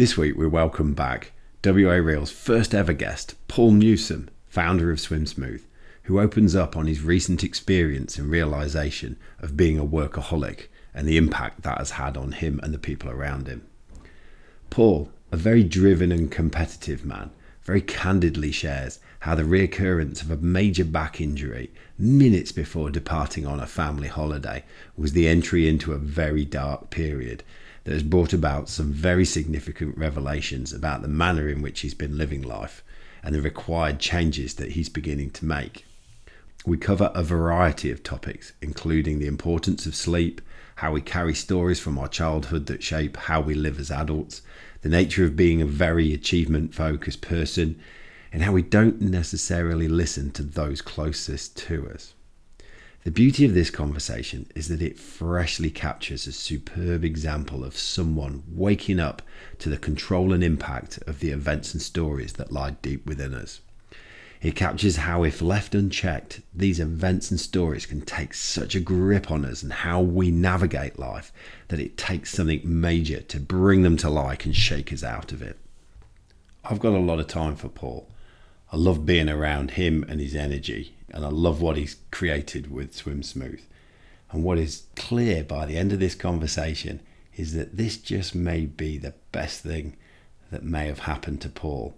This week we welcome back WA Real's first ever guest, Paul Newsome, founder of Swim Smooth, who opens up on his recent experience and realization of being a workaholic and the impact that has had on him and the people around him. Paul, a very driven and competitive man, very candidly shares how the reoccurrence of a major back injury minutes before departing on a family holiday was the entry into a very dark period that has brought about some very significant revelations about the manner in which he's been living life and the required changes that he's beginning to make. We cover a variety of topics, including the importance of sleep, how we carry stories from our childhood that shape how we live as adults, the nature of being a very achievement focused person, and how we don't necessarily listen to those closest to us. The beauty of this conversation is that it freshly captures a superb example of someone waking up to the control and impact of the events and stories that lie deep within us. It captures how, if left unchecked, these events and stories can take such a grip on us and how we navigate life that it takes something major to bring them to light and shake us out of it. I've got a lot of time for Paul. I love being around him and his energy and I love what he's created with Swim Smooth. And what is clear by the end of this conversation is that this just may be the best thing that may have happened to Paul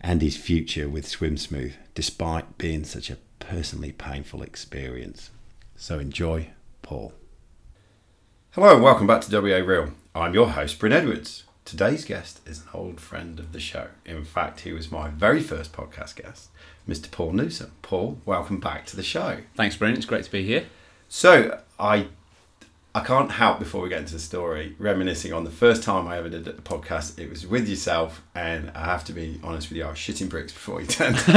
and his future with Swim Smooth, despite being such a personally painful experience. So enjoy, Paul. Hello and welcome back to WA Real. I'm your host, Bryn Edwards. Today's guest is an old friend of the show. In fact, he was my very first podcast guest Mr. Paul Newsome. Paul, welcome back to the show. Thanks, Bryn. It's great to be here. So I I can't help before we get into the story reminiscing on the first time I ever did a podcast. It was with yourself, and I have to be honest with you, I was shitting bricks before you turned.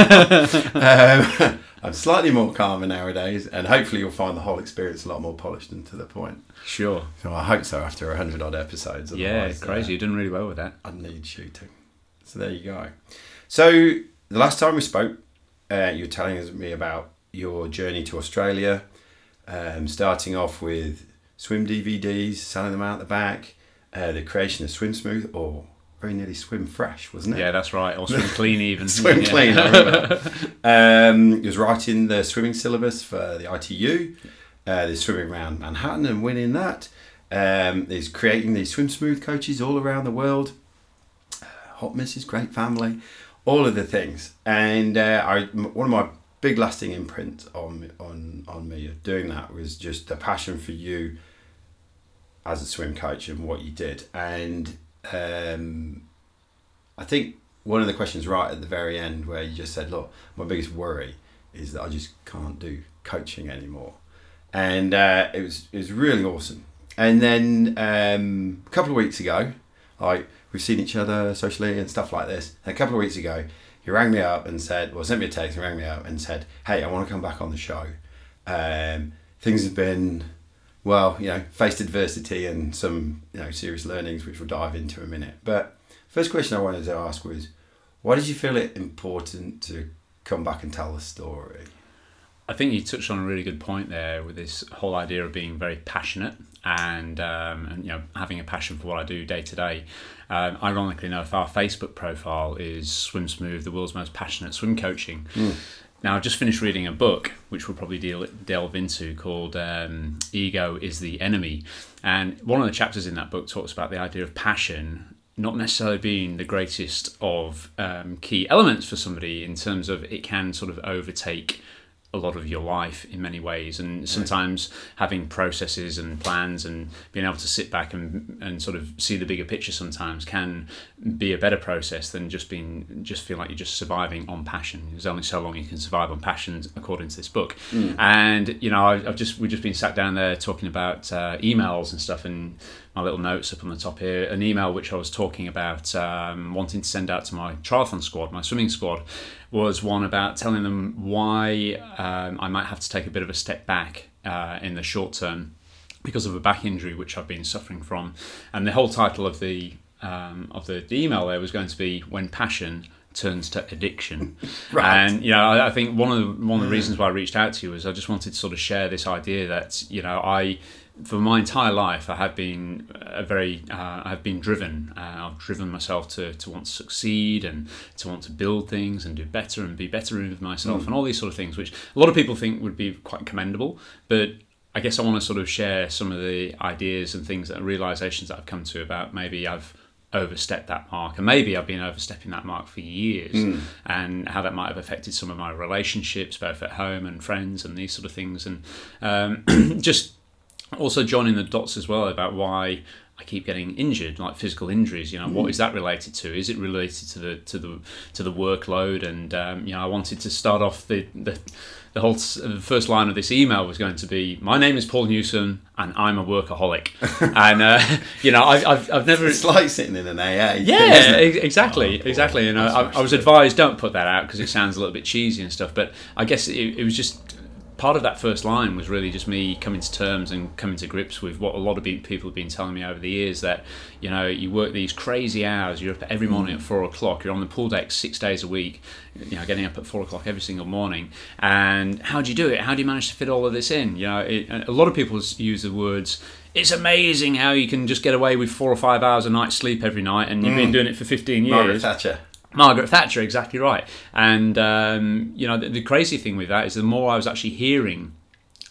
um, I'm slightly more calmer nowadays, and hopefully you'll find the whole experience a lot more polished and to the point. Sure. So I hope so. After a hundred odd episodes. Yeah, it's crazy. Uh, You're doing really well with that. I need shooting. So there you go. So the last time we spoke, uh, you were telling me about your journey to Australia, um, starting off with swim DVDs, selling them out the back, uh, the creation of Swim Smooth, or very nearly Swim Fresh, wasn't it? Yeah, that's right. Or Swim Clean, even. swim yeah. Clean, I remember. um, he was writing the swimming syllabus for the ITU. Uh, there's swimming around Manhattan and winning that. Um, creating these Swim Smooth coaches all around the world. Uh, Hot Misses, great family all of the things. And uh, I, one of my big lasting imprints on on on me of doing that was just the passion for you as a swim coach and what you did. And um, I think one of the questions right at the very end where you just said, "Look, my biggest worry is that I just can't do coaching anymore," and uh, it was it was really awesome. And then um, a couple of weeks ago, I we've seen each other socially and stuff like this. And a couple of weeks ago, he rang me up and said, well, sent me a text and rang me up and said, hey, I want to come back on the show. Um, things have been, well, you know, faced adversity and some, you know, serious learnings, which we'll dive into in a minute. But first question I wanted to ask was, why did you feel it important to come back and tell the story? I think you touched on a really good point there with this whole idea of being very passionate and, um, and you know having a passion for what I do day to day. Um, ironically enough, our Facebook profile is Swim Smooth, the world's most passionate swim coaching. Mm. Now, I've just finished reading a book, which we'll probably deal, delve into, called um, Ego is the Enemy. And one of the chapters in that book talks about the idea of passion not necessarily being the greatest of um, key elements for somebody in terms of it can sort of overtake a lot of your life in many ways. And sometimes having processes and plans and being able to sit back and, and sort of see the bigger picture sometimes can be a better process than just being just feel like you're just surviving on passion. There's only so long you can survive on passion according to this book. Mm. and you know I've just we've just been sat down there talking about uh, emails and stuff and my little notes up on the top here an email which I was talking about um, wanting to send out to my triathlon squad my swimming squad was one about telling them why um, I might have to take a bit of a step back uh, in the short term because of a back injury which I've been suffering from. And the whole title of the um, of the, the email there was going to be when passion turns to addiction. right. And you know, I, I, think one of the, one of the reasons why I reached out to you is I just wanted to sort of share this idea that you know I for my entire life, I have been a very, uh, I've been driven. Uh, I've driven myself to, to want to succeed and to want to build things and do better and be better with myself Mm. and all these sort of things, which a lot of people think would be quite commendable. But I guess I want to sort of share some of the ideas and things that realizations that I've come to about maybe I've overstepped that mark and maybe I've been overstepping that mark for years and how that might have affected some of my relationships both at home and friends and these sort of things and um, just also joining the dots as well about why I keep getting injured, like physical injuries. You know, what is that related to? Is it related to the to the to the workload? And um, you know, I wanted to start off the the, the whole the first line of this email was going to be, "My name is Paul Newsome, and I'm a workaholic." and uh, you know, I've, I've I've never It's like sitting in an AA. thing, yeah, e- exactly, Oh, exactly. And that's I, I was advised don't put that out because it sounds a little bit cheesy and stuff. But I guess it, it was just part of that first line was really just me coming to terms and coming to grips with what a lot of people have been telling me over the years that you know you work these crazy hours. You're up every morning at mm. four o'clock. You're on the pool deck six days a week. You know, getting up at four o'clock every single morning. And how do you do it? How do you manage to fit all of this in? You know, it, a lot of people use the words. It's amazing how you can just get away with four or five hours a night sleep every night, and you've been mm. doing it for fifteen years. Margaret Thatcher. Margaret Thatcher, exactly right. And um, you know, the, the crazy thing with that is the more I was actually hearing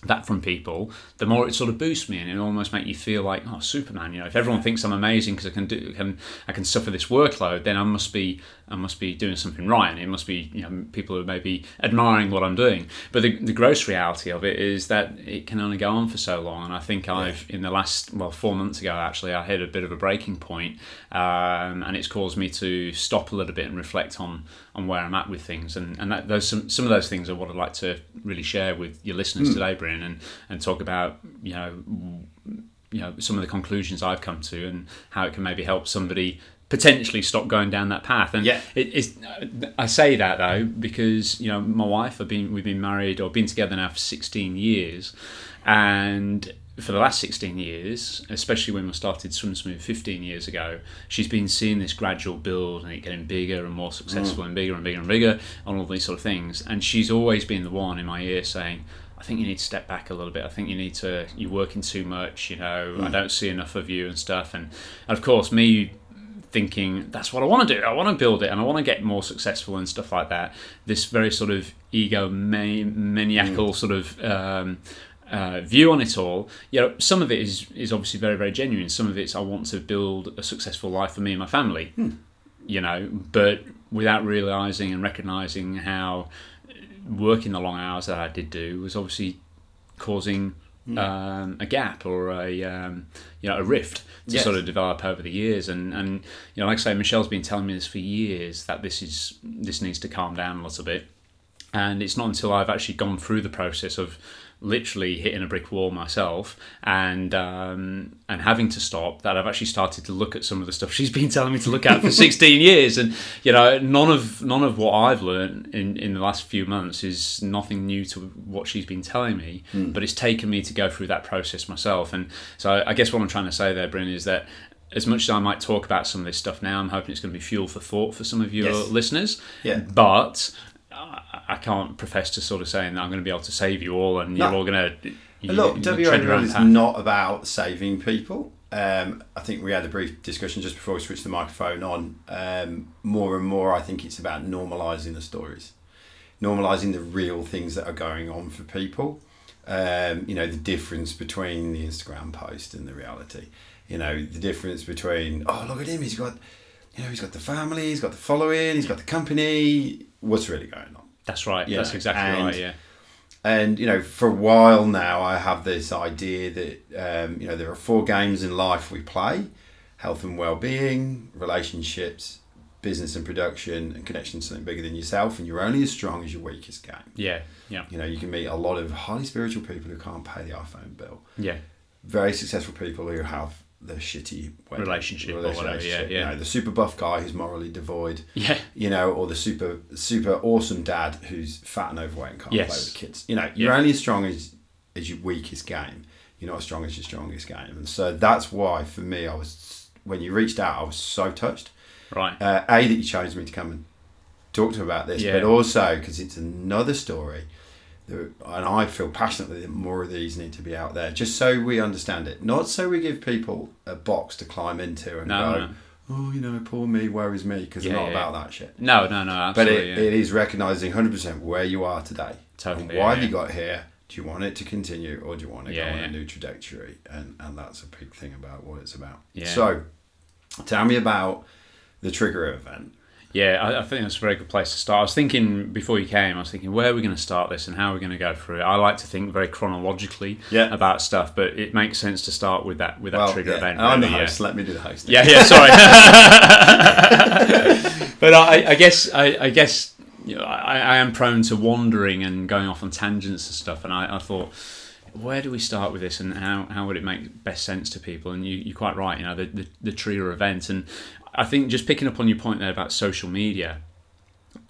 that from people, the more it sort of boosts me and it almost make you feel like, oh, Superman. You know, if everyone thinks I'm amazing because I can do, can I can suffer this workload, then I must be I must be doing something right, and it must be you know people are maybe admiring what I'm doing. But the, the gross reality of it is that it can only go on for so long, and I think I've in the last well four months ago actually I hit a bit of a breaking point, um, and it's caused me to stop a little bit and reflect on on where I'm at with things, and and that, those some some of those things are what I'd like to really share with your listeners today, Bryn, and and talk about you know you know some of the conclusions I've come to and how it can maybe help somebody potentially stop going down that path. And Yeah. it is. I say that though because you know my wife. I've been we've been married or been together now for sixteen years, and for the last 16 years, especially when we started Swim Smooth 15 years ago, she's been seeing this gradual build and it getting bigger and more successful mm. and bigger and bigger and bigger on all these sort of things. And she's always been the one in my ear saying, I think you need to step back a little bit. I think you need to, you're working too much, you know, I mm. don't see enough of you and stuff. And, and of course, me thinking that's what I want to do. I want to build it and I want to get more successful and stuff like that. This very sort of ego maniacal sort of um, uh, view on it all. You know, some of it is is obviously very very genuine. Some of it's I want to build a successful life for me and my family. You know, but without realizing and recognizing how working the long hours that I did do was obviously causing um, a gap or a um, you know a rift to Yes. sort of develop over the years and and you know like I say Michelle's been telling me this for years that this is this needs to calm down a little bit and it's not until I've actually gone through the process of literally hitting a brick wall myself and um, and having to stop that I've actually started to look at some of the stuff she's been telling me to look at for 16 years and you know none of none of what I've learned in, in the last few months is nothing new to what she's been telling me but it's taken me to go through that process myself and so I guess what I'm trying to say there Bryn is that as much as I might talk about some of this stuff now, I'm hoping it's going to be fuel for thought for some of your Yes. listeners. Yeah. But I can't profess to sort of saying that I'm going to be able to save you all and No. you're all going to. Look, your Real own is path. not about saving people. Um, I think we had a brief discussion just before we switched the microphone on. Um, more and more, I think it's about normalising the stories, normalising the real things that are going on for people. Um, you know, the difference between the Instagram post and the reality. You know, the difference between, oh, look at him, he's got, you know, he's got the family, he's got the following, he's got the company. What's really going on? That's right. you That's exactly and- right. Yeah. And you know, for a while now, I have this idea that um, you know there are four games in life we play: health and well-being, relationships, business and production, and connection to something bigger than yourself. And you're only as strong as your weakest game. Yeah. Yeah. You know, you can meet a lot of highly spiritual people who can't pay the iPhone bill. Yeah. Very successful people who have the shitty wedding- Relationship or whatever, yeah, yeah. You know, the super buff guy who's morally devoid Yeah. you know, or the super super awesome dad who's fat and overweight and can't Yes. play with the kids. You know, you're Yeah. only as strong as as your weakest game. You're not as strong as your strongest game, and so that's why for me, I was when you reached out, I was so touched. Right. Uh, a that you chose me to come and talk to about this, Yeah. but also because it's another story Uh, and I feel passionately that more of these need to be out there, just so we understand it. Not so we give people a box to climb into and No, go, no. oh, you know, poor me, where is me? Because Yeah, not yeah, about that shit. No, no, no, But it, yeah. it is recognizing 100% where you are today. Totally, And yeah, why have yeah. you got here? Do you want it to continue or do you want to Yeah, go on yeah. a new trajectory? And, and that's a big thing about what it's about. Yeah. So, tell me about the trigger event. Yeah, I, I think that's a very good place to start. I was thinking before you came, I was thinking where are we going to start this and how are we going to go through it. I like to think very chronologically Yeah. about stuff, but it makes sense to start with that with that Well, trigger yeah, event. I'm the really, yeah. host. Let me do the host. Yeah, yeah, sorry. but I, I guess I, I guess you know, I, I am prone to wandering and going off on tangents and stuff, and I, I thought. Where do we start with this, and how, how would it make best sense to people? And you, you're quite right, you know, the, the, the Tria event. And I think just picking up on your point there about social media,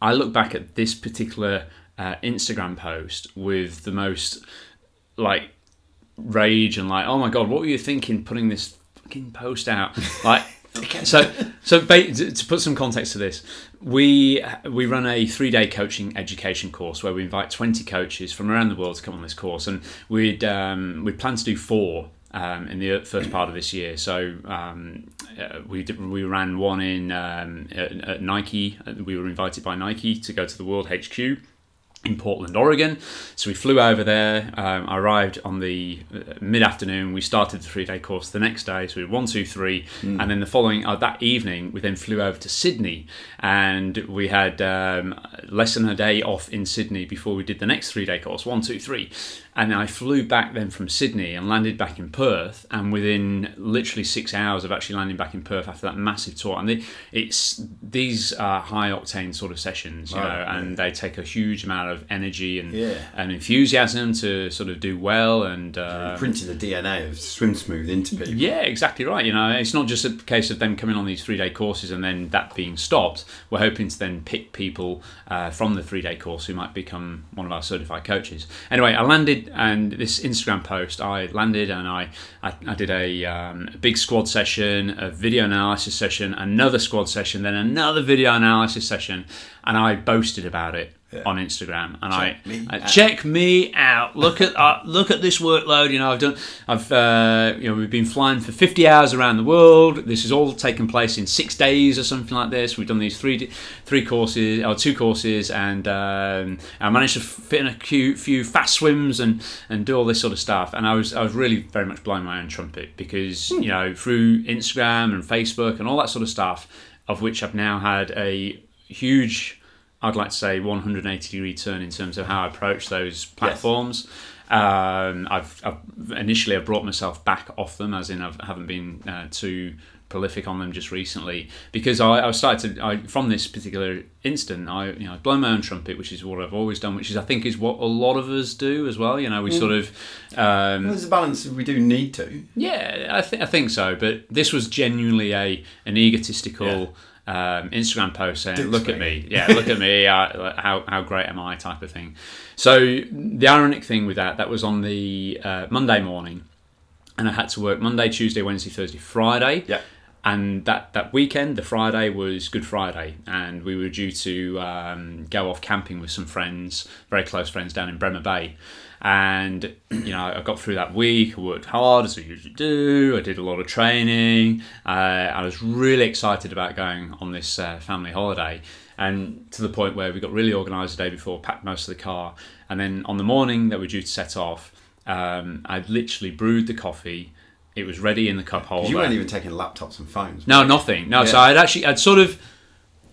I look back at this particular uh, Instagram post with the most like rage and like, oh my god, what were you thinking putting this fucking post out? Like, so so to put some context to this, we we run a three day coaching education course where we invite twenty coaches from around the world to come on this course, and we'd um, we plan to do four. Um, in the first part of this year, so um, uh, we did, we ran one in um, at, at Nike. We were invited by Nike to go to the World HQ in Portland, Oregon. So we flew over there. Um, I arrived on the uh, mid afternoon. We started the three day course the next day. So we were one, two, three, and then the following uh, that evening we then flew over to Sydney, and we had um, less than a day off in Sydney before we did the next three day course. One, two, three, and I flew back then from Sydney and landed back in Perth. And within literally six hours of actually landing back in Perth after that massive tour, and the, it's these are high octane sort of sessions, you Right, know, and they take a huge amount of energy and Yeah. and enthusiasm to sort of do well and. Uh, Printing the DNA of Swim Smooth into people. yeah, exactly right. You know, it's not just a case of them coming on these three day courses and then that being stopped. We're hoping to then pick people uh, from the three day course who might become one of our certified coaches. Anyway, I landed and this Instagram post, I landed and I, I, I did a, um, a big squad session, a video analysis session, another squad session, then another video analysis session, and I boasted about it. On Instagram, and Check I, me I check me out. Look at uh, look at this workload. You know, I've done. I've uh, you know we've been flying for fifty hours around the world. This has all taken place in six days or something like this. We've done these three three courses or two courses, and um, I managed to fit in a few, few fast swims and and do all this sort of stuff. And I was I was really very much blowing my own trumpet because you know through Instagram and Facebook and all that sort of stuff, of which I've now had a huge I'd like to say 180 degree turn in terms of how I approach those platforms. Um, I've, I've initially I brought myself back off them, as in I've, I haven't been uh, too prolific on them just recently because I, I started to I, from this particular instant. I you know I blow my own trumpet, which is what I've always done, which is I think is what a lot of us do as well. You know, we sort of um, Well, there's a balance we do need to. yeah, I, th- I think so. But this was genuinely a an egotistical um, Instagram post saying, "Look at me, yeah, look at me, uh, how how great am I?" type of thing. So the ironic thing with that, that was on the uh, Monday morning, and I had to work Monday, Tuesday, Wednesday, Thursday, Friday. Yeah. And that, that weekend, the Friday was Good Friday, and we were due to um, go off camping with some friends, very close friends down in Bremer Bay. And you know, I got through that week. I worked hard as I usually do. I did a lot of training. Uh, I was really excited about going on this uh, family holiday, and to the point where we got really organised the day before, packed most of the car, and then on the morning that we were due to set off, um, I'd literally brewed the coffee. It was ready in the cup holder. You weren't even taking laptops and phones. No, nothing. No, so I'd actually, I'd sort of,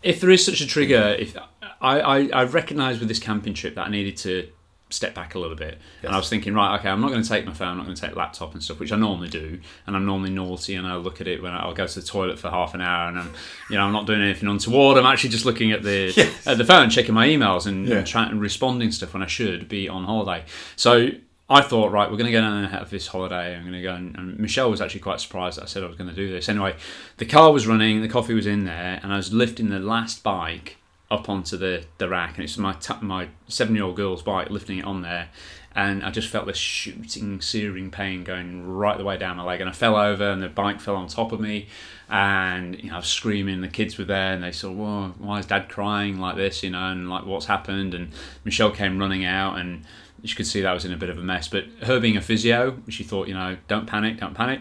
if there is such a trigger, if I, I, I recognised with this camping trip that I needed to step back a little bit, and I was thinking, right, okay, I'm not going to take my phone, I'm not going to take laptop and stuff, which I normally do, and I'm normally naughty, and I'll look at it when I'll go to the toilet for half an hour, and I'm, you know, I'm not doing anything untoward. I'm actually just looking at the Yes. at the phone, checking my emails, and, Yeah. and trying and responding stuff when I should be on holiday. So. I thought, right, we're going to go down and have this holiday. I'm going to go, and, and Michelle was actually quite surprised that I said I was going to do this. Anyway, the car was running, the coffee was in there, and I was lifting the last bike up onto the, the rack, and it's my t- my seven year old girl's bike, lifting it on there, and I just felt this shooting, searing pain going right the way down my leg, and I fell over, and the bike fell on top of me, and you know I was screaming. The kids were there, and they said, "Well, why is Dad crying like this?" You know, and like what's happened, and Michelle came running out, and she could see that was in a bit of a mess. But her being a physio, she thought, you know, don't panic, don't panic.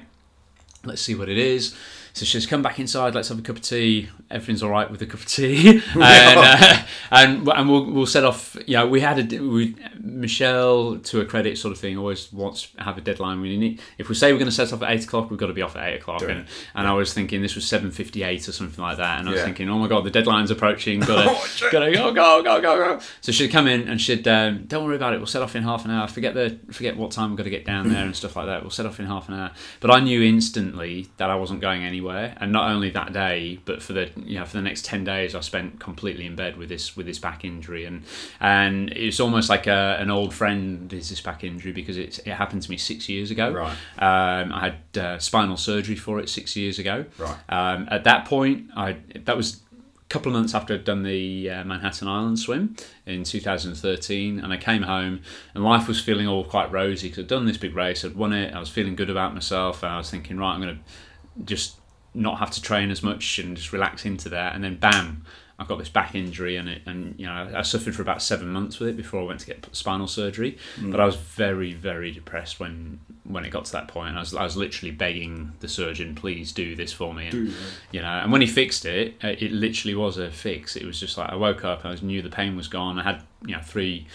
Let's see what it is. So she she's come back inside. Let's have a cup of tea. Everything's all right with a cup of tea, and, uh, and and we'll we'll set off. Yeah, we had a we, Michelle to a credit sort of thing always wants to have a deadline. We need if we say we're going to set off at eight o'clock, we've got to be off at eight o'clock. And, and I was thinking this was seven fifty eight or something like that, and I was Yeah. thinking, oh my god, the deadline's approaching. Got Oh, to shit. got to go go go go go. So she'd come in and she'd um, don't worry about it. We'll set off in half an hour. Forget the forget what time we've got to get down there and stuff like that. We'll set off in half an hour. But I knew instantly that I wasn't going anywhere, and not only that day, but for the you know for the next ten days, I spent completely in bed with this with this back injury, and and it's almost like a, an old friend is this back injury because it's, it happened to me six years ago. Right. Um, I had uh, spinal surgery for it six years ago. Right. Um, at that point, I that was a couple of months after I'd done the uh, Manhattan Island swim in 2013, and I came home and life was feeling all quite rosy because I'd done this big race, I'd won it, I was feeling good about myself, and I was thinking, right, I'm going to just not have to train as much and just relax into that, and then bam. I got this back injury and it, and you know I suffered for about seven months with it before I went to get spinal surgery. But I was very very depressed when when it got to that point. I was I was literally begging the surgeon, please do this for me. And, you know, and when he fixed it, uh, it literally was a fix. It was just like I woke up, I was, knew the pain was gone. I had you know three,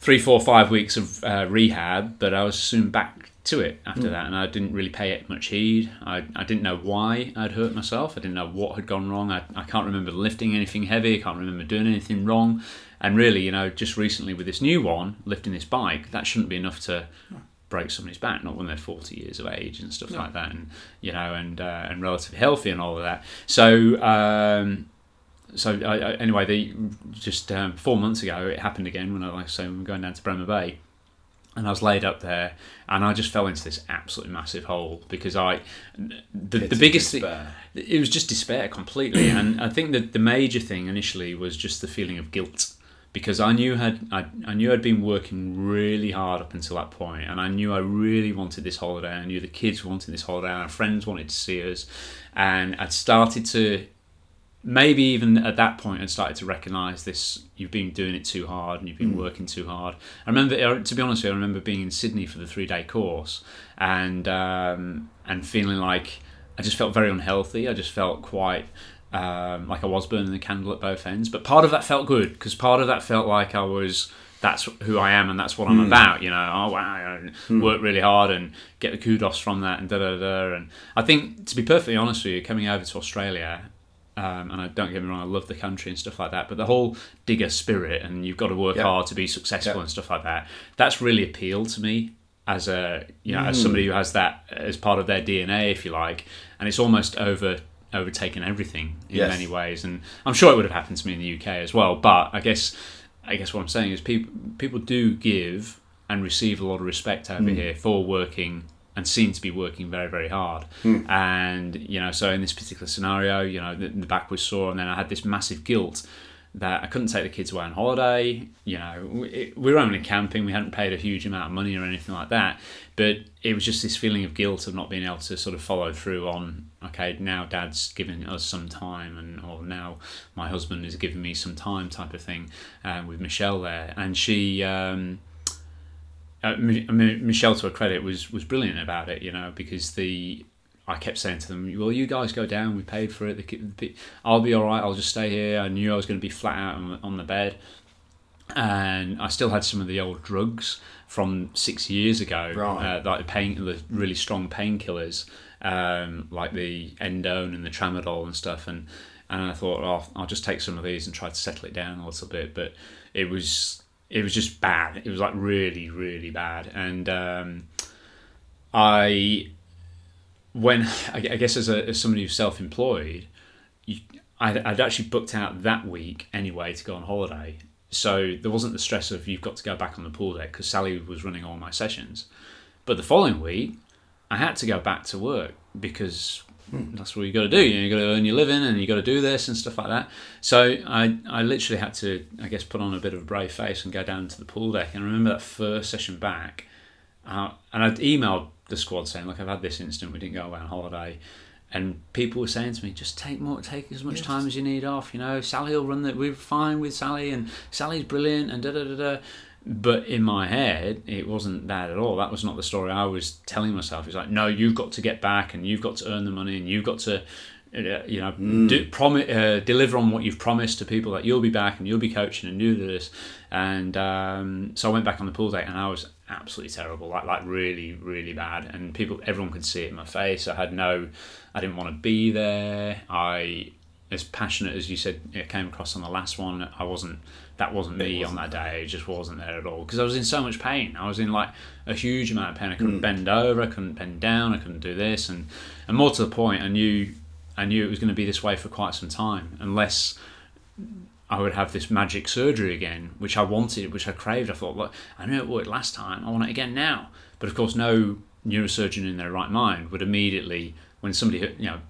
three, four, five weeks of uh, rehab, but I was soon back to it after that, and I didn't really pay it much heed. I, I didn't know why I'd hurt myself. I didn't know what had gone wrong. I, I can't remember lifting anything heavy. I can't remember doing anything wrong. And really, you know, just recently with this new one, lifting this bike, that shouldn't be enough to break somebody's back, not when they're 40 years of age and stuff like that, and you know, and uh, and relatively healthy and all of that. So. Um, so I, I, anyway, the, just um, four months ago it happened again when I like I say we were going down to Bremer Bay, and I was laid up there, and I just fell into this absolutely massive hole because I the, the biggest thing it was just despair completely, and I think that the major thing initially was just the feeling of guilt because I knew had I, I knew I'd been working really hard up until that point, and I knew I really wanted this holiday. I knew the kids wanted this holiday, and our friends wanted to see us, and I'd started to maybe even at that point I'd started to recognise this. You've been doing it too hard, and you've been working too hard. I remember, to be honest, with you, I remember being in Sydney for the three day course, and um, and feeling like I just felt very unhealthy. I just felt quite um, like I was burning the candle at both ends. But part of that felt good because part of that felt like I was. That's who I am and that's what I'm about, you know. Oh wow, I work really hard and get the kudos from that and da da da. And I think, to be perfectly honest with you, coming over to Australia, um, and I don't get me wrong, I love the country and stuff like that. But the whole digger spirit and you've got to work Yeah. hard to be successful Yeah. and stuff like that. That's really appealed to me as a you know as somebody who has that as part of their DNA, if you like. And it's almost over overtaken everything in Yes. many ways. And I'm sure it would have happened to me in the UK as well. But I guess I guess what I'm saying is people people do give and receive a lot of respect over here for working and seem to be working very very hard. And you know so in this particular scenario you know the, the back was sore and then i had this massive guilt that i couldn't take the kids away on holiday. You know we, we were only camping. We hadn't paid a huge amount of money or anything like that. But it was just this feeling of guilt of not being able to sort of follow through on okay now dad's giving us some time and or now my husband is giving me some time type of thing uh, with michelle there. And she um, uh, Mi- I mean, Michelle, to her credit, was was brilliant about it. You know, because the I kept saying to them, "Well, you guys go down. We paid for it. The, the, I'll be all right. I'll just stay here." I knew I was going to be flat out on, the- on the bed, and I still had some of the old drugs from six years ago, Right. uh, like the pain, the really strong painkillers, um, like the endone and the tramadol and stuff, and and I thought, oh, I'll just take some of these and try to settle it down a little bit, but it was it was just bad. It was like really, really bad, and um, I when I guess as a as somebody who's self employed, I'd, I'd actually booked out that week anyway to go on holiday. So there wasn't the stress of you've got to go back on the pool deck because Sally was running all my sessions. But the following week, I had to go back to work because that's what you got to do. You, know, you got to earn your living and you got to do this and stuff like that. So I, I literally had to, I guess, put on a bit of a brave face and go down to the pool deck. And I remember that first session back, uh, and I'd emailed the squad saying, "Look, I've had this incident. We didn't go away on holiday." And people were saying to me, "Just take more, take as much time as you need off. You know, Sally will run that. We're fine with Sally, and Sally's brilliant, and da da da da." But in my head, it wasn't that at all. That was not the story I was telling myself. It's like, no, you've got to get back, and you've got to earn the money, and you've got to, uh, you know, do, promi- uh, deliver on what you've promised to people that you'll be back and you'll be coaching and do this. And um, so I went back on the pool deck, and I was absolutely terrible, like like really really bad. And people, everyone could see it in my face. I had no, I didn't want to be there. I as passionate as you said it came across on the last one i wasn't that wasn't me wasn't on that day. It just wasn't there at all. Because i was in so much pain. I was in like a huge amount of pain. I couldn't mm. bend over. I couldn't bend down. I couldn't do this. And and more to the point i knew i knew it was going to be this way for quite some time unless I would have this magic surgery again, which I wanted, which I craved. I thought, look, I knew it worked last time. I want it again now. But of course, no neurosurgeon in their right mind would immediately, when somebody, you know,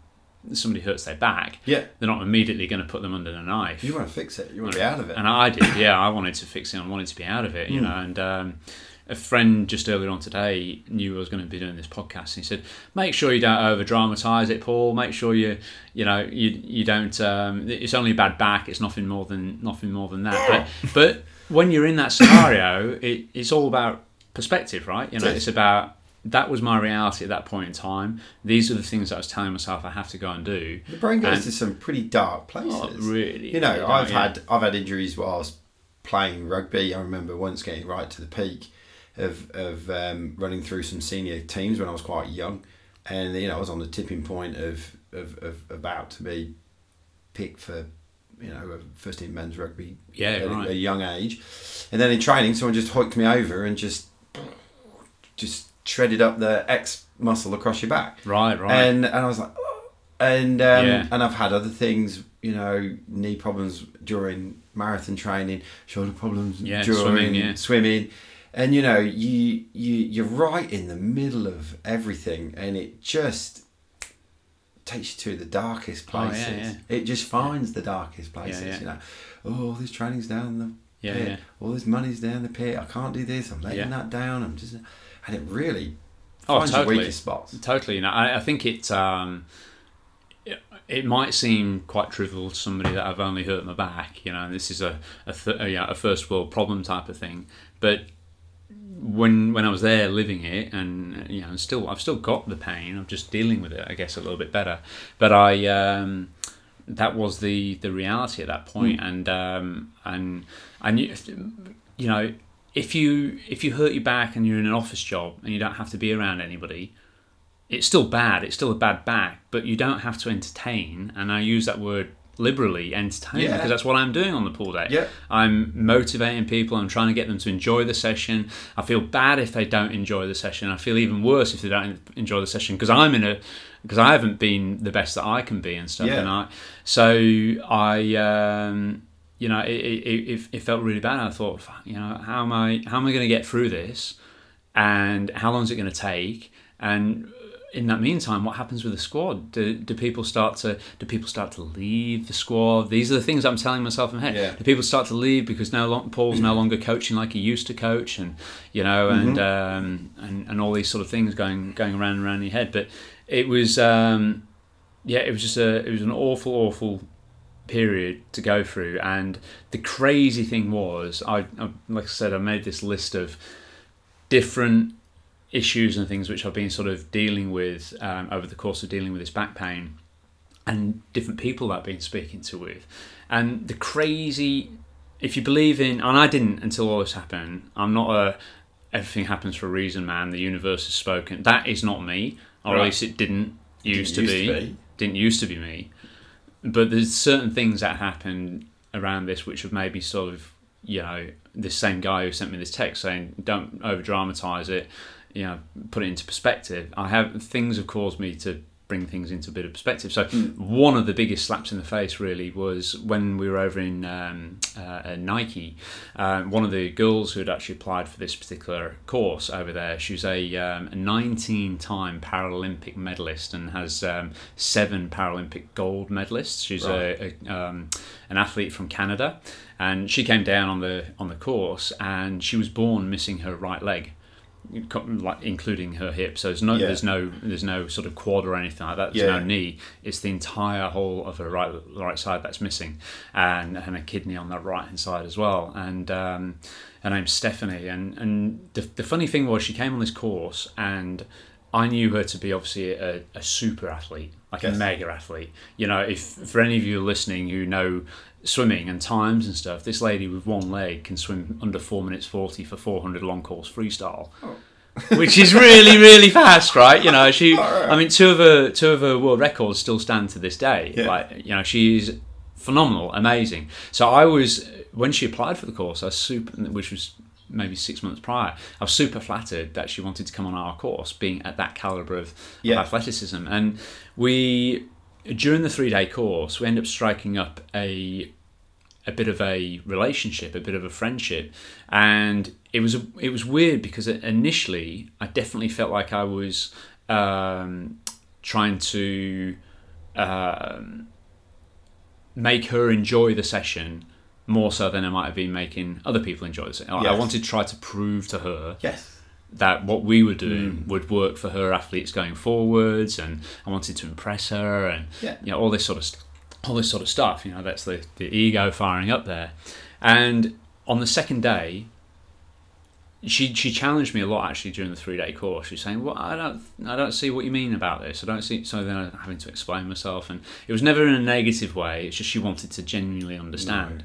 somebody hurts their back, Yeah. they're not immediately going to put them under the knife. You want to fix it. You want to be out of it. And I did, yeah. I wanted to fix it. I wanted to be out of it, you know. And um, a friend just earlier on today knew I was going to be doing this podcast. And he said, "Make sure you don't over dramatize it, Paul. Make sure you, you know, you you don't. Um, it's only a bad back. It's nothing more than nothing more than that. But but when you're in that scenario, it, it's all about perspective, right? You know, it's about." That was my reality at that point in time. These are the things that I was telling myself I have to go and do. the brain goes and- to some pretty dark places. Oh, really? You know, really I've dark, yeah. had I've had injuries whilst playing rugby. I remember once getting right to the peak of of um, running through some senior teams when I was quite young, and you know I was on the tipping point of of, of about to be picked for you know first team men's rugby Yeah, at a- right. a young age, and then in training someone just hooked me over and just just shredded up the X muscle across your back Right, right. and and I was like, "Oh." and um, Yeah. and I've had other things, you know, knee problems during marathon training, shoulder problems Yeah, during swimming, yeah. swimming. and you know, you you you're right in the middle of everything, and it just takes you to the darkest places. Oh, yeah. It just finds the darkest places. yeah. You know, oh, all this training's down the Yeah, pit. yeah. All this money's down the pit. I can't do this. I'm letting that down. I'm just, and it really Oh, finds totally. your weakest spots. Totally, you know, I, I think it, um, it it might seem quite trivial to somebody that I've only hurt my back, you know, and this is a a, th- a, yeah, a first world problem type of thing. But when when I was there living it, and you know, still I've still got the pain. I'm just dealing with it, I guess, a little bit better. But I. Um, that was the, the reality at that point. point, and um, and and you, you know if you if you hurt your back and you're in an office job and you don't have to be around anybody, it's still bad. It's still a bad back, but you don't have to entertain. And I use that word liberally, entertain, Yeah. because that's what I'm doing on the pool day. Yeah. I'm motivating people. I'm trying to get them to enjoy the session. I feel bad if they don't enjoy the session. I feel even worse if they don't enjoy the session because I'm in a because I haven't been the best that I can be and stuff. Yeah. And I so I. Um, you know, it, it, it, felt really bad. I thought, you know, how am I how am I going to get through this, and how long is it going to take? And in that meantime, what happens with the squad? Do, do people start to do people start to leave the squad? These are the things I'm telling myself in my head. Yeah. Do people start to leave because no long, Paul's no longer coaching like he used to coach, and you know, and um, and and all these sort of things going going around and around in your head. But it was um, yeah, it was just a it was an awful awful period to go through. And the crazy thing was I, I like I said I made this list of different issues and things which I've been sort of dealing with um, over the course of dealing with this back pain and different people that I've been speaking to with. And the crazy if you believe in and I didn't until all this happened I'm not a everything happens for a reason man. The universe has spoken. That is not me. Or at least it didn't used, to, used be. to be. didn't used to be me but there's certain things that happened around this which have made me sort of you know this same guy who sent me this text saying don't over dramatize it you know put it into perspective. I have things have caused me to bring things into a bit of perspective. So one of the biggest slaps in the face really was when we were over in um, uh, nike um, one of the girls who had actually applied for this particular course over there she was a, um, a 19 time paralympic medalist and has um, seven paralympic gold medalists. She's a, a um, an athlete from canada. And she came down on the on the course and she was born missing her right leg like including her hip. So there's no Yeah. there's no there's no sort of quad or anything like that. There's Yeah. no knee. It's the entire whole of her right right side that's missing, and and a kidney on that right hand side as well. And um, her name's Stephanie. And and the the funny thing was she came on this course and. I knew her to be obviously a, a super athlete, like Yes. a mega athlete. You know, if for any of you listening who know swimming and times and stuff, this lady with one leg can swim under four minutes forty for four hundred long course freestyle, oh. which is really really fast, right? You know, she. I mean, two of her two of her world records still stand to this day. Yeah. Like you know, she's phenomenal, amazing. So I was when she applied for the course, I was super, which was maybe six months prior. I was super flattered that she wanted to come on our course, being at that caliber of, Yeah. of athleticism. And we, during the three day course, we end up striking up a a bit of a relationship, a bit of a friendship, and it was a, it was weird because initially I definitely felt like I was um, trying to um, make her enjoy the session more so than I might have been making other people enjoy the session. I- I wanted to try to prove to her Yes. That what we were doing mm. would work for her athletes going forwards, and I wanted to impress her, and Yeah. you know all this sort of st- all this sort of stuff. You know, that's the the ego firing up there. And on the second day, she she challenged me a lot actually during the three day course. She's saying, "Well, I don't I don't see what you mean about this. I don't see." So then I'm having to explain myself, and it was never in a negative way. It's just she wanted to genuinely understand.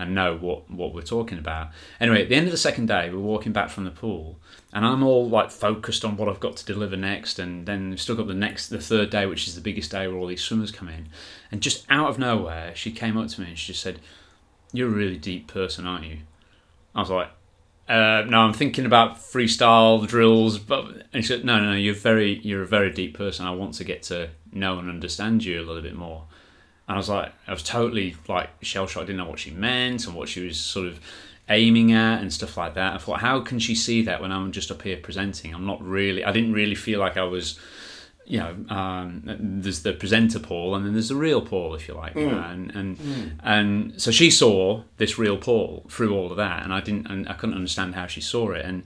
And know what, what we're talking about. Anyway, at the end of the second day, we're walking back from the pool, and I'm all like focused on what I've got to deliver next. And then we've still got the next, the third day, which is the biggest day where all these swimmers come in. And just out of nowhere, she came up to me and she just said, "You're a really deep person, aren't you?" I was like, uh, "No, I'm thinking about freestyle drills." But and she said, "No, no, no, you're very, you're a very deep person. I want to get to know and understand you a little bit more." And I was like, I was totally like shell shocked. I didn't know what she meant and what she was sort of aiming at and stuff like that. I thought, how can she see that when I'm just up here presenting? I'm not really. I didn't really feel like I was. You know, um, there's the presenter Paul, and then there's the real Paul, if you like, you know, and and and so she saw this real Paul through all of that, and I didn't, and I couldn't understand how she saw it, and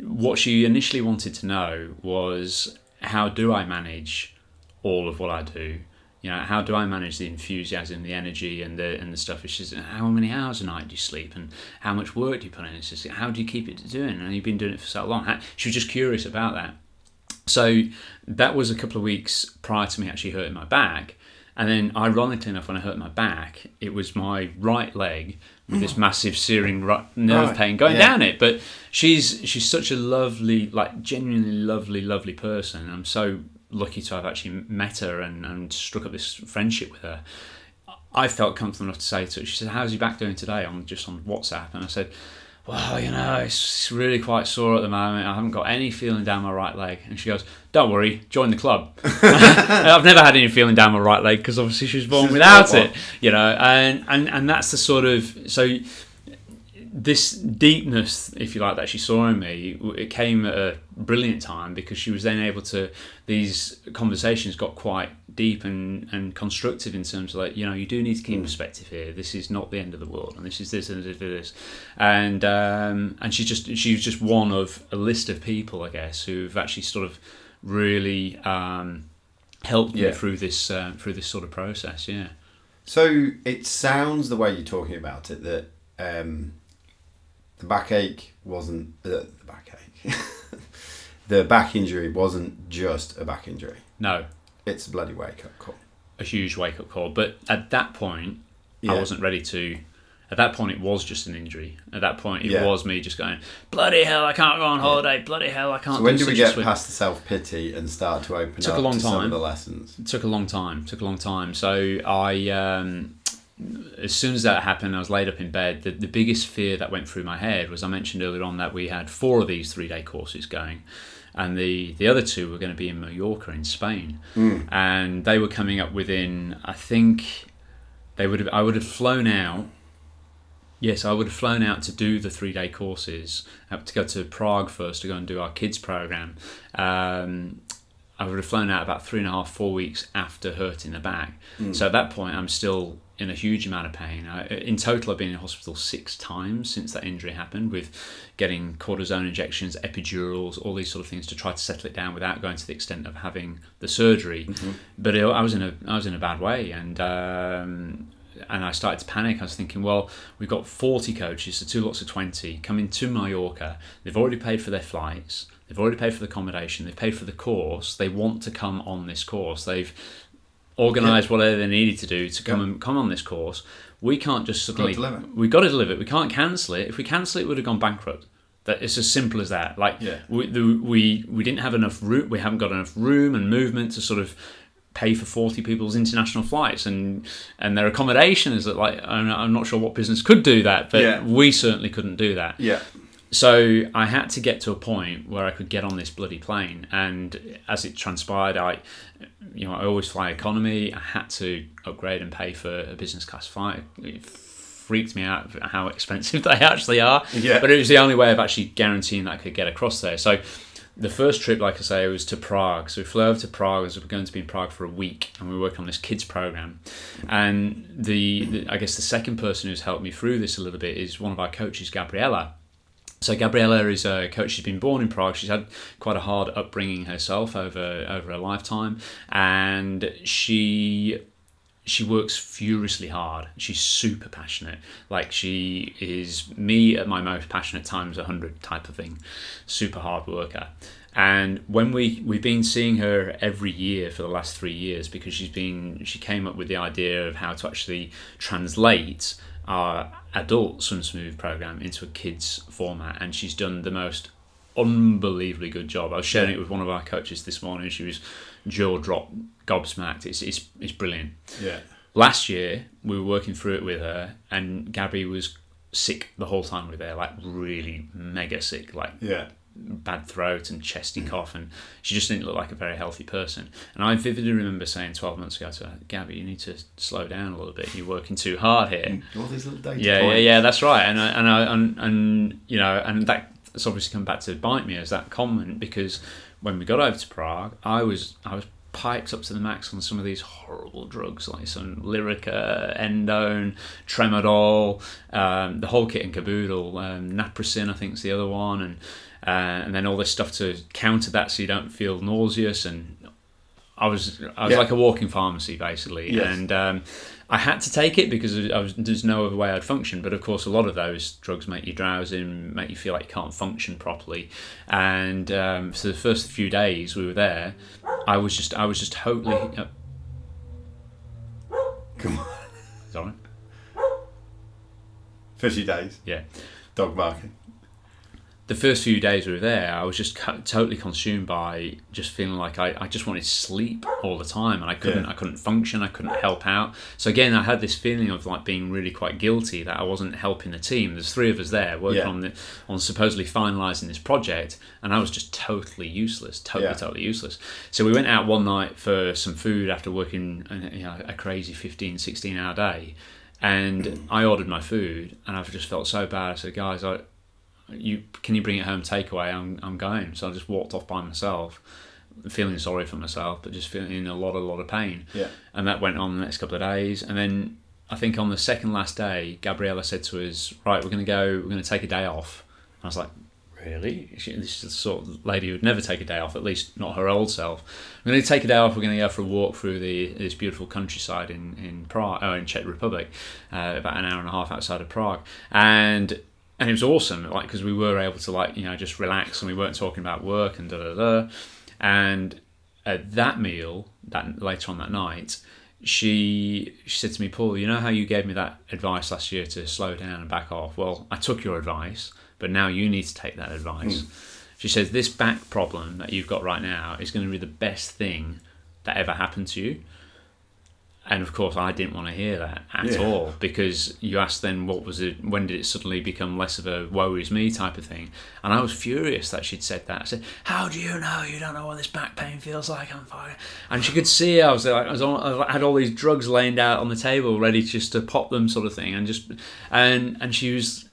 what she initially wanted to know was how do I manage all of what I do? You know, how do I manage the enthusiasm, the energy, and the and the stuff? It's just how many hours a night do you sleep, and how much work do you put in? It's just how do you keep it doing? And you've been doing it for so long. How, she was just curious about that. So that was a couple of weeks prior to me actually hurting my back. And then, ironically enough, when I hurt my back, it was my right leg with this mm. massive searing nerve Right, pain going yeah. down it. But she's she's such a lovely, like genuinely lovely, lovely person. And I'm so lucky to have actually met her and, and struck up this friendship with her. I felt comfortable enough to say to her, she said, How's your back doing today? on just on WhatsApp. And I said, Well, you know, it's really quite sore at the moment. I haven't got any feeling down my right leg. And she goes, Don't worry, join the club. I've never had any feeling down my right leg because obviously she was born without it, you know. And, and, and that's the sort of. So this deepness, if you like, that she saw in me, it came at a brilliant time because she was then able to. These conversations got quite deep and, and constructive in terms of like, you know, you do need to keep perspective here. This is not the end of the world, and this is this and this and this. And um, and she's just she was just one of a list of people, I guess, who've actually sort of really um, helped Yeah. me through this uh, through this sort of process. Yeah. So it sounds the way you're talking about it that um, the backache wasn't uh, the backache. the back injury wasn't just a back injury. No, It's a bloody wake up call. a huge wake up call. But at that point, Yeah. I wasn't ready to. At that point, it was just an injury. At that point, it Yeah. was me just going, bloody hell, I can't go on holiday. Bloody hell, I can't. So when do do we get swim." past the self pity and start to open it Took a up long to some time. of the lessons? It took a long time. Took a long time. So I, um, as soon as that happened, I was laid up in bed. The, the biggest fear that went through my head was I mentioned earlier on that we had four of these three day courses going, and the the other two were going to be in Mallorca in Spain, and they were coming up within. I think they would have. I would have flown out. Yes, I would have flown out to do the three day courses, to go to Prague first to go and do our kids program. Um, I would have flown out about three and a half, four weeks after hurting the back. So at that point, I'm still in a huge amount of pain. I, in total, I've been in hospital six times since that injury happened, with getting cortisone injections, epidurals, all these sort of things to try to settle it down without going to the extent of having the surgery. Mm-hmm. But it, I was in a I was in a bad way, and um, and I started to panic. I was thinking, well, we've got 40 coaches, so two lots of 20 coming to Mallorca. They've already paid for their flights. They've already paid for the accommodation. They've paid for the course. They want to come on this course. They've organised yeah. whatever they needed to do to come yeah. and come on this course. We can't just suddenly. We've got to deliver it. We can't cancel it. If we cancel it, we'd have gone bankrupt. That it's as simple as that. Like yeah. we, the, we we didn't have enough room. We haven't got enough room and movement to sort of pay for 40 people's international flights and and their accommodation is that like I'm, I'm not sure what business could do that but yeah. we certainly couldn't do that yeah so I had to get to a point where I could get on this bloody plane, and as it transpired, I, you know, I always fly economy. I had to upgrade and pay for a business class flight. It freaked me out how expensive they actually are. Yeah. But it was the only way of actually guaranteeing that I could get across there. So the first trip, like I say, was to Prague. So we flew over to Prague as we were going to be in Prague for a week, and we were working on this kids program. And the, the I guess the second person who's helped me through this a little bit is one of our coaches, Gabriella so Gabriella is a coach. She's been born in Prague. She's had quite a hard upbringing herself over over a lifetime, and she she works furiously hard. She's super passionate. Like she is me at my most passionate times, a hundred type of thing. Super hard worker. And when we we've been seeing her every year for the last three years because she's been she came up with the idea of how to actually translate our adult Swim Smooth program into a kids format, and she's done the most unbelievably good job. I was sharing it with one of our coaches this morning. She was jaw dropped, gobsmacked. It's it's it's brilliant. Yeah. Last year we were working through it with her, and Gabby was sick the whole time we were there, like really mega sick, like yeah bad throat and chesty mm. cough, and she just didn't look like a very healthy person. And I vividly remember saying 12 months ago to her, Gabby, you need to slow down a little bit. You're working too hard here. Mm. All these little data yeah, points. yeah, yeah, that's right. And I, and I, and, and you know, and that's obviously come back to bite me as that comment because when we got over to Prague, I was I was piped up to the max on some of these horrible drugs like some Lyrica, Endone, Tramadol, um, the whole kit and caboodle. Um, Naprosyn, I think, is the other one, and uh, and then all this stuff to counter that so you don't feel nauseous. And I was I was yeah. like a walking pharmacy basically. Yes. and um, I had to take it because was, there's no other way I'd function. But of course a lot of those drugs make you drowsy and make you feel like you can't function properly. And um, for the first few days we were there I was just I was just totally uh, come on. Sorry? Fifty days? Yeah. Dog barking the first few days we were there, I was just co- totally consumed by just feeling like I, I just wanted to sleep all the time, and I couldn't yeah. I couldn't function, I couldn't help out. So again, I had this feeling of like being really quite guilty that I wasn't helping the team. There's three of us there working yeah. on the on supposedly finalising this project, and I was just totally useless, totally yeah. totally useless. So we went out one night for some food after working uh, you know, a crazy 15, 16 hour day. And I ordered my food, and I just felt so bad. I said, "Guys, I, you can you bring it home takeaway? I'm I'm going. So I just walked off by myself, feeling sorry for myself, but just feeling in a lot a lot of pain. Yeah. And that went on the next couple of days, and then I think on the second last day, Gabriella said to us, "Right, we're going to go. We're going to take a day off." And I was like, "Really? She, this is the sort of lady who would never take a day off. At least not her old self. We're going to take a day off. We're going to go for a walk through the this beautiful countryside in in Prague, oh, in Czech Republic, uh, about an hour and a half outside of Prague, and." And it was awesome like because we were able to like you know just relax and we weren't talking about work and da da da. And at that meal that later on that night she she said to me paul you know how you gave me that advice last year to slow down and back off? Well i took your advice but now you need to take that advice. Mm. she says this back problem that you've got right now is going to be the best thing that ever happened to you and of course I didn't want to hear that at yeah. all because you asked then what was it when did it suddenly become less of a woe is me type of thing? And I was furious that she'd said that. I said how do you know? You don't know what this back pain feels like. I'm fine. And she could see I was like I, was on, I had all these drugs laying out on the table ready just to pop them sort of thing and just and and she was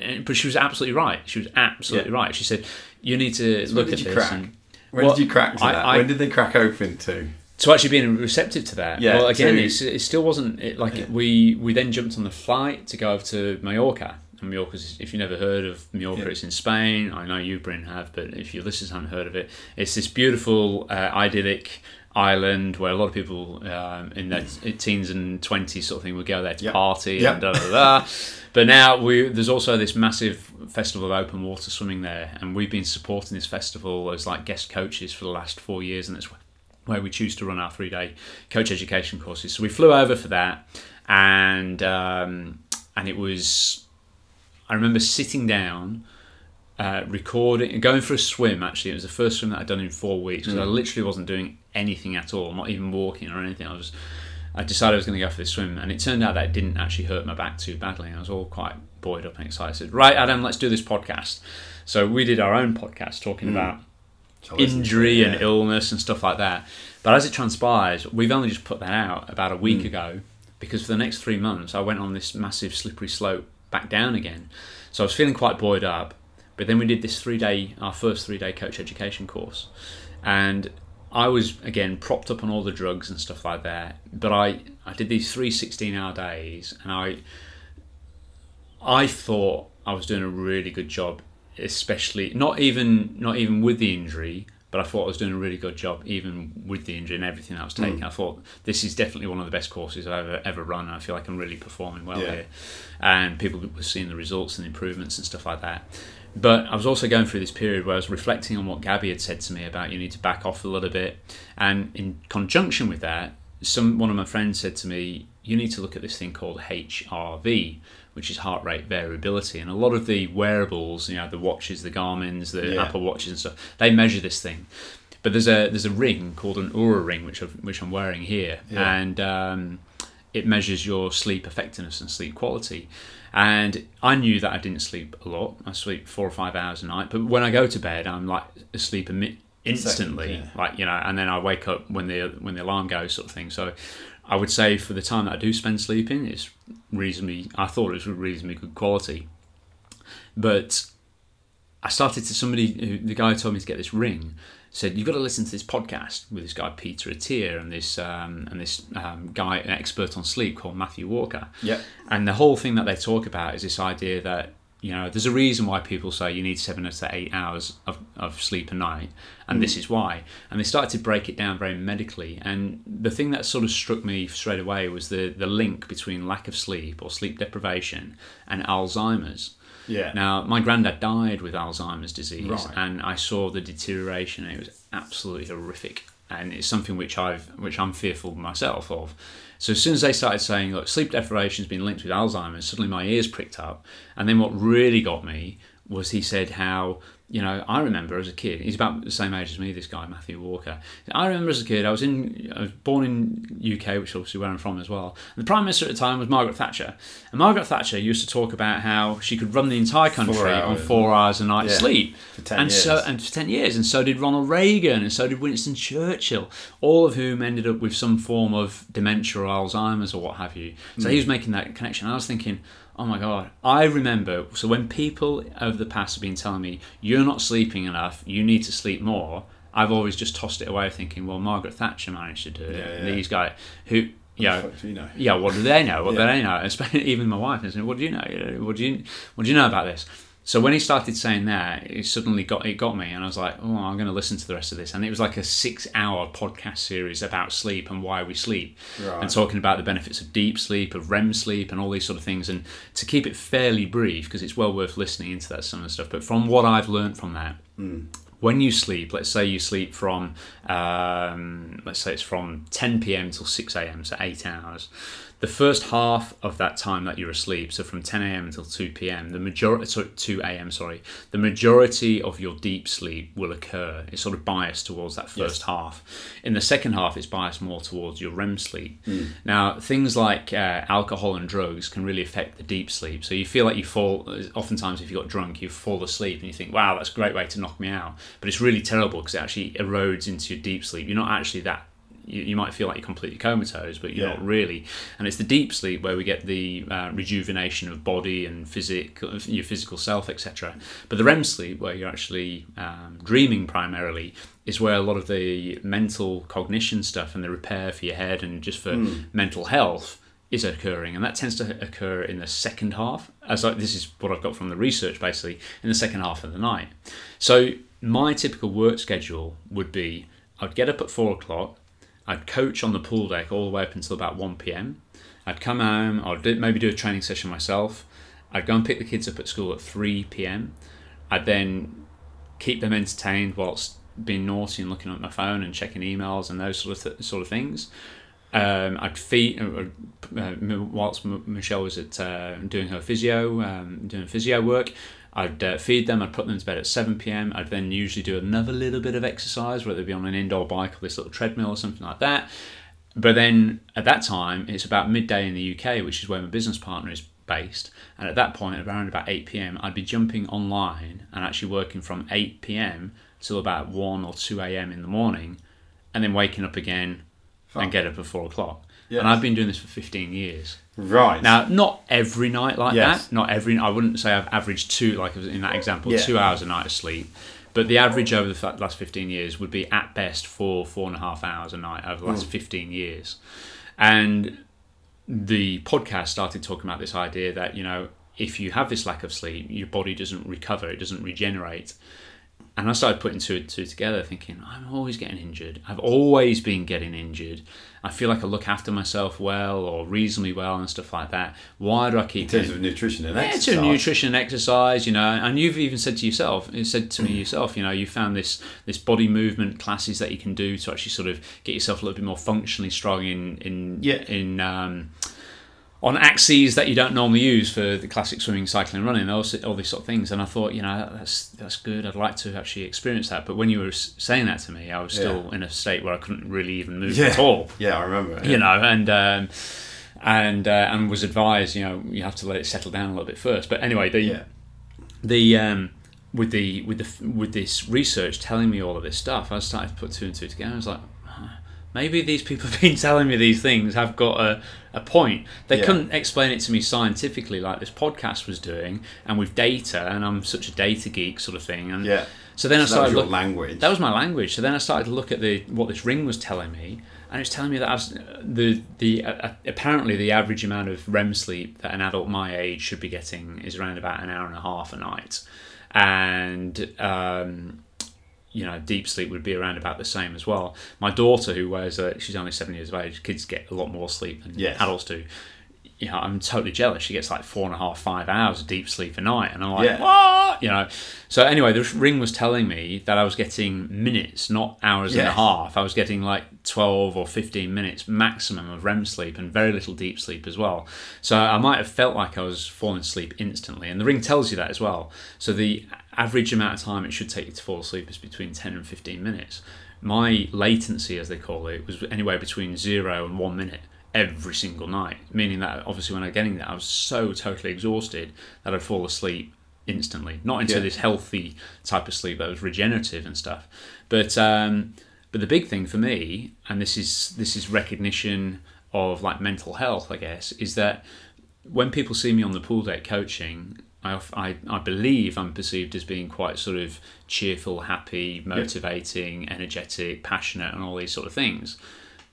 eh, but she was absolutely right. She was absolutely yeah. right. She said you need to so look at this and, when well, did you crack to I, that? I, when did they crack open to to actually being receptive to that. Yeah, Well, again, it still wasn't it, like we we then jumped on the flight to go over to Mallorca. And Mallorca's, if you've never heard of Mallorca, Yeah. it's in Spain. I know you, Bryn, have, but if your listeners haven't heard of it, it's this beautiful, uh, idyllic island where a lot of people um, in their teens and twenties sort of thing would go there to Yep. party Yep. and da da da. But now we there's also this massive festival of open water swimming there, and we've been supporting this festival as like guest coaches for the last four years, and it's where we choose to run our three day coach education courses. So we flew over for that, and um, and it was. I remember sitting down, uh, recording, going for a swim. Actually, it was the first swim that I'd done in four weeks because I literally wasn't doing anything at all, not even walking or anything. I was. I decided I was going to go for this swim, and it turned out that it didn't actually hurt my back too badly. I was all quite buoyed up and excited. I said, right, Adam, let's do this podcast. So we did our own podcast talking about So I listened to injury and yeah. illness and stuff like that. But as it transpires, we've only just put that out about a Mm. week ago because for the next three months I went on this massive slippery slope back down again. So I was feeling quite buoyed up. But then we did this three day, our first three day coach education course. And I was again propped up on all the drugs and stuff like that. But I, I did these three 16 hour days and I I thought I was doing a really good job, especially not even not even with the injury, but I thought I was doing a really good job even with the injury and everything I was hmm. taking. I thought this is definitely one of the best courses I've ever ever run. And I feel like I'm really performing well Yeah. here, and people were seeing the results and the improvements and stuff like that. But I was also going through this period where I was reflecting on what Gabby had said to me about you need to back off a little bit, and in conjunction with that, some one of my friends said to me, you need to look at this thing called HRV, which is heart rate variability, and a lot of the wearables, you know, the watches, the Garmin's, the Yeah. Apple watches and stuff, they measure this thing. But there's a there's a ring called an Oura ring, which I've, which I'm wearing here, Yeah. and um, it measures your sleep effectiveness and sleep quality. And I knew that I didn't sleep a lot. I sleep four or five hours a night. But when I go to bed, I'm like asleep instantly, yeah. like you know, and then I wake up when the when the alarm goes, sort of thing. So I would say for the time that I do spend sleeping, it's reasonably. I thought it was reasonably good quality. But I started to somebody who the guy who told me to get this ring said you've got to listen to this podcast with this guy Peter Attia and this um, and this um, guy an expert on sleep called Matthew Walker. Yep. And the whole thing that they talk about is this idea that you know there's a reason why people say you need seven to eight hours of, of sleep a night, and this mm. is why. And they started to break it down very medically. And the thing that sort of struck me straight away was the the link between lack of sleep or sleep deprivation and Alzheimer's. Yeah. Now, my granddad died with Alzheimer's disease, Right. and I saw the deterioration. It was absolutely horrific, and it's something which I've, which I'm fearful myself of. So as soon as they started saying, "Look, sleep deprivation has been linked with Alzheimer's," suddenly my ears pricked up. And then what really got me was he said how you know I remember as a kid. He's about the same age as me. This guy, Matthew Walker. I remember as a kid. I was in. I was born in UK, which is obviously where I'm from as well. And the prime minister at the time was Margaret Thatcher. And Margaret Thatcher used to talk about how she could run the entire country on hours. four hours a night Yeah. sleep. For 10 and so and for ten years, and so did Ronald Reagan, and so did Winston Churchill, all of whom ended up with some form of dementia or Alzheimer's or what have you. So Hmm. he was making that connection. I was thinking, oh my god, I remember. So when people over the past have been telling me you're not sleeping enough, you need to sleep more, I've always just tossed it away, thinking, well, Margaret Thatcher managed to do it. Yeah, and yeah. These guys who. You know, fuck do you know? yeah, what do they know? What Yeah. do they know? Especially even my wife is "What do you know? You know, What do you What do you know about this?" So when he started saying that, it suddenly got it got me, and I was like, "Oh, I'm going to listen to the rest of this." And it was like a six-hour podcast series about sleep and why we sleep, Right. and talking about the benefits of deep sleep, of REM sleep, and all these sort of things. And to keep it fairly brief, because it's well worth listening into that some of the stuff. But from what I've learned from that, when you sleep, let's say you sleep from, um, let's say it's from 10 p.m. till 6 a.m., so eight hours. The first half of that time that you're asleep, so from 10 a.m. until 2 p.m., the majority, sorry, 2 a.m. Sorry, the majority of your deep sleep will occur. It's sort of biased towards that first half. In the second half, it's biased more towards your REM sleep. Now, things like uh, alcohol and drugs can really affect the deep sleep. So you feel like you fall. Oftentimes, if you got drunk, you fall asleep and you think, "Wow, that's a great way to knock me out." But it's really terrible because it actually erodes into your deep sleep. You're not actually that you, you might feel like you're completely comatose, but you're Yeah. not really. And it's the deep sleep where we get the uh, rejuvenation of body and physic, your physical self, etc. But the REM sleep, where you're actually um, dreaming primarily, is where a lot of the mental cognition stuff and the repair for your head and just for mental health is occurring, and that tends to occur in the second half. As I, this is what I've got from the research, basically in the second half of the night. So my typical work schedule would be: I'd get up at four o'clock, I'd coach on the pool deck all the way up until about one p.m. I'd come home, I'd maybe do a training session myself. I'd go and pick the kids up at school at three p.m. I'd then keep them entertained whilst being naughty and looking at my phone and checking emails and those sort of th- sort of things. Um, I'd feed uh, uh, whilst M- Michelle was at uh, doing her physio, um, doing physio work. I'd uh, feed them. I'd put them to bed at seven pm. I'd then usually do another little bit of exercise, whether it be on an indoor bike or this little treadmill or something like that. But then at that time, it's about midday in the UK, which is where my business partner is based. And at that point, around about 8 pm, I'd be jumping online and actually working from 8 pm till about 1 or 2 am in the morning, and then waking up again Fuck. and get up at 4 o'clock. Yes. And I've been doing this for 15 years. Right. Now, not every night like Yes. that. Not every. I wouldn't say I've averaged two, like in that example, Yeah. two hours a night of sleep. But the average over the last 15 years would be at best four, four and a half hours a night over the last Hmm. 15 years. And the podcast started talking about this idea that, you know, if you have this lack of sleep, your body doesn't recover, it doesn't regenerate. And I started putting two and two together, thinking, I'm always getting injured. I've always been getting injured. I feel like I look after myself well or reasonably well and stuff like that. Why do I keep in terms getting- of nutrition and yeah, exercise. to nutrition and exercise, you know, and you've even said to yourself, you said to me yourself, you know, you found this this body movement classes that you can do to actually sort of get yourself a little bit more functionally strong in in Yeah. in um, on axes that you don't normally use for the classic swimming, cycling, running, all, all these sort of things. And I thought, you know, that's that's good. I'd like to actually experience that. But when you were saying that to me, I was still in a state where I couldn't really even move Yeah. at all Yeah, I remember. you know, and um, and uh, and was advised, you know, you have to let it settle down a little bit first. But anyway, the Yeah. the um, with the with the with this research telling me all of this stuff, I started to put two and two together. I was like, "Huh, maybe these people have been telling me these things have got a, a point. They Yeah. couldn't explain it to me scientifically like this podcast was doing, and with data, and I'm such a data geek sort of thing. And Yeah. so then I So that was started your look- language. that was my language. So then I started to look at the what this ring was telling me, and it was telling me that I was, the the uh, apparently the average amount of REM sleep that an adult my age should be getting is around about an hour and a half a night, and um, you know deep sleep would be around about the same as well. My daughter, who wears a, she's only seven years of age, kids get a lot more sleep than Yes. adults do. You know, I'm totally jealous. She gets like four and a half, five hours of deep sleep a night, and I'm like, Yeah. what? You know. So anyway, the ring was telling me that I was getting minutes, not hours and a half. I was getting like 12 or 15 minutes maximum of REM sleep and very little deep sleep as well. So I might have felt like I was falling asleep instantly, and the ring tells you that as well. So the average amount of time it should take you to fall asleep is between 10 and 15 minutes. My latency, as they call it, was anywhere between zero and one minute every single night, meaning that obviously when I was getting that, I was so totally exhausted that I'd fall asleep instantly. Not into Yeah. this healthy type of sleep that was regenerative and stuff, but um, but the big thing for me, and this is this is recognition of like mental health, I guess, is that when people see me on the pool deck coaching, I, I, I believe I'm perceived as being quite sort of cheerful, happy, motivating, energetic, passionate, and all these sort of things.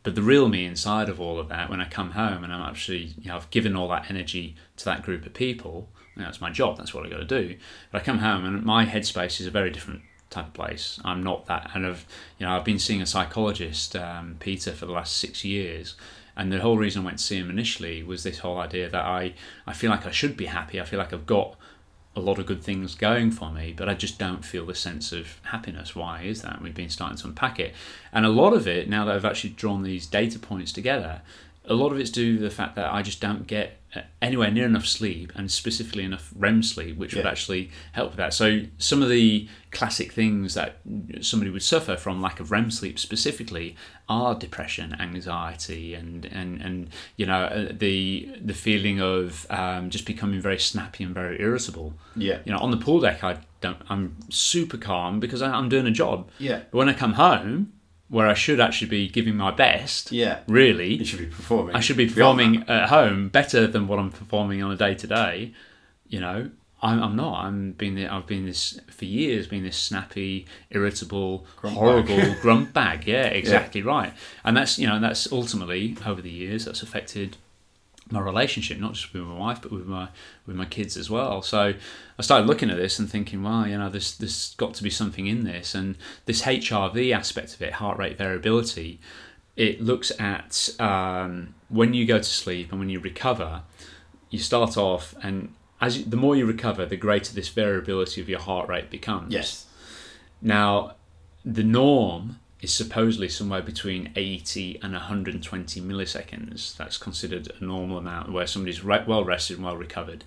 But the real me inside of all of that, when I come home and I'm actually, you know, I've given all that energy to that group of people, you know, it's my job, that's what i got to do. But I come home and my headspace is a very different type of place. I'm not that, and I've, you know, I've been seeing a psychologist, um, Peter, for the last six years. And the whole reason I went to see him initially was this whole idea that I, I feel like I should be happy. I feel like I've got a lot of good things going for me, but I just don't feel the sense of happiness. Why is that? We've been starting to unpack it. And a lot of it, now that I've actually drawn these data points together, a lot of it's due to the fact that I just don't get uh, anywhere near enough sleep and specifically enough REM sleep, which would actually help with that. So some of the classic things that somebody would suffer from lack of REM sleep specifically are depression, anxiety, and and and you know uh, the the feeling of um, just becoming very snappy and very irritable. Yeah. You know, on the pool deck, I don't. I'm super calm because I, I'm doing a job. Yeah. But when I come home, where I should actually be giving my best. Yeah. Really, You should be performing. I should be performing at home better than what I'm performing on a day to day. You know, I'm, I'm not. I'm being. The, I've been this for years. Been this snappy, irritable, Grump horrible bag. grump bag. Yeah, exactly right. And that's you know that's ultimately over the years that's affected my relationship, not just with my wife, but with my with my kids as well. So I started looking at this and thinking, well, you know, this there's got to be something in this, and this HRV aspect of it, heart rate variability, it looks at um, when you go to sleep and when you recover, you start off, and as you, the more you recover, the greater this variability of your heart rate becomes. Yes. Now, the norm is supposedly somewhere between 80 and 120 milliseconds. That's considered a normal amount where somebody's re- well rested and well recovered.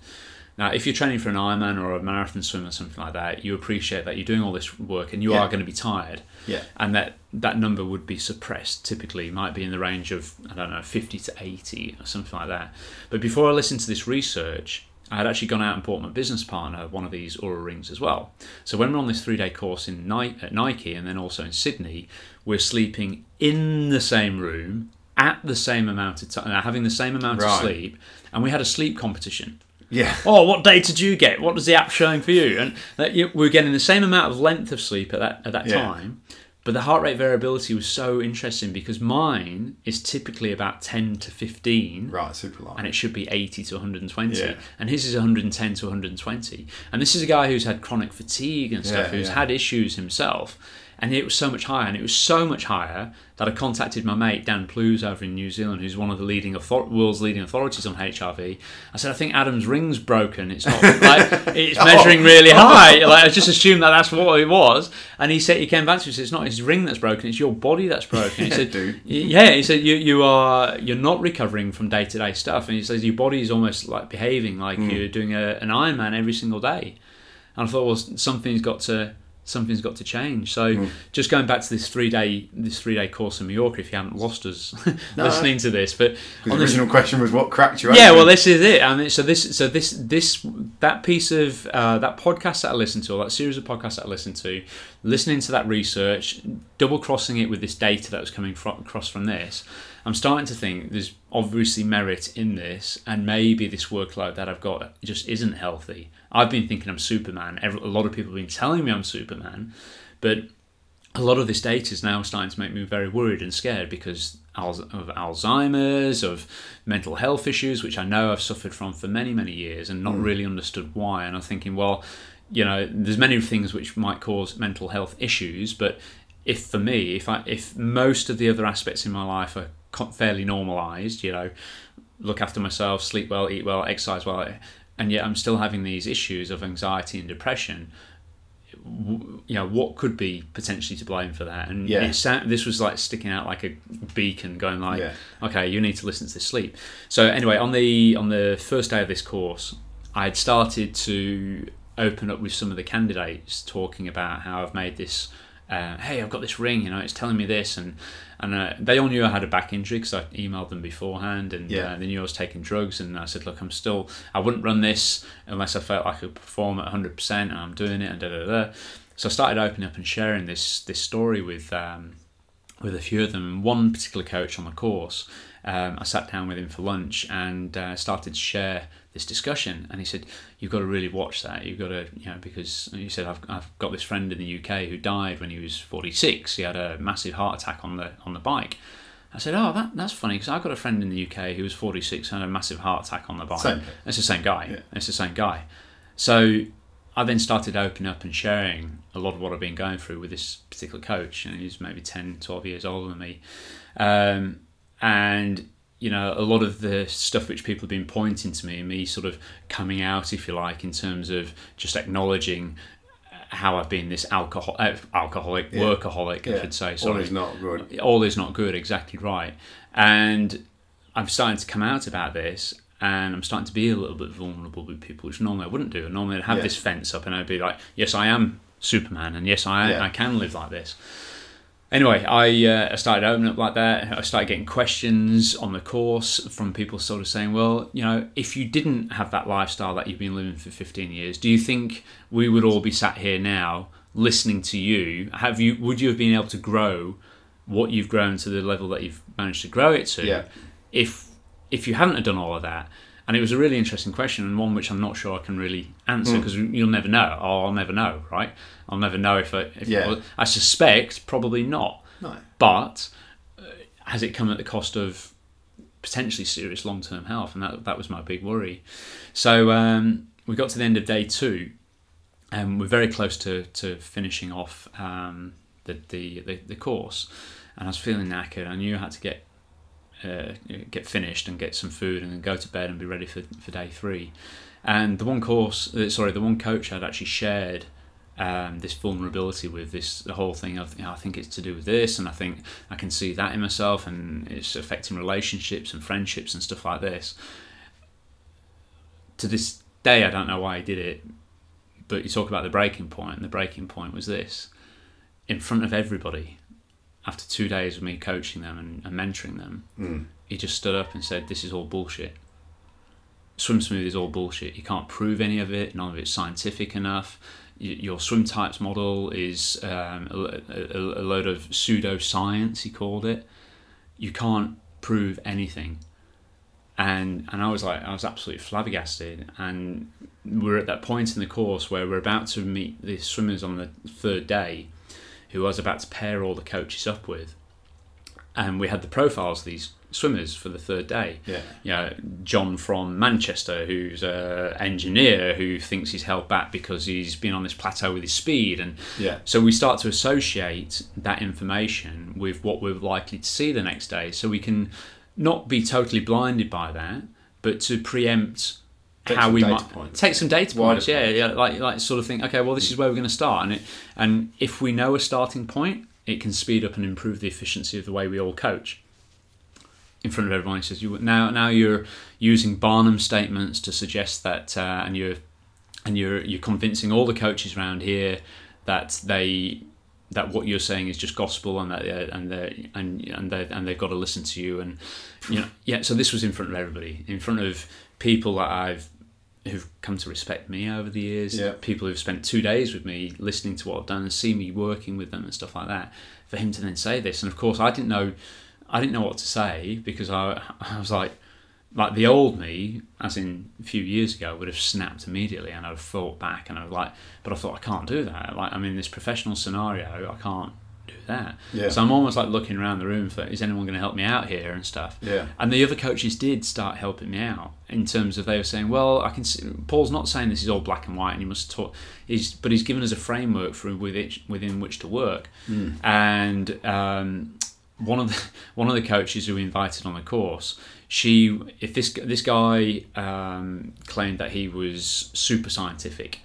Now, if you're training for an Ironman or a marathon swim or something like that, you appreciate that you're doing all this work and you Yeah. are going to be tired, Yeah. and that that number would be suppressed. Typically, might be in the range of I don't know 50 to 80 or something like that. But before I listened to this research, I had actually gone out and bought my business partner one of these Oura rings as well. So when we're on this three-day course in Ni- at Nike and then also in Sydney, we're sleeping in the same room at the same amount of time, uh, having the same amount Right. of sleep, and we had a sleep competition. Yeah. Oh, what data did you get? What was the app showing for you? And that you, we were getting the same amount of length of sleep at that at that Yeah. time, but the heart rate variability was so interesting because mine is typically about ten to fifteen, Right. Super long. and it should be 80 to 120 Yeah. and his is 110 to 120 and this is a guy who's had chronic fatigue and stuff Yeah, who's yeah. had issues himself and it was so much higher and it was so much higher that I contacted my mate Dan Plews over in New Zealand who's one of the leading author- world's leading authorities on HRV I said I think Adam's ring's broken it's not like it's Oh. measuring really high like I just assumed that that's what it was and he said he came back to me and said it's not his ring that's broken it's your body that's broken he said Dude. yeah, he said you you are you're not recovering from day to day stuff, and he says your body is almost like behaving like Hmm. you're doing a, an Ironman every single day. And I thought, well, something's got to something's got to change. So Hmm. just going back to this three day this three day course in Mallorca, if you haven't lost us listening to this, but the on this original question was what cracked you yeah, well, this is it. I mean, so this, so this, this, that piece of uh, that podcast that I listened to, or that series of podcasts that I listened to, listening to that research, double crossing it with this data that was coming across from this, I'm starting to think there's obviously merit in this, and maybe this workload that I've got just isn't healthy. I've been thinking I'm Superman. Every, a lot of people have been telling me I'm Superman, but a lot of this data is now starting to make me very worried and scared because of Alzheimer's, of mental health issues, which I know I've suffered from for many, many years and not hmm. really understood why. And I'm thinking, well, you know, there's many things which might cause mental health issues, but if for me, if I, if most of the other aspects in my life are fairly normalised, you know, look after myself, sleep well, eat well, exercise well, and yet I'm still having these issues of anxiety and depression you know what could be potentially to blame for that and Yeah. it sa- this was like sticking out like a beacon going like Yeah. okay you need to listen to this sleep so anyway on the on the first day of this course i had started to open up with some of the candidates talking about how i've made this uh, hey i've got this ring you know it's telling me this and and uh, they all knew I had a back injury because I emailed them beforehand, and Yeah. uh, they knew I was taking drugs. And I said, "Look, I'm still. I wouldn't run this unless I felt I could perform at 100, percent and I'm doing it." And da da da. So I started opening up and sharing this this story with um, with a few of them. And one particular coach on the course, um, I sat down with him for lunch and uh, started to share this discussion. And he said, "You've got to really watch that. You've got to, you know, because he said I've, I've got this friend in the UK who died when he was 46. He had a massive heart attack on the on the bike." I said, "Oh, that, that's funny because I've got a friend in the UK who was 46 and had a massive heart attack on the bike. Same. It's the same guy. Yeah. It's the same guy." So I then started opening up and sharing a lot of what I've been going through with this particular coach, and he's maybe 10, 12 years older than me. Um, and, you know, a lot of the stuff which people have been pointing to me, and me sort of coming out, if you like, in terms of just acknowledging how I've been this alcohol, uh, alcoholic, Yeah. workaholic, I Yeah. should say. Sorry. All is not good. all is not good exactly right and i'm starting to come out about this and i'm starting to be a little bit vulnerable with people which normally i wouldn't do normally i'd have Yeah. this fence up and i'd be like yes i am superman and yes i. I can live like this anyway I, uh, I started opening up like that i started getting questions on the course from people sort of saying well you know if you didn't have that lifestyle that you've been living for 15 years do you think we would all be sat here now listening to you have you would you have been able to grow what you've grown to the level that you've managed to grow it to. Yeah. If if you hadn't have done all of that, and it was a really interesting question and one which I'm not sure I can really answer Mm. because you'll never know. Or I'll never know, right? I'll never know if I. If Yeah. I, I suspect probably not, No. but uh, has it come at the cost of potentially serious long term health? And that that was my big worry. So um, we got to the end of day two, and we're very close to, to finishing off um, the, the, the the course, and I was feeling knackered. I knew I had to get uh, get finished and get some food and then go to bed and be ready for, for day three. And the one course, uh, sorry, the one coach had actually shared um, this vulnerability with this the whole thing of you know, I think it's to do with this and I think I can see that in myself and it's affecting relationships and friendships and stuff like this. To this day, I don't know why he did it, but you talk about the breaking point, and the breaking point was this: in front of everybody, after two days of me coaching them and, and mentoring them, Mm. he just stood up and said, "This is all bullshit. Swim smooth is all bullshit. You can't prove any of it. None of it's scientific enough. Your swim types model is um, a, a, a load of pseudo science." He called it. You can't prove anything. And and I was like, I was absolutely flabbergasted. And we're at that point in the course where we're about to meet the swimmers on the third day, who I was about to pair all the coaches up with and we had the profiles of these swimmers for the third day. Yeah. You know, John from Manchester, who's an engineer who thinks he's held back because he's been on this plateau with his speed, and Yeah. so we start to associate that information with what we're likely to see the next day, so we can not be totally blinded by that, but to preempt. Take how we might points. take some data points, yeah, yeah, like like sort of think, okay, well, this is where we're going to start, and it, and if we know a starting point, it can speed up and improve the efficiency of the way we all coach. In front of everyone, he says, "You now now you're using Barnum statements to suggest that, uh, and you're and you're you're convincing all the coaches around here that they that what you're saying is just gospel and that uh, and they and and they and they've got to listen to you. And you know yeah so this was in front of everybody in front of people that I've who've come to respect me over the years Yeah. people who've spent two days with me listening to what I've done and see me working with them and stuff like that for him to then say this. And of course I didn't know I didn't know what to say because I I was like like the old me, as in a few years ago, would have snapped immediately and I'd have fought back and I was like, but I thought I can't do that. Like I'm in this professional scenario, I can't do that. Yeah. So I'm almost like looking around the room for is anyone going to help me out here and stuff. Yeah. And the other coaches did start helping me out in terms of they were saying, well, I can. See, Paul's not saying this is all black and white, and he must talk. He's but he's given us a framework for with it, within which to work. And um, one of the one of the coaches who we invited on the course, she if this this guy um, claimed that he was super scientific.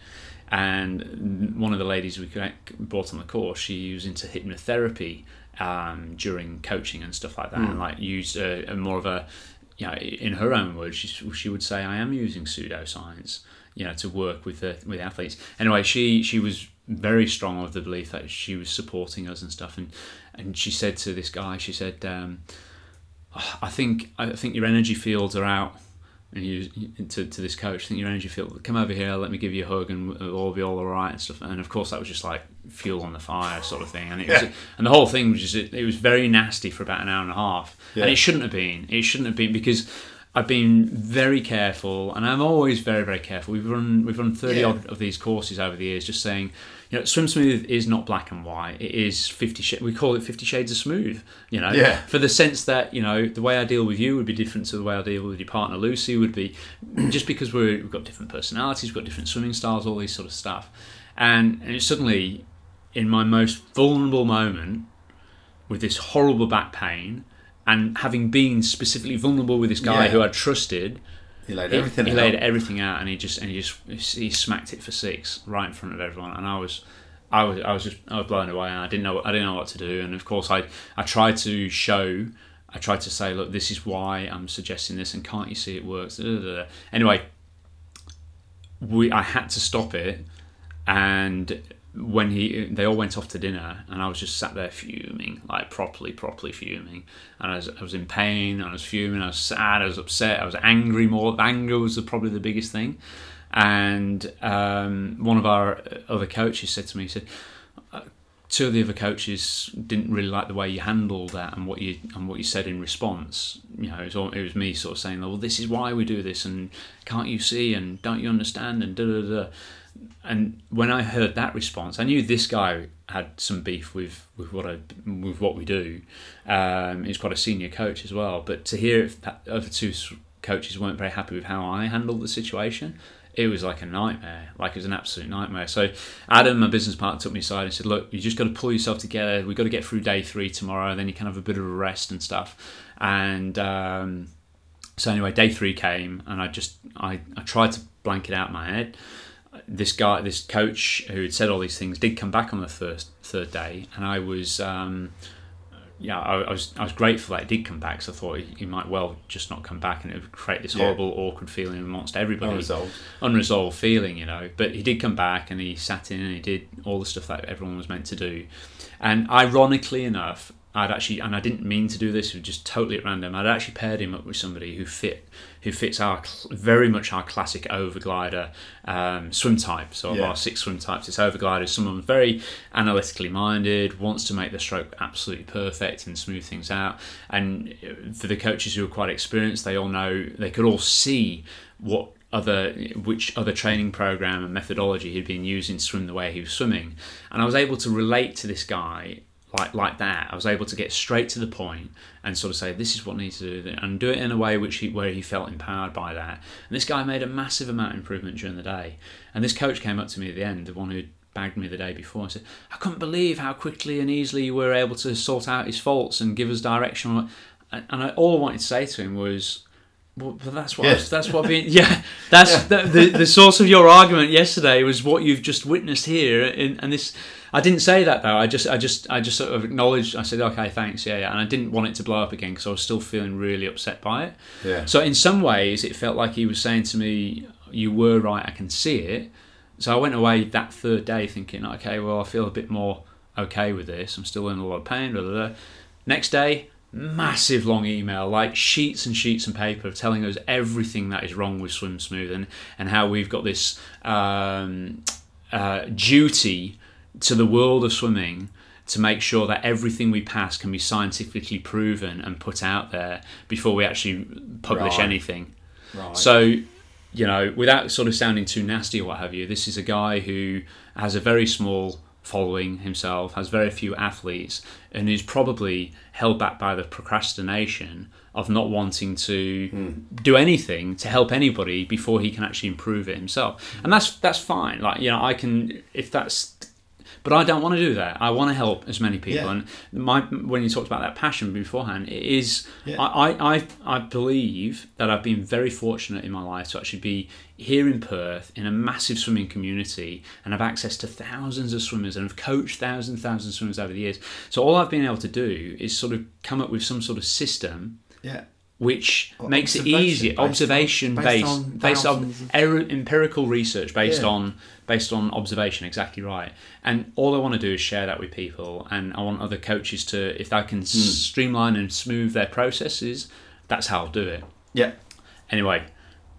And one of the ladies we brought on the course, she was into hypnotherapy um, during coaching and stuff like that, and like used a, a more of a, you know, in her own words, she, she would say, "I am using pseudoscience, you know, to work with the with athletes." Anyway, she she was very strong of the belief that she was supporting us and stuff, and and she said to this guy, she said, um, "I think I think your energy fields are out." And you, to, to this coach, I think your energy field, come over here, let me give you a hug, and it'll all be all alright and stuff. And of course, that was just like fuel on the fire sort of thing. And it was, Yeah. and the whole thing was just, it, it was very nasty for about an hour and a half. Yeah. And it shouldn't have been. It shouldn't have been because I've been very careful, and I'm always very, very careful. We've run we've run thirty Yeah. odd of these courses over the years, just saying, you know, swim smooth is not black and white. It is fifty. Sh- we call it Fifty Shades of Smooth. You know, Yeah. for the sense that you know the way I deal with you would be different to the way I deal with your partner Lucy. Would be just because we're, we've got different personalities, we've got different swimming styles, all these sort of stuff, and and suddenly, in my most vulnerable moment, with this horrible back pain. And having been specifically vulnerable with this guy Yeah. who I trusted, He laid everything he out. laid everything out, and he just and he just he smacked it for six right in front of everyone, and I was. I was, I was just I was blown away and I didn't know I didn't know what to do and of course I, I tried to show I tried to say look this is why I'm suggesting this and can't you see it works anyway we I had to stop it and when he they all went off to dinner and I was just sat there fuming like properly properly fuming and I was, I was in pain and I was fuming I was sad I was upset I was angry more anger was the, probably the biggest thing and um, one of our other coaches said to me he said two of the other coaches didn't really like the way you handled that and what you and what you said in response. You know, it was, all, it was me sort of saying, "Well, this is why we do this, and can't you see, and don't you understand?" and da da da. And when I heard that response, I knew this guy had some beef with, with what I with what we do. Um, he's quite a senior coach as well. But to hear that other two coaches weren't very happy with how I handled the situation, it was like a nightmare. Like it was an absolute nightmare. So Adam, my business partner, took me aside and said, "Look, you just got to pull yourself together. We've got to get through day three tomorrow. Then you can have a bit of a rest and stuff." And um, so anyway, day three came, and I just I, I tried to blank it out my head. This guy, this coach who had said all these things, did come back on the first third day, and I was. Um, yeah, I, I, was I was grateful that he did come back. So I thought he, he, might well just not come back, and it would create this horrible, awkward feeling amongst everybody, unresolved, unresolved feeling, you know. But he did come back, and he sat in, and he did all the stuff that everyone was meant to do. And ironically enough, I'd actually, and I didn't mean to do this, it was just totally at random. I'd actually paired him up with somebody who fit, who fits our very much our classic overglider um, swim type. So yeah. of our six swim types, it's overglider. Someone very analytically minded, wants to make the stroke absolutely perfect and smooth things out. And for the coaches who are quite experienced, they all know they could all see what other which other training program and methodology he'd been using to swim the way he was swimming and i was able to relate to this guy like like that. I was able to get straight to the point and sort of say this is what needs to do and do it in a way which he, where he felt empowered by that. And this guy made a massive amount of improvement during the day. And this coach came up to me at the end, the one who bagged me the day before, and said, "I couldn't believe how quickly and easily you were able to sort out his faults and give us direction." And I, all I wanted to say to him was. Well, that's what yes. that's what being yeah that's yeah. The, the, the source of your argument yesterday was what you've just witnessed here in, and this I didn't say that though. I just, I just, I just sort of acknowledged. I said, okay, thanks, yeah, yeah, and I didn't want it to blow up again because I was still feeling really upset by it. Yeah. So in some ways, it felt like he was saying to me, "You were right. I can see it." So I went away that third day thinking, okay, well, I feel a bit more okay with this. I'm still in a lot of pain. Blah, blah, blah. Next day, massive long email, like sheets and sheets and paper, telling us everything that is wrong with Swim Smooth and, and how we've got this um, uh, duty to the world of swimming to make sure that everything we pass can be scientifically proven and put out there before we actually publish right. anything. Right. So, you know, without sort of sounding too nasty or what have you, this is a guy who has a very small following himself, has very few athletes, and is probably held back by the procrastination of not wanting to mm. do anything to help anybody before he can actually improve it himself. And that's that's fine. Like, you know, I can if that's but I don't want to do that. I want to help as many people. Yeah. And my when you talked about that passion beforehand, it is yeah. I, I I believe that I've been very fortunate in my life to actually be here in Perth in a massive swimming community and have access to thousands of swimmers and have coached thousands and thousands of swimmers over the years. So all I've been able to do is sort of come up with some sort of system. Yeah which well, makes it easier. Based observation on, based, on, based on empirical research, based yeah. on based on observation. Exactly right. And all I want to do is share that with people, and I want other coaches to, if they can mm. streamline and smooth their processes, that's how I'll do it. Yeah. Anyway,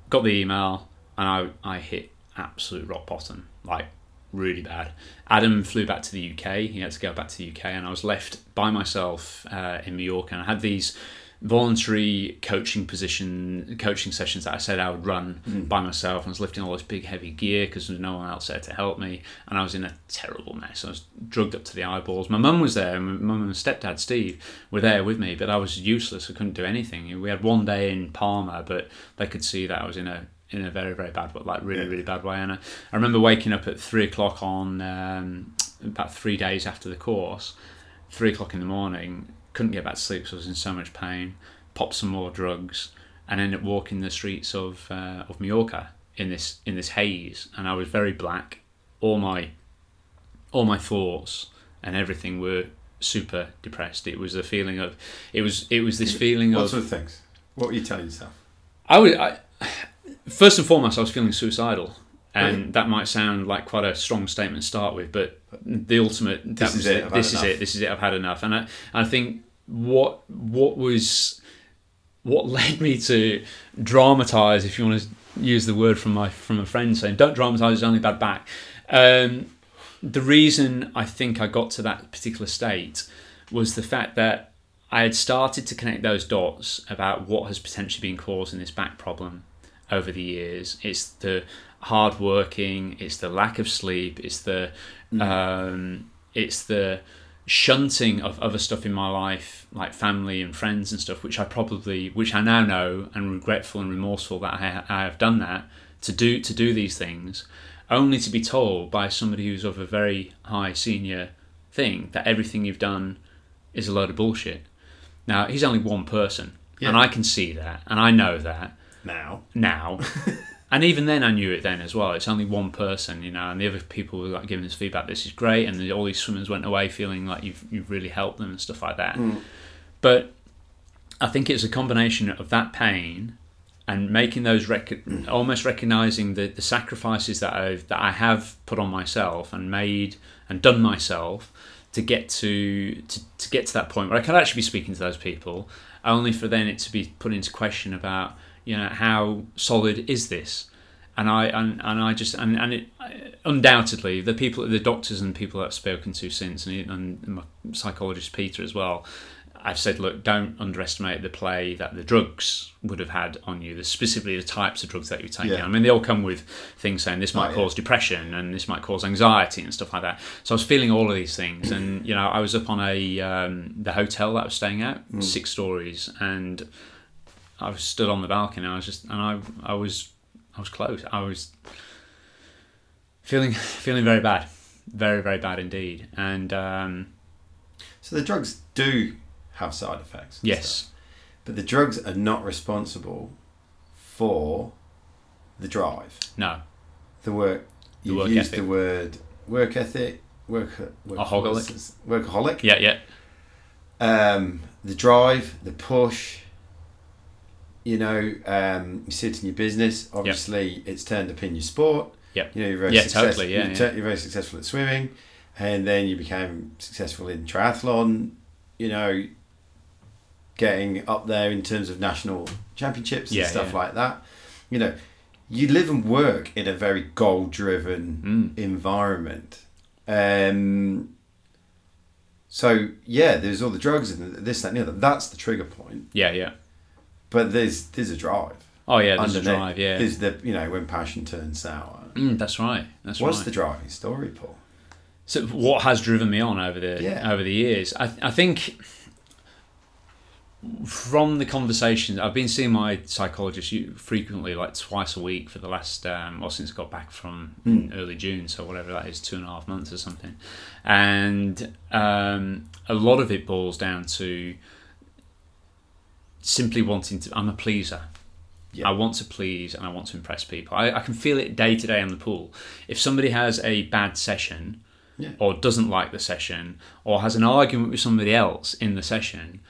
got the email, and I I hit absolute rock bottom, like really bad. Adam flew back to the UK. He had to go back to the UK, and I was left by myself uh, in York, And I had these voluntary coaching position coaching sessions that I said I would run mm. by myself. I was lifting all this big heavy gear because there was no one else there to help me, and I was in a terrible mess. I was drugged up to the eyeballs. My mum was there, and my mum and stepdad Steve were there with me, but I was useless. I couldn't do anything. We had one day in Palma, but they could see that I was in a in a very very bad like really yeah. really bad way. And I, I remember waking up at three o'clock on um, about three days after the course, three o'clock in the morning couldn't get back to sleep, so I was in so much pain. Popped some more drugs, and ended up walking the streets of uh, of Mallorca in this in this haze, and I was very black. All my all my thoughts and everything were super depressed. It was a feeling of it was it was this feeling what of sort of things. What were you telling yourself? I was I, first and foremost I was feeling suicidal and that might sound like quite a strong statement to start with, but the ultimate this is it. This is it. This is it. I've had enough, and I, I think what what was what led me to dramatize, if you want to use the word from my from a friend saying, "Don't dramatize, it's only bad back." Um, the reason I think I got to that particular state was the fact that I had started to connect those dots about what has potentially been causing this back problem over the years. It's the hard working, it's the lack of sleep, it's the um, it's the shunting of other stuff in my life, like family and friends and stuff, which I probably, which I now know, and regretful and remorseful that I, I have done that to do to do these things, only to be told by somebody who's of a very high senior thing that everything you've done is a load of bullshit. Now he's only one person, Yeah. and I can see that, and I know that Now, now. and even then, I knew it then as well. It's only one person, you know, and the other people were like giving us feedback. This is great, and the, all these swimmers went away feeling like you've you've really helped them and stuff like that. Mm. But I think it's a combination of that pain and making those rec- almost recognizing the, the sacrifices that I've that I have put on myself and made and done myself to get to, to to get to that point where I could actually be speaking to those people, only for then it to be put into question about you know how solid is this, and I and, and I just and, and it undoubtedly the people the doctors and people that I've spoken to since and, and my psychologist Peter as well. I've said, look, don't underestimate the play that the drugs would have had on you, the, specifically the types of drugs that you're taking. Yeah. I mean, they all come with things saying this might Oh, yeah. cause depression and this might cause anxiety and stuff like that. So I was feeling all of these things, and you know, I was up on a um, the hotel that I was staying at, six stories, and I was stood on the balcony. And I was just, and I, I was, I was close. I was feeling, feeling very bad, very, very bad indeed. And um, so the drugs do have side effects. yes, stuff, but the drugs are not responsible for the drive, no, the work. The You work used ethic. the word work ethic, work, work Aholic. workaholic. yeah, yeah, um, the drive, the push. You know, um, you sit in your business. Obviously, it's turned up in your sport. Yep. You know, you're very Yeah, success- totally, yeah, you're, yeah. you're very successful at swimming, and then you became successful in triathlon. You know, getting up there in terms of national championships and Yeah, stuff yeah. like that. You know, you live and work in a very goal-driven Mm. environment. Um, so yeah, there's all the drugs and this, that, and the other. That's the trigger point. yeah, yeah. But there's there's a drive. Oh yeah, there's a drive. Yeah, There's the you know when passion turns sour. mm, that's right. That's right. What's right. the driving story, Paul? So what has driven me on over the Yeah. over the years? I, I think from the conversations I've been seeing my psychologist frequently, like twice a week for the last um, well since I got back from in early June, so whatever that is, two and a half months or something. And um, a lot of it boils down to simply wanting to. I'm a pleaser. Yeah. I want to please and I want to impress people. I, I can feel it day to day on the pool. If somebody has a bad session, Yeah. or doesn't like the session, or has an argument with somebody else in the session,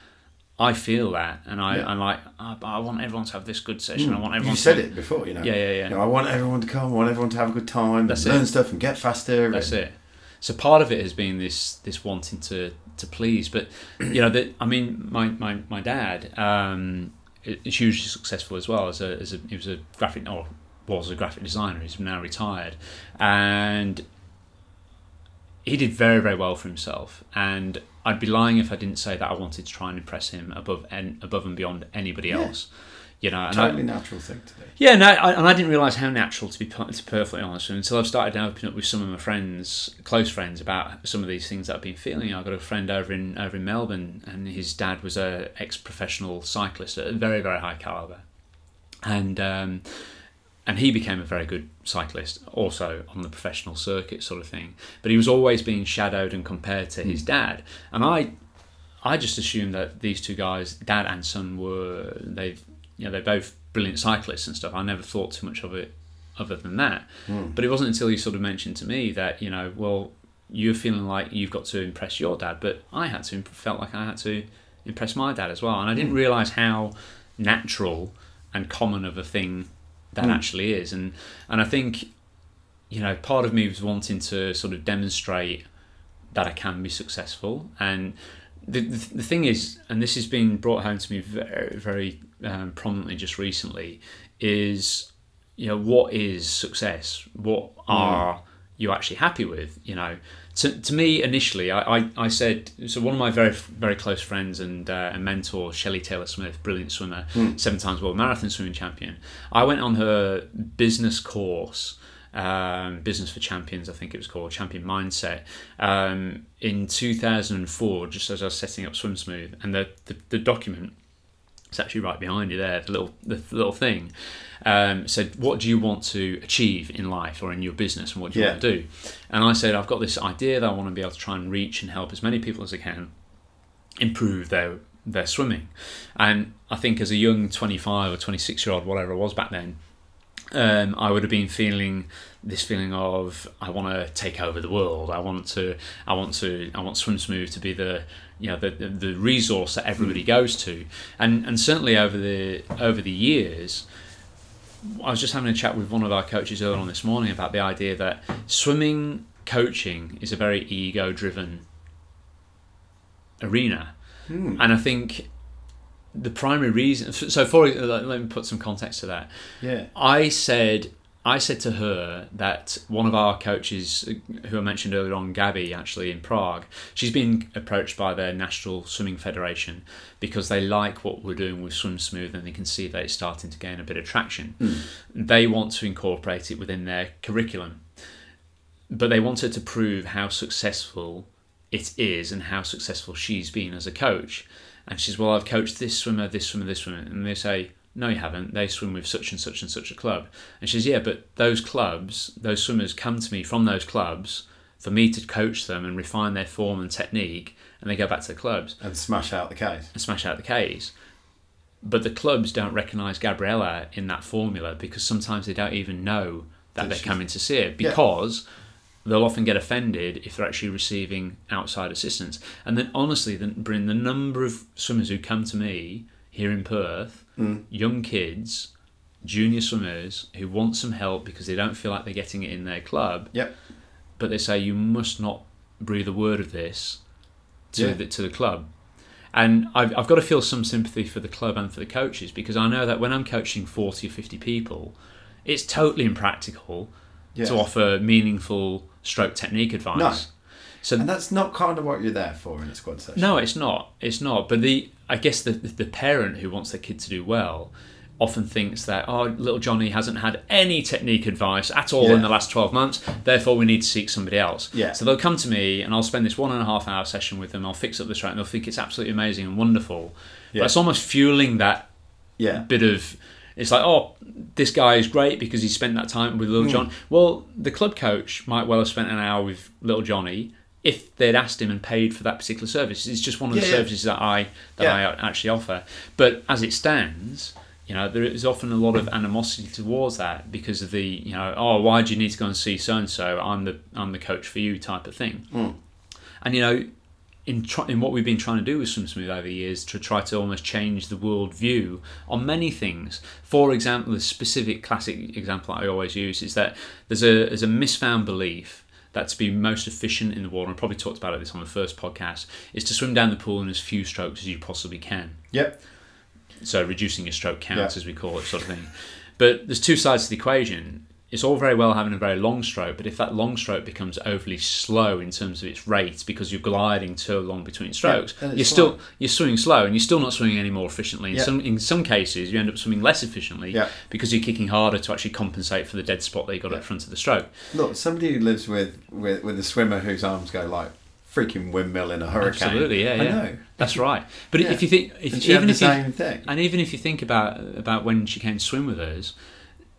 I feel that, and I, Yeah. I'm like, "Oh, I want everyone to have this good session. I mm. want everyone. You said to, it before, you know. Yeah, yeah, yeah. You know, I want everyone to come. I want everyone to have a good time. That's learn it. stuff and get faster. That's and- it. So part of it has been this this wanting to to please, but you know that I mean my my my dad um, is hugely successful as well as a as a he was a graphic or was a graphic designer. He's now retired, and he did very very well for himself. And I'd be lying if I didn't say that I wanted to try and impress him above and above and beyond anybody Yeah. else. You know, and I, Totally natural thing to do. yeah, no, I, and I didn't realise how natural, to be to perfectly honest, until I've started opening up with some of my friends, close friends, about some of these things that I've been feeling. I've got a friend over in over in Melbourne, and his dad was a ex professional cyclist at a very very high caliber, and um, and he became a very good cyclist, also on the professional circuit sort of thing. But he was always being shadowed and compared to his dad, and I I just assumed that these two guys, dad and son, were they, you know, they're both brilliant cyclists and stuff. I never thought too much of it, other than that. Hmm. But it wasn't until you sort of mentioned to me that you know, well, you're feeling like you've got to impress your dad, but I had to felt like I had to impress my dad as well, and I didn't hmm. realize how natural and common of a thing that hmm. actually is, and and I think, you know, part of me was wanting to sort of demonstrate that I can be successful. And the, the, the thing is, and this has been brought home to me very, very um, prominently just recently, is, you know, what is success? What are you're actually happy with. You know, to, to me initially, I, I, I said so. One of my very very close friends and uh, and mentor, Shelley Taylor Smith, brilliant swimmer, seven times world marathon swimming champion. I went on her business course. Um, Business for Champions, I think it was called Champion Mindset, um, in 2004, just as I was setting up Swim Smooth, and the, the, the document it's actually right behind you there, the little the little thing. Um, said, "What do you want to achieve in life or in your business, and what do you Yeah. want to do?" And I said, "I've got this idea that I want to be able to try and reach and help as many people as I can improve their their swimming." And I think as a young twenty five or twenty six year old, whatever I was back then, um, I would have been feeling this feeling of I want to take over the world. I want to, I want to, I want Swim Smooth to be the, you know, the, the, resource that everybody goes to. And and certainly over the over the years, I was just having a chat with one of our coaches earlier on this morning about the idea that swimming coaching is a very ego driven arena, Hmm. and I think the primary reason. So for let me put some context to that. Yeah. I said I said to her that one of our coaches, who I mentioned earlier on, Gabby, actually in Prague, she's been approached by their National Swimming Federation because they like what we're doing with Swim Smooth and they can see that it's starting to gain a bit of traction. Hmm. They want to incorporate it within their curriculum, but they wanted to prove how successful it is and how successful she's been as a coach. And she says, Well, I've coached this swimmer, this swimmer, this swimmer. And they say, No, you haven't. They swim with such and such and such a club. And she says, Yeah, but those clubs, those swimmers come to me from those clubs for me to coach them and refine their form and technique. And they go back to the clubs And smash out the case. and smash out the K's. But the clubs don't recognise Gabriella in that formula because sometimes they don't even know that That they're coming to see it Yeah. They'll often get offended if they're actually receiving outside assistance. And then honestly, the, Bryn, the number of swimmers who come to me here in Perth, Mm. young kids, junior swimmers who want some help because they don't feel like they're getting it in their club, Yep. but they say you must not breathe a word of this to Yeah. the to the club. And I've, I've got to feel some sympathy for the club and for the coaches because I know that when I'm coaching 40 or 50 people, it's totally impractical Yeah. to offer meaningful stroke technique advice. No. So And that's not kind of what you're there for in a squad session. no, it's not. It's not. But the I guess the the parent who wants their kid to do well often thinks that oh, little Johnny hasn't had any technique advice at all in the last twelve months. Therefore, we need to seek somebody else. Yeah. So they'll come to me, and I'll spend this one and a half hour session with them. I'll fix up the stroke, and they'll think it's absolutely amazing and wonderful. Yeah. But it's almost fueling that Yeah. bit of it's like oh this guy is great because he spent that time with Hmm. little john well the club coach might well have spent an hour with little johnny if they'd asked him and paid for that particular service it's just one of the yeah. services that i that Yeah. i actually offer but as it stands you know there is often a lot of animosity towards that because of the you know oh why do you need to go and see so and so i'm the i'm the coach for you type of thing Mm. and you know in, in what we've been trying to do with Swim Smooth over the years to try to almost change the world view on many things. For example, the specific classic example I always use is that there's a there's a misfound belief that to be most efficient in the water, and I probably talked about this on the first podcast, is to swim down the pool in as few strokes as you possibly can. Yep. So reducing your stroke counts, Yeah. as we call it, sort of thing. But there's two sides to the equation. It's all very well having a very long stroke, but if that long stroke becomes overly slow in terms of its rate because you're gliding too long between strokes, it's you're slow. still you're swimming slow and you're still not swimming any more efficiently. In Yeah. some in some cases, you end up swimming less efficiently Yeah. because you're kicking harder to actually compensate for the dead spot that you got Yeah. at the front of the stroke. Look, somebody who lives with, with, with a swimmer whose arms go like freaking windmill in a hurricane. Absolutely, yeah, I yeah. know. That's right. But Yeah. if you think, if, And she had even the if you, thing. And even if you think about about when she came to swim with us,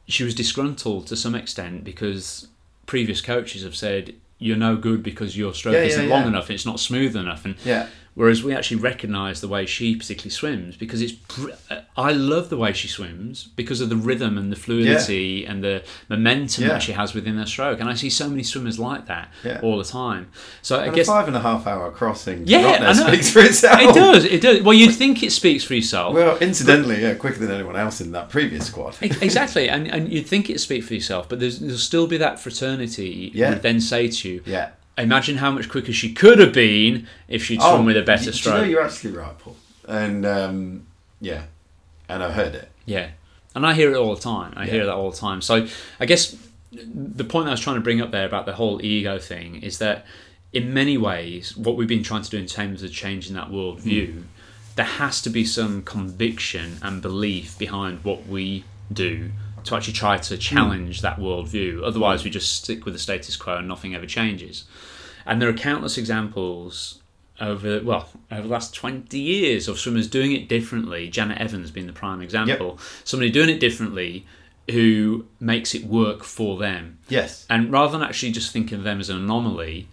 she was disgruntled to some extent because previous coaches have said you're no good because your stroke Yeah, yeah, isn't long yeah. enough, it's not smooth enough, and Yeah. Whereas we actually recognise the way she particularly swims because it's br- uh, I love the way she swims because of the rhythm and the fluidity and the momentum Yeah. that she has within her stroke, and I see so many swimmers like that Yeah. all the time. So I guess a five and a half hour crossing Yeah, I know. speaks for itself. it does, it does. Well, you'd think it speaks for yourself. Well, incidentally, yeah, quicker than anyone else in that previous squad. Exactly, and, and you'd think it'd speak for yourself, but there's, there'll still be that fraternity Yeah. would then say to you, Yeah. Imagine how much quicker she could have been if she'd swum with a better Oh, stroke. You know you're actually right, Paul? And um, yeah, and I've heard it. Yeah, and I hear it all the time. I hear that all the time. So I guess the point I was trying to bring up there about the whole ego thing is that in many ways, what we've been trying to do in terms of changing that worldview, mm. there has to be some conviction and belief behind what we do to actually try to challenge mm. that worldview. Otherwise, we just stick with the status quo and nothing ever changes. And there are countless examples over well over the last 20 years of swimmers doing it differently janet evans being the prime example yep. somebody doing it differently who makes it work for them yes and rather than actually just thinking of them as an anomaly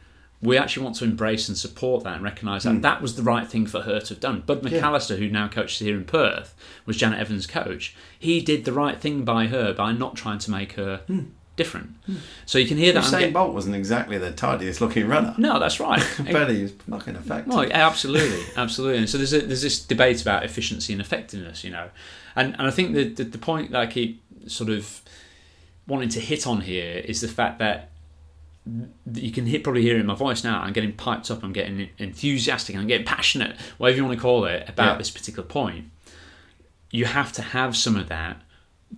we actually want to embrace and support that and recognise that mm. that was the right thing for her to have done. Bud McAllister, yeah. who now coaches here in Perth, was Janet Evans' coach. He did the right thing by her by not trying to make her mm different. Hmm. So you can hear that. Usain get... Bolt wasn't exactly the tidiest looking runner. No, that's right. but he was fucking effective. Well, absolutely, absolutely. And so there's a, there's this debate about efficiency and effectiveness, you know, and and I think the, the the point that I keep sort of wanting to hit on here is the fact that you can hit, probably hear in my voice now. I'm getting piped up. I'm getting enthusiastic. I'm getting passionate, whatever you want to call it, about yeah. this particular point. You have to have some of that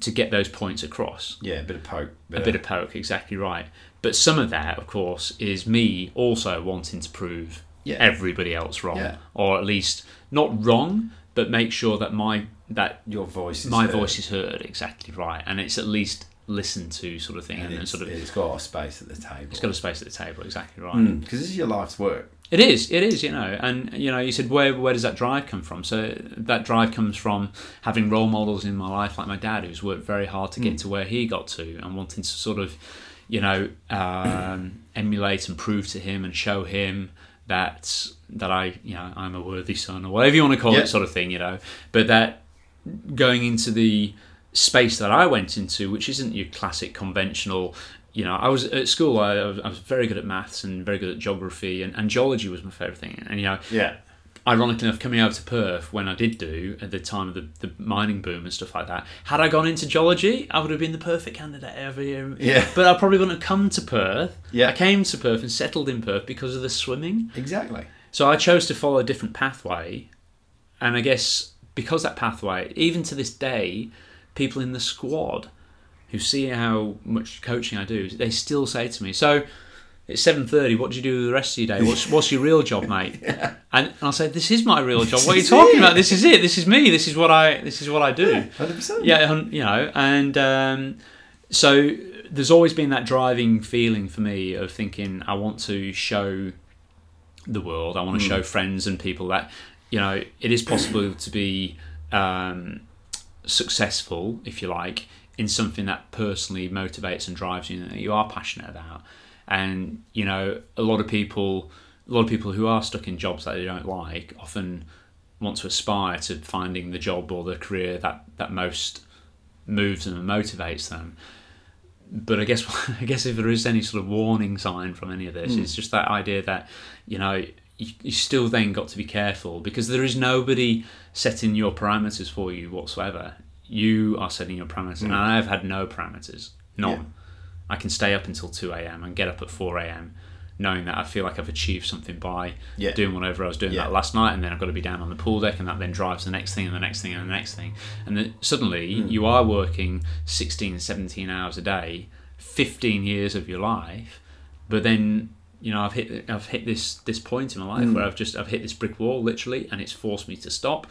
to get those points across. Yeah, a bit of poke. Bit a bit of poke, exactly right. But some of that, of course, is me also wanting to prove yeah. everybody else wrong, yeah. or at least not wrong, but make sure that my that your voice, my heard. voice is heard exactly right, and it's at least listened to, sort of thing, and, and sort of it's got a space at the table. It's got a space at the table, exactly right. Because mm, this is your life's work. It is, it is, you know, and you know, you said where where does that drive come from? So that drive comes from having role models in my life, like my dad, who's worked very hard to get mm. to where he got to, and wanting to sort of, you know, um, emulate and prove to him and show him that that I, you know, I'm a worthy son or whatever you want to call it, sort of thing, you know. But that going into the space that I went into, which isn't your classic conventional you know, I was at school. I, I, was, very good at maths and very good at geography, and, and geology was my favourite thing. And you know, yeah. Ironically enough, coming over to Perth when I did do at the time of the, the mining boom and stuff like that, had I gone into geology, I would have been the perfect candidate every year. Yeah. But I probably wouldn't have come to Perth. Yeah. I came to Perth and settled in Perth because of the swimming. Exactly. So I chose to follow a different pathway, and I guess because that pathway, even to this day, people in the squad who see how much coaching I do, they still say to me, "So it's seven thirty. What do you do the rest of your day? What's what's your real job, mate?" yeah. And I'll say, "This is my real job. What are you talking it. about? This is it. This is me. This is what I. This is what I do." Hundred percent. Yeah, you know, and um, so there's always been that driving feeling for me of thinking I want to show the world. I want to mm. show friends and people that you know it is possible to be um, successful, if you like, in something that personally motivates and drives you that you are passionate about and you know a lot of people a lot of people who are stuck in jobs that they don't like often want to aspire to finding the job or the career that that most moves them and motivates them but I guess I guess if there is any sort of warning sign from any of this, mm. it's just that idea that you know you, you still then got to be careful because there is nobody setting your parameters for you whatsoever you are setting your parameters, mm. and I have had no parameters, none. Yeah. I can stay up until two a.m. and get up at four a.m. Knowing that I feel like I've achieved something by yeah. doing whatever I was doing yeah. that last night, and then I've got to be down on the pool deck, and that then drives the next thing, and the next thing, and the next thing, and then suddenly mm. you are working 16, 17 hours a day, fifteen years of your life, but then you know I've hit I've hit this this point in my life mm. where I've just I've hit this brick wall literally, and it's forced me to stop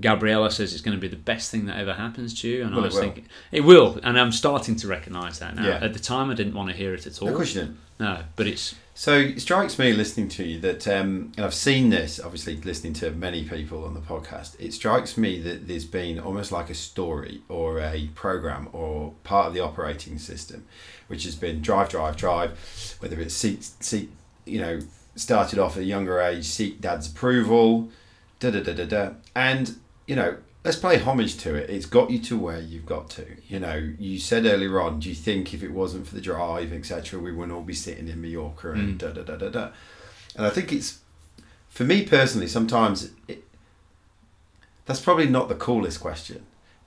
Gabriella says it's going to be the best thing that ever happens to you, and well, I was it thinking it will, and I'm starting to recognise that now. Yeah. At the time, I didn't want to hear it at all. Of course you didn't. No, but it's so it strikes me listening to you that, um, and I've seen this obviously listening to many people on the podcast. It strikes me that there's been almost like a story or a program or part of the operating system, which has been drive, drive, drive. Whether it's seek, seek, you know, started off at a younger age, seek dad's approval, da da da da da, and you know, let's play homage to it. It's got you to where you've got to. You know, you said earlier on, do you think if it wasn't for the drive, etc., we wouldn't all be sitting in Mallorca and mm. da da da da da? And I think it's, for me personally, sometimes it, that's probably not the coolest question.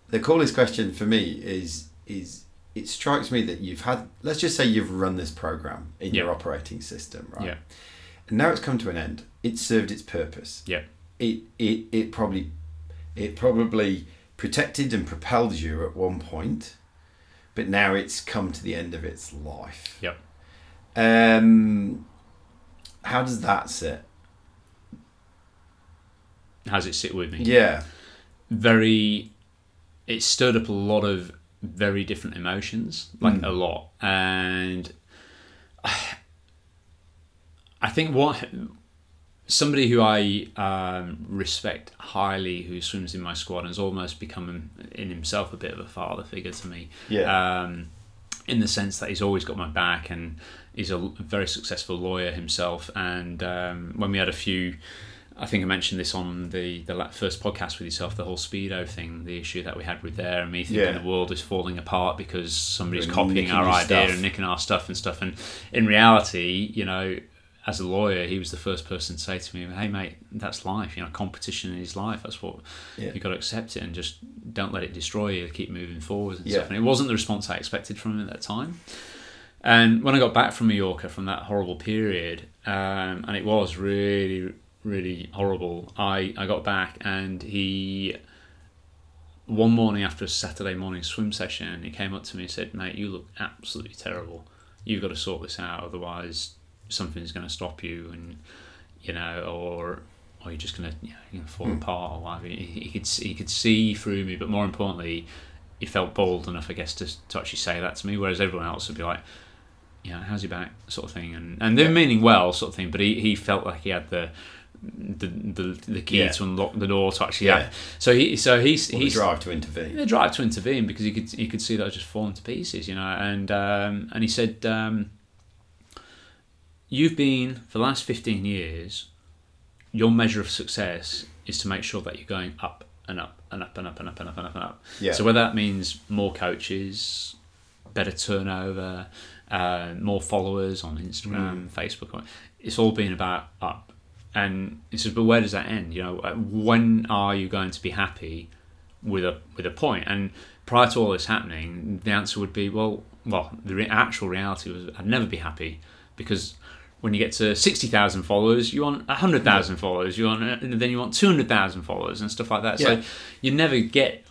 The coolest question for me is is it strikes me that you've had let's just say you've run this program in your operating system, right? Yeah. And now it's come to an end. It served its purpose. Yeah. It it it probably it probably protected and propelled you at one point, but now it's come to the end of its life. Yep. Um, how does that sit? How does it sit with me? Yeah. very it stirred up a lot of very different emotions like Mm. a lot and i think what somebody who i um, respect highly who swims in my squad and has almost become in himself a bit of a father figure to me Yeah. um, in the sense that he's always got my back and he's a very successful lawyer himself. And um, when we had a few, I think I mentioned this on the the first podcast with yourself, the whole speedo thing, the issue that we had with there, and me thinking Yeah. the world is falling apart because somebody's And copying our idea stuff. and nicking our stuff and stuff. And in reality, you know. As a lawyer, he was the first person to say to me, "Hey, mate, that's life. You know, competition is life. That's what Yeah. you got to accept it and just don't let it destroy you. Keep moving forward and Yeah. stuff." And it wasn't the response I expected from him at that time. And when I got back from Mallorca from that horrible period, um, and it was really, really horrible, I, I got back and he, one morning after a Saturday morning swim session, he came up to me and said, Mate, you look absolutely terrible. You've got to sort this out, otherwise, something's going to stop you, and, you know, or. Or you're just gonna, you know, you're gonna fall Hmm. apart or whatever. He, he could see, he could see through me, but more importantly, he felt bold enough, I guess, to, to actually say that to me. Whereas everyone else would be like, "Yeah, how's your back, sort of thing, and and they're Yeah. meaning well, sort of thing. But he, he felt like he had the the the, the key Yeah. to unlock the door to actually. Yeah. Yeah. So he so he's Or the he's drive to intervene. the drive to intervene because he could he could see that I was just falling to pieces, you know. And um, and he said, um, "You've been for the last fifteen years. Your measure of success is to make sure that you're going up and up and up and up and up and up and up and up. Yeah. So whether that means more coaches, better turnover, uh, more followers on Instagram, Facebook, it's all been about up. And he says, but where does that end? You know, uh, when are you going to be happy with a with a point? And prior to all this happening, the answer would be, well, well, the re- actual reality was I'd never be happy because when you get to sixty thousand followers, you want hundred thousand followers, you want, and then you want two hundred thousand followers and stuff like that. Yeah. So you never get,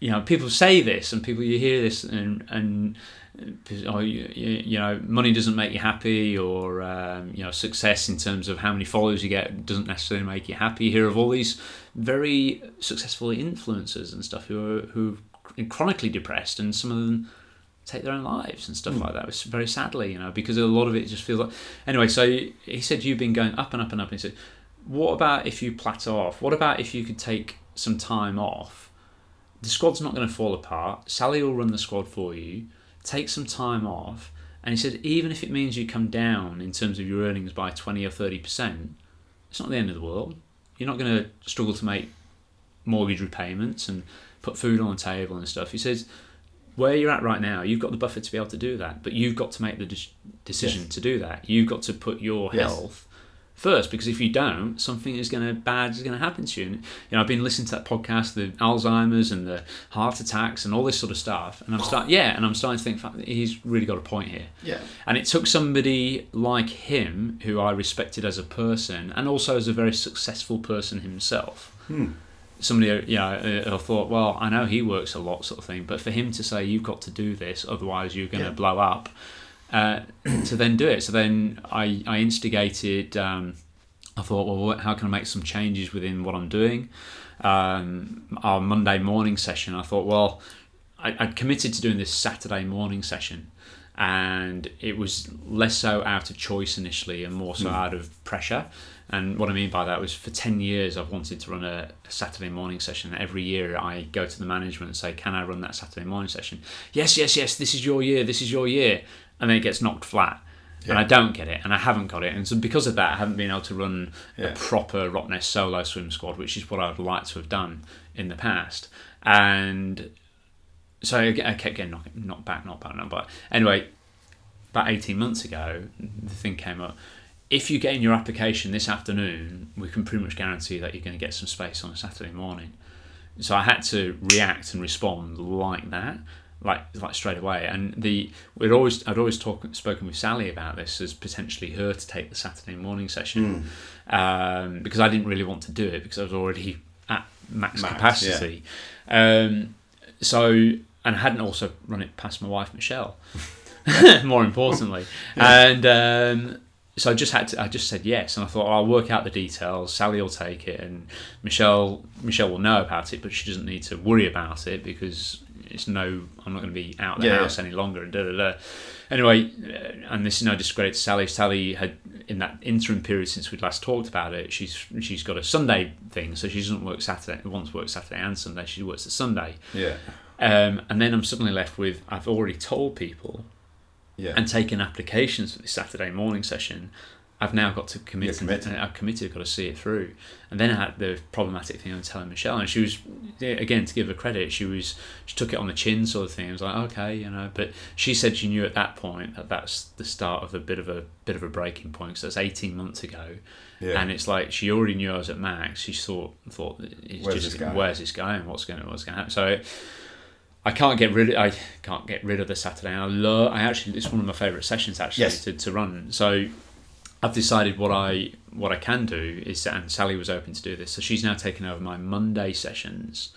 you know, people say this and people you hear this and and oh, you, know, money doesn't make you happy, or um, you know, success in terms of how many followers you get doesn't necessarily make you happy. You hear of all these very successful influencers and stuff who are who are chronically depressed, and some of them take their own lives and stuff like that. It's very sadly, you know, because a lot of it just feels like. Anyway, so he said you've been going up and up and up. And he said, what about if you plateau off? What about if you could take some time off? The squad's not going to fall apart. Sally will run the squad for you. Take some time off. And he said, even if it means you come down in terms of your earnings by 20 or 30%, it's not the end of the world. You're not going to struggle to make mortgage repayments and put food on the table and stuff. He says, where you're at right now, you've got the buffer to be able to do that, but you've got to make the de- decision Yes. to do that. You've got to put your Yes. health first, because if you don't, something is going to bad is going to happen to you. And, you know, I've been listening to that podcast, the Alzheimer's and the heart attacks and all this sort of stuff, and I'm start yeah, and I'm starting to think he's really got a point here. Yeah. And it took somebody like him, who I respected as a person, and also as a very successful person himself. Hmm. Somebody, you know, uh, I thought, well, I know he works a lot, sort of thing, but for him to say you've got to do this, otherwise you're going to Yeah. blow up, uh, to then do it. So then I, I instigated. Um, I thought, well, what, how can I make some changes within what I'm doing? Um, our Monday morning session, I thought, well, I, I'd committed to doing this Saturday morning session, and it was less so out of choice initially and more so Hmm. out of pressure. And what I mean by that was for 10 years, I've wanted to run a, a Saturday morning session. Every year, I go to the management and say, Can I run that Saturday morning session? Yes, yes, yes, this is your year, this is your year. And then it gets knocked flat. And I don't get it, and I haven't got it. And so, because of that, I haven't been able to run Yeah. a proper Rottnest solo swim squad, which is what I would like to have done in the past. And so I kept getting knocked, knocked back, knocked back, knocked back. Anyway, about 18 months ago, the thing came up. If you get in your application this afternoon, we can pretty much guarantee that you're going to get some space on a Saturday morning. So I had to react and respond like that, like like straight away. And the we'd always I'd always talk, spoken with Sally about this as potentially her to take the Saturday morning session um, because I didn't really want to do it because I was already at max, Max, capacity. Um, so and I hadn't also run it past my wife Michelle. More importantly, and um, so I just had to. I just said yes, and I thought oh, I'll work out the details. Sally will take it, and Michelle Michelle will know about it, but she doesn't need to worry about it because it's no. I'm not going to be out of the Yeah, house any longer. And da da da. Anyway, uh, and this is no discredit to Sally. Sally had in that interim period since we'd last talked about it. She's she's got a Sunday thing, so she doesn't work Saturday. Wants to work Saturday and Sunday. She works the Sunday. Yeah. Um, and then I'm suddenly left with I've already told people Yeah. and taken applications for this Saturday morning session. I've now got to commit. Committed. and I've committed. Got to see it through. And then I had the problematic thing I'm telling Michelle, and she was eh, again to give her credit. She was she took it on the chin sort of thing. I was like, okay, you know. But she said she knew at that point that that's the start of a bit of a bit of a breaking point. because that's 18 months ago, yeah. and it's like she already knew I was at max. She thought thought it's Where's just this going? where's this going? What's going to what's going to happen? So. I can't get rid. Of, I can't get rid of the Saturday. I love. I actually. It's one of my favourite sessions actually Yes. to, to run. So I've decided what I what I can do is, and Sally was open to do this. So she's now taken over my Monday sessions.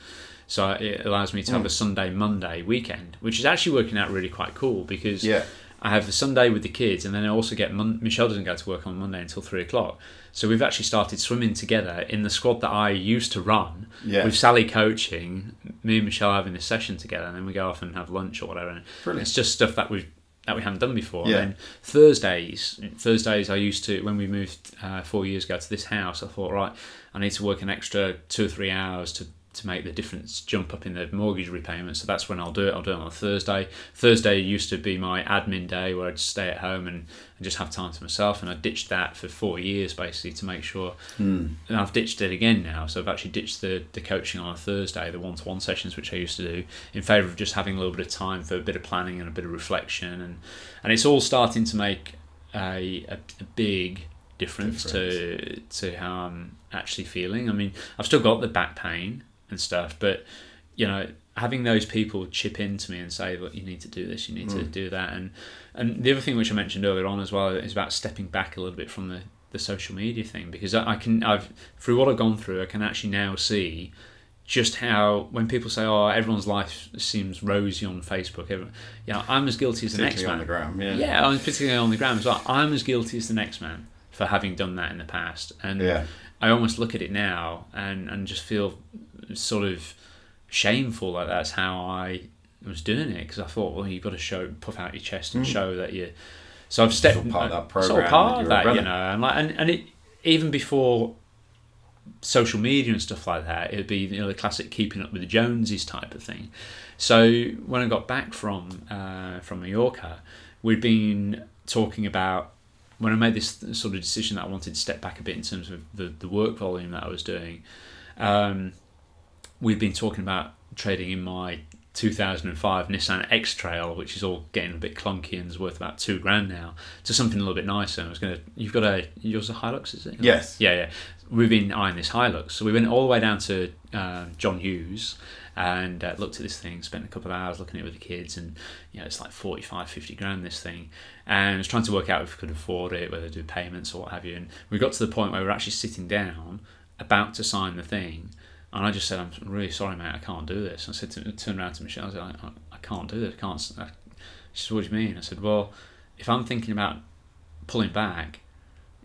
So it allows me to Mm. have a Sunday Monday weekend, which is actually working out really quite cool because yeah. I have a Sunday with the kids, and then I also get Mon- Michelle doesn't go to work on Monday until three o'clock. So we've actually started swimming together in the squad that I used to run Yeah. with Sally coaching, me and Michelle having this session together, and then we go off and have lunch or whatever. And Brilliant. it's just stuff that we that we haven't done before. Yeah. And then Thursdays, Thursdays I used to when we moved uh, four years ago to this house. I thought, right, I need to work an extra two or three hours to. To make the difference jump up in the mortgage repayment, so that's when I'll do it. I'll do it on a Thursday. Thursday used to be my admin day where I'd stay at home and, and just have time to myself, and I ditched that for four years basically to make sure Mm. and I've ditched it again now. So I've actually ditched the, the coaching on a Thursday, the one to one sessions which I used to do, in favour of just having a little bit of time for a bit of planning and a bit of reflection, and and it's all starting to make a a, a big difference, to to how I'm actually feeling. I mean, I've still got the back pain and stuff, but you know, having those people chip in to me and say, "Look, you need to do this, you need to Mm. do that," and and the other thing which I mentioned earlier on as well is about stepping back a little bit from the the social media thing because I, I can I've through what I've gone through I can actually now see just how when people say oh everyone's life seems rosy on Facebook everyone, you know I'm as guilty as the next Particularly on man the ground. Yeah. yeah I'm particularly on the ground as well I'm as guilty as the next man for having done that in the past and Yeah. I almost look at it now and, and just feel sort of shameful that that's how I was doing it because I thought, well, you've got to show, puff out your chest and Mm. show that you. So I've stepped all part of that program part of you were that, you know, and like, and, and it even before social media and stuff like that, it'd be you know the classic keeping up with the Joneses type of thing. So when I got back from uh, from Mallorca, we'd been talking about when I made this sort of decision that I wanted to step back a bit in terms of the, the work volume that I was doing. Um, we've been talking about trading in my 2005 Nissan X Trail, which is all getting a bit clunky and is worth about two grand now, to something a little bit nicer. I was gonna, you've got a yours a Hilux, is it? Yes. Yeah, yeah. We've been eyeing this Hilux, so we went all the way down to uh, John Hughes and uh, looked at this thing. Spent a couple of hours looking at it with the kids, and you know it's like 45, 50 grand this thing. And I was trying to work out if we could afford it, whether to do payments or what have you. And we got to the point where we were actually sitting down, about to sign the thing, and I just said, "I'm really sorry, mate. I can't do this." I said, to, turned around to Michelle, I said, I, I, I can't do this. I can't." I, she said, "What do you mean?" I said, "Well, if I'm thinking about pulling back."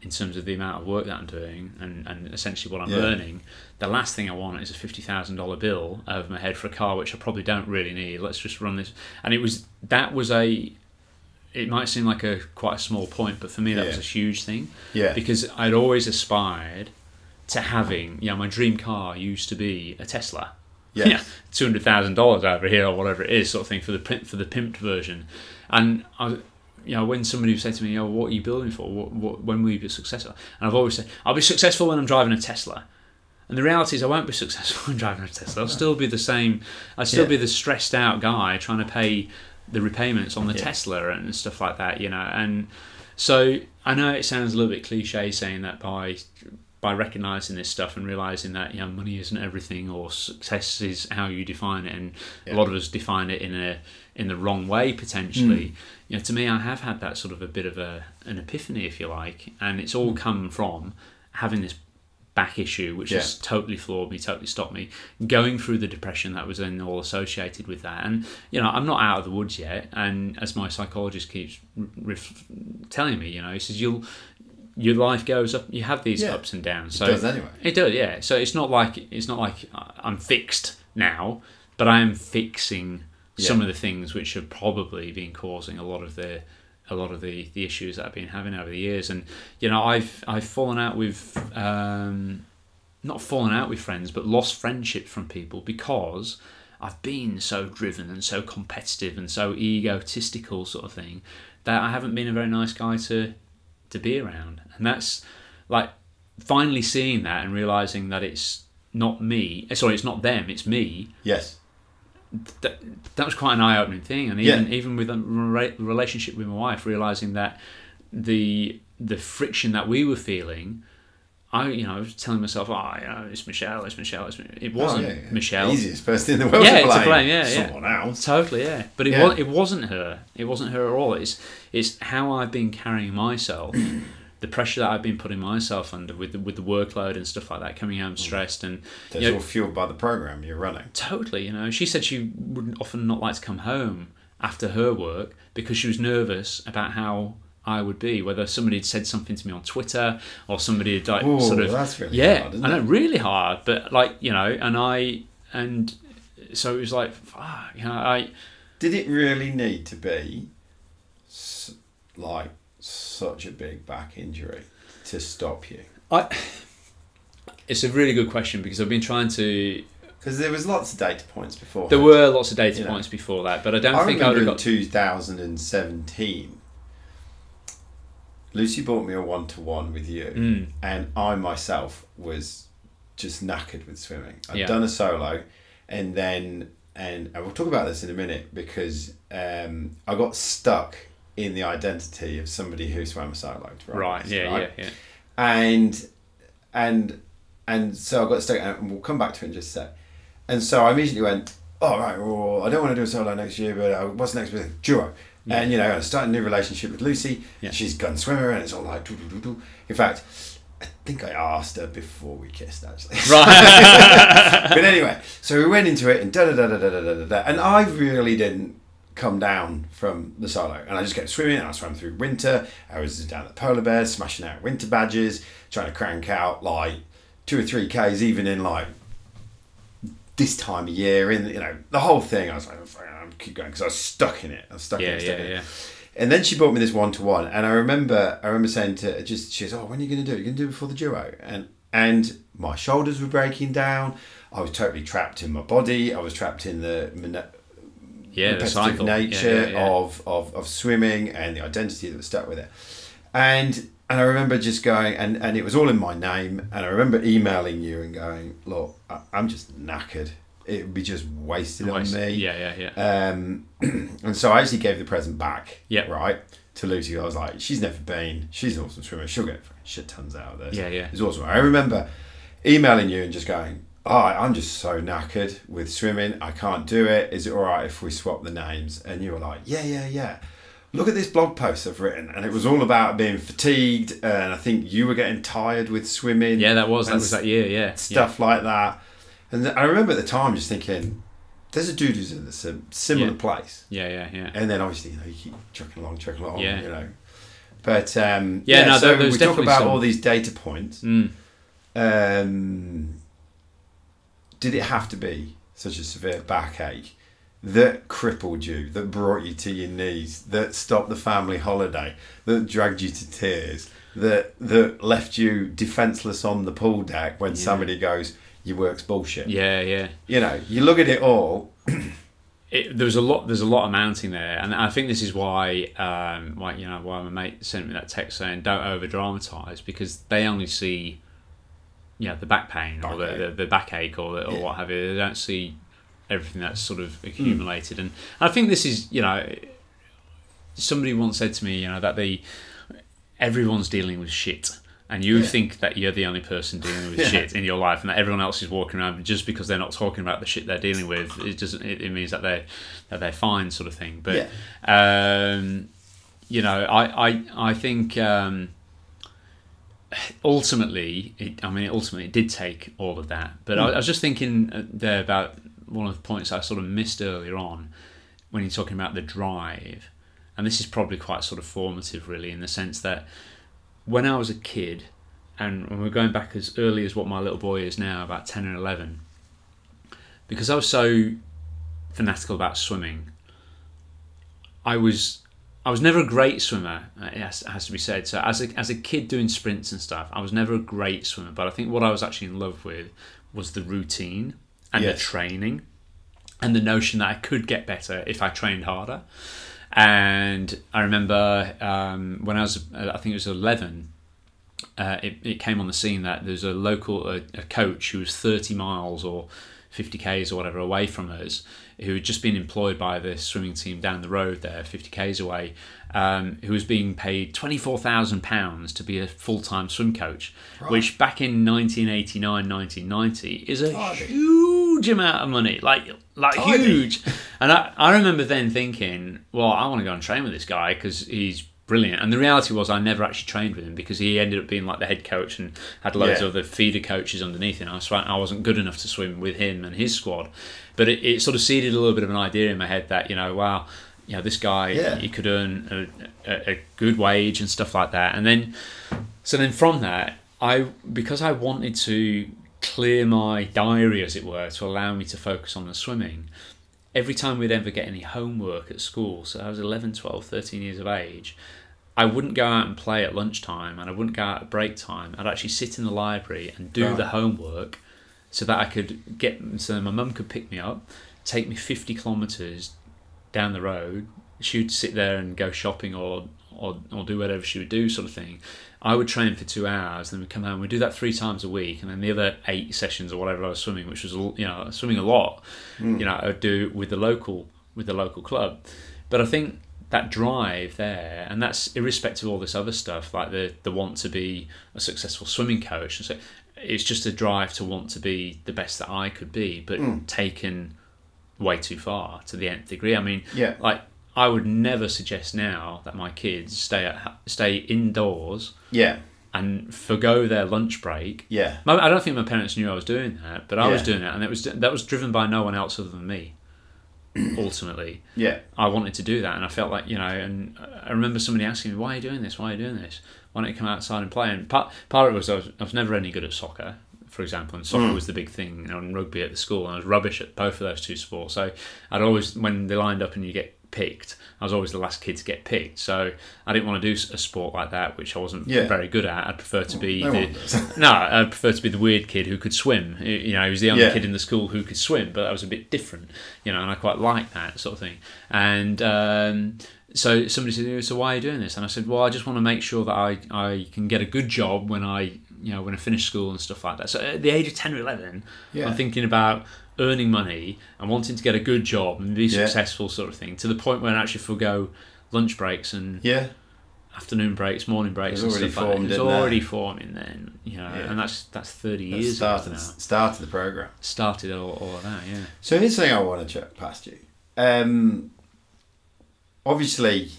In terms of the amount of work that I'm doing and, and essentially what I'm Yeah. earning, the last thing I want is a fifty thousand dollar bill over my head for a car which I probably don't really need. Let's just run this. And it was that was a. It might seem like a quite a small point, but for me that was a huge thing Yeah. because I'd always aspired to having. You know, my dream car used to be a Tesla. Yes. Yeah, two hundred thousand dollars over here or whatever it is, sort of thing for the for the pimped version. And I, you know, when somebody would say to me, "Oh, what are you building for? What, what, when will you be successful?" And I've always said, "I'll be successful when I'm driving a Tesla." And the reality is, I won't be successful when driving a Tesla. I'll still be the same. I'll still Yeah. be the stressed out guy trying to pay the repayments on the Yeah. Tesla and stuff like that, you know. And so I know it sounds a little bit cliche saying that by by recognizing this stuff and realizing that you know money isn't everything or success is how you define it, and a lot of us define it in a in the wrong way potentially. Mm. You know, to me, I have had that sort of a bit of a an epiphany, if you like, and it's all mm. come from having this back issue, which Yeah. has totally floored me, totally stopped me. Going through the depression that was then all associated with that, and you know, I'm not out of the woods yet. And as my psychologist keeps ref- telling me, you know, he says you'll your life goes up. You have these Yeah. ups and downs. So It does anyway. it does, yeah. So it's not like it's not like I'm fixed now, but I am fixing some of the things which have probably been causing a lot of the a lot of the, the issues that I've been having over the years. And you know, I've I've fallen out with um, not fallen out with friends, but lost friendship from people because I've been so driven and so competitive and so egotistical sort of thing that I haven't been a very nice guy to to be around. And that's like finally seeing that and realizing that it's not me. eh, Sorry, it's not them. It's me. Yes. That, that was quite an eye-opening thing. And even even with a re- relationship with my wife, realizing that the the friction that we were feeling. I, you know, I was telling myself, oh, you know, it's Michelle, it's Michelle. It's, it wasn't Oh, yeah, yeah. Michelle. Easiest person in the world Yeah, to to blame. blame, yeah, yeah. Someone else. Totally, yeah. But it Yeah. was it wasn't her. It wasn't her at all. It's it's how I've been carrying myself, the pressure that I've been putting myself under with the, with the workload and stuff like that, coming home mm. stressed and That's you know, all fueled by the program you're running. totally. You know, she said she would often not like to come home after her work because she was nervous about how. I would be whether somebody had said something to me on Twitter or somebody had like Ooh, sort of that's really yeah, hard, I know, really hard. But like you know, and I and so it was like, fuck, you know, I Did it really need to be like such a big back injury to stop you? I. It's a really good question because I've been trying to. Because there was lots of data points before. There were lots of data You know. points before that, but I don't I think I would have got. 2017, Lucy bought me a one to one with you, Mm, and I myself was just knackered with swimming. I'd Yeah. done a solo, and then and I will talk about this in a minute because um, I got stuck in the identity of somebody who swam a solo. right. Yeah. Yeah. Yeah. and and and so I got stuck, and we'll come back to it in just a sec. And so I immediately went, "All right, well, I don't want to do a solo next year, but uh, what's next with duo?" Yeah. And you know, I started a new relationship with Lucy. Yeah. She's a gun swimmer, and it's all like, doo, doo, doo, doo. in fact, I think I asked her before we kissed, actually. Right. but anyway, so we went into it, and da da da da da da da da, and I really didn't come down from the solo, and I just kept swimming. And I swam through winter. I was down at polar bears, smashing out winter badges, trying to crank out like two or three k's, even in like this time of year. In you know the whole thing, I was like, oh, "Fuck, I'm keep going because I was stuck in it. I was stuck in it. stuck Yeah. in it. Yeah. And then she bought me this one to one, and I remember, I remember saying to her, just she goes, "Oh, when are you going to do it? You're going to do it before the duo?" And and my shoulders were breaking down. I was totally trapped in my body. I was trapped in the Yeah. The repetitive. Yeah, nature yeah, yeah. Of, of of swimming and the identity that was stuck with it. And and I remember just going, and and it was all in my name. And I remember emailing you and going, "Look, I, I'm just knackered. It would be just wasted on me." Yeah. Yeah. Yeah. Um, and so I actually gave the present back. Yeah. Right to Lucy. I was like, she's never been. She's an awesome swimmer. She'll get shit tons out of this. Yeah, yeah. It's awesome. I remember emailing you and just going, oh, I'm just so knackered with swimming. I can't do it. Is it all right if we swap the names? And you were like, yeah, yeah, yeah. Look at this blog post I've written, and it was all about being fatigued, and I think you were getting tired with swimming Yeah. That was that was that year. Yeah. stuff like that. And I remember at the time just thinking, there's a dude who's in a similar Yeah. place. Yeah. Yeah. Yeah. And then obviously, you know, you keep trucking along, trucking along, Yeah. you know. But um, Yeah, yeah, no, so we talk about some- all these data points. Mm. Um, did it have to be such a severe backache that crippled you, that brought you to your knees, that stopped the family holiday, that dragged you to tears, that that left you defenseless on the pool deck when Yeah. somebody goes, "Your work's bullshit." Yeah. Yeah. You know, you look at it all. it, there was a lot there's a lot of mounting there and I think this is why um why you know why my mate sent me that text saying don't over dramatize because they only see yeah the back pain or the, the, the backache or, the, or Yeah. what have you they don't see everything that's sort of accumulated and I think this is you know somebody once said to me you know that the everyone's dealing with shit and you Yeah. think that you're the only person dealing with Yeah. shit in your life and that everyone else is walking around just because they're not talking about the shit they're dealing with it doesn't it, it means that they're that they're fine sort of thing but um you know i i i think um ultimately, it, I mean, ultimately, it did take all of that. But I, I was just thinking uh, there about one of the points I sort of missed earlier on when you're talking about the drive, and this is probably quite sort of formative, really, in the sense that when I was a kid, and we're going back as early as what my little boy is now, about ten and eleven, because I was so fanatical about swimming. I was I was never a great swimmer. uh, It has, has to be said. So as a as a kid doing sprints and stuff, I was never a great swimmer. But I think what I was actually in love with was the routine and Yes. the training, and the notion that I could get better if I trained harder. And I remember um, when I was, uh, I think it was eleven. Uh, it, it came on the scene that there's a local a, a coach who was 30 miles or 50 k's or whatever away from us who had just been employed by the swimming team down the road there 50 k's away um, who was being paid £24,000 to be a full-time swim coach which back in 1989 1990 is a huge amount of money like like Tiny. huge and I, I remember then thinking well I want to go and train with this guy because he's brilliant and the reality was I never actually trained with him because he ended up being like the head coach and had loads Yeah. of other feeder coaches underneath him I, was, I wasn't good enough to swim with him and his squad but it, it sort of seeded a little bit of an idea in my head that you know wow you know this guy Yeah. he could earn a, a, a good wage and stuff like that and then so then from that I because I wanted to clear my diary as it were to allow me to focus on the swimming. Every time we'd ever get any homework at school so I was 11 12 13 years of age I wouldn't go out and play at lunchtime and I wouldn't go out at break time. I'd actually sit in the library and do Right. the homework so that I could get so my mum could pick me up take me 50 kilometers down the road. She would sit there and go shopping or or, or do whatever she would do sort of thing I would train for two hours then we'd come home we'd do that three times a week and then the other eight sessions or whatever I was swimming which was you know swimming a lot hmm. you know I'd do with the local with the local club. But I think that drive there and that's irrespective of all this other stuff like the the want to be a successful swimming coach and so it's just a drive to want to be the best that I could be but hmm. taken way too far to the nth degree. I mean Yeah. like I would never suggest now that my kids stay at stay indoors Yeah. and forgo their lunch break. Yeah. My- I don't think my parents knew I was doing that, but I was doing it, and it was that was driven by no one else other than me. Ultimately, Yeah. I wanted to do that, and I felt like you know. And I remember somebody asking me, "Why are you doing this? Why are you doing this? Why don't you come outside and play?" And part part of it was I was, I was never any good at soccer, for example, and soccer mm. was the big thing, you know, and rugby at the school, and I was rubbish at both of those two sports. So I'd always, when they lined up and you get picked, I was always the last kid to get picked. So I didn't want to do a sport like that, which I wasn't Yeah. very good at. I'd prefer to be no the no, I prefer to be the weird kid who could swim. You- know, he was the only Yeah. kid in the school who could swim, but that was a bit different. You know, and I quite like that sort of thing. And um, so somebody said, "So why are you doing this?" And I said, "Well, I just want to make sure that I, I can get a good job when I you know when I finish school and stuff like that." So at the age of ten or eleven, Yeah. I'm thinking about earning money and wanting to get a good job and be Yeah. successful, sort of thing. To the point where I actually forgo lunch breaks and Yeah. afternoon breaks, morning breaks, It and was already like that. It's already forming then, you know, Yeah. and that's that's thirty That's years start, ago now. start of the program. Started all, all of that, yeah. So here's something I want to check past you. Um, obviously,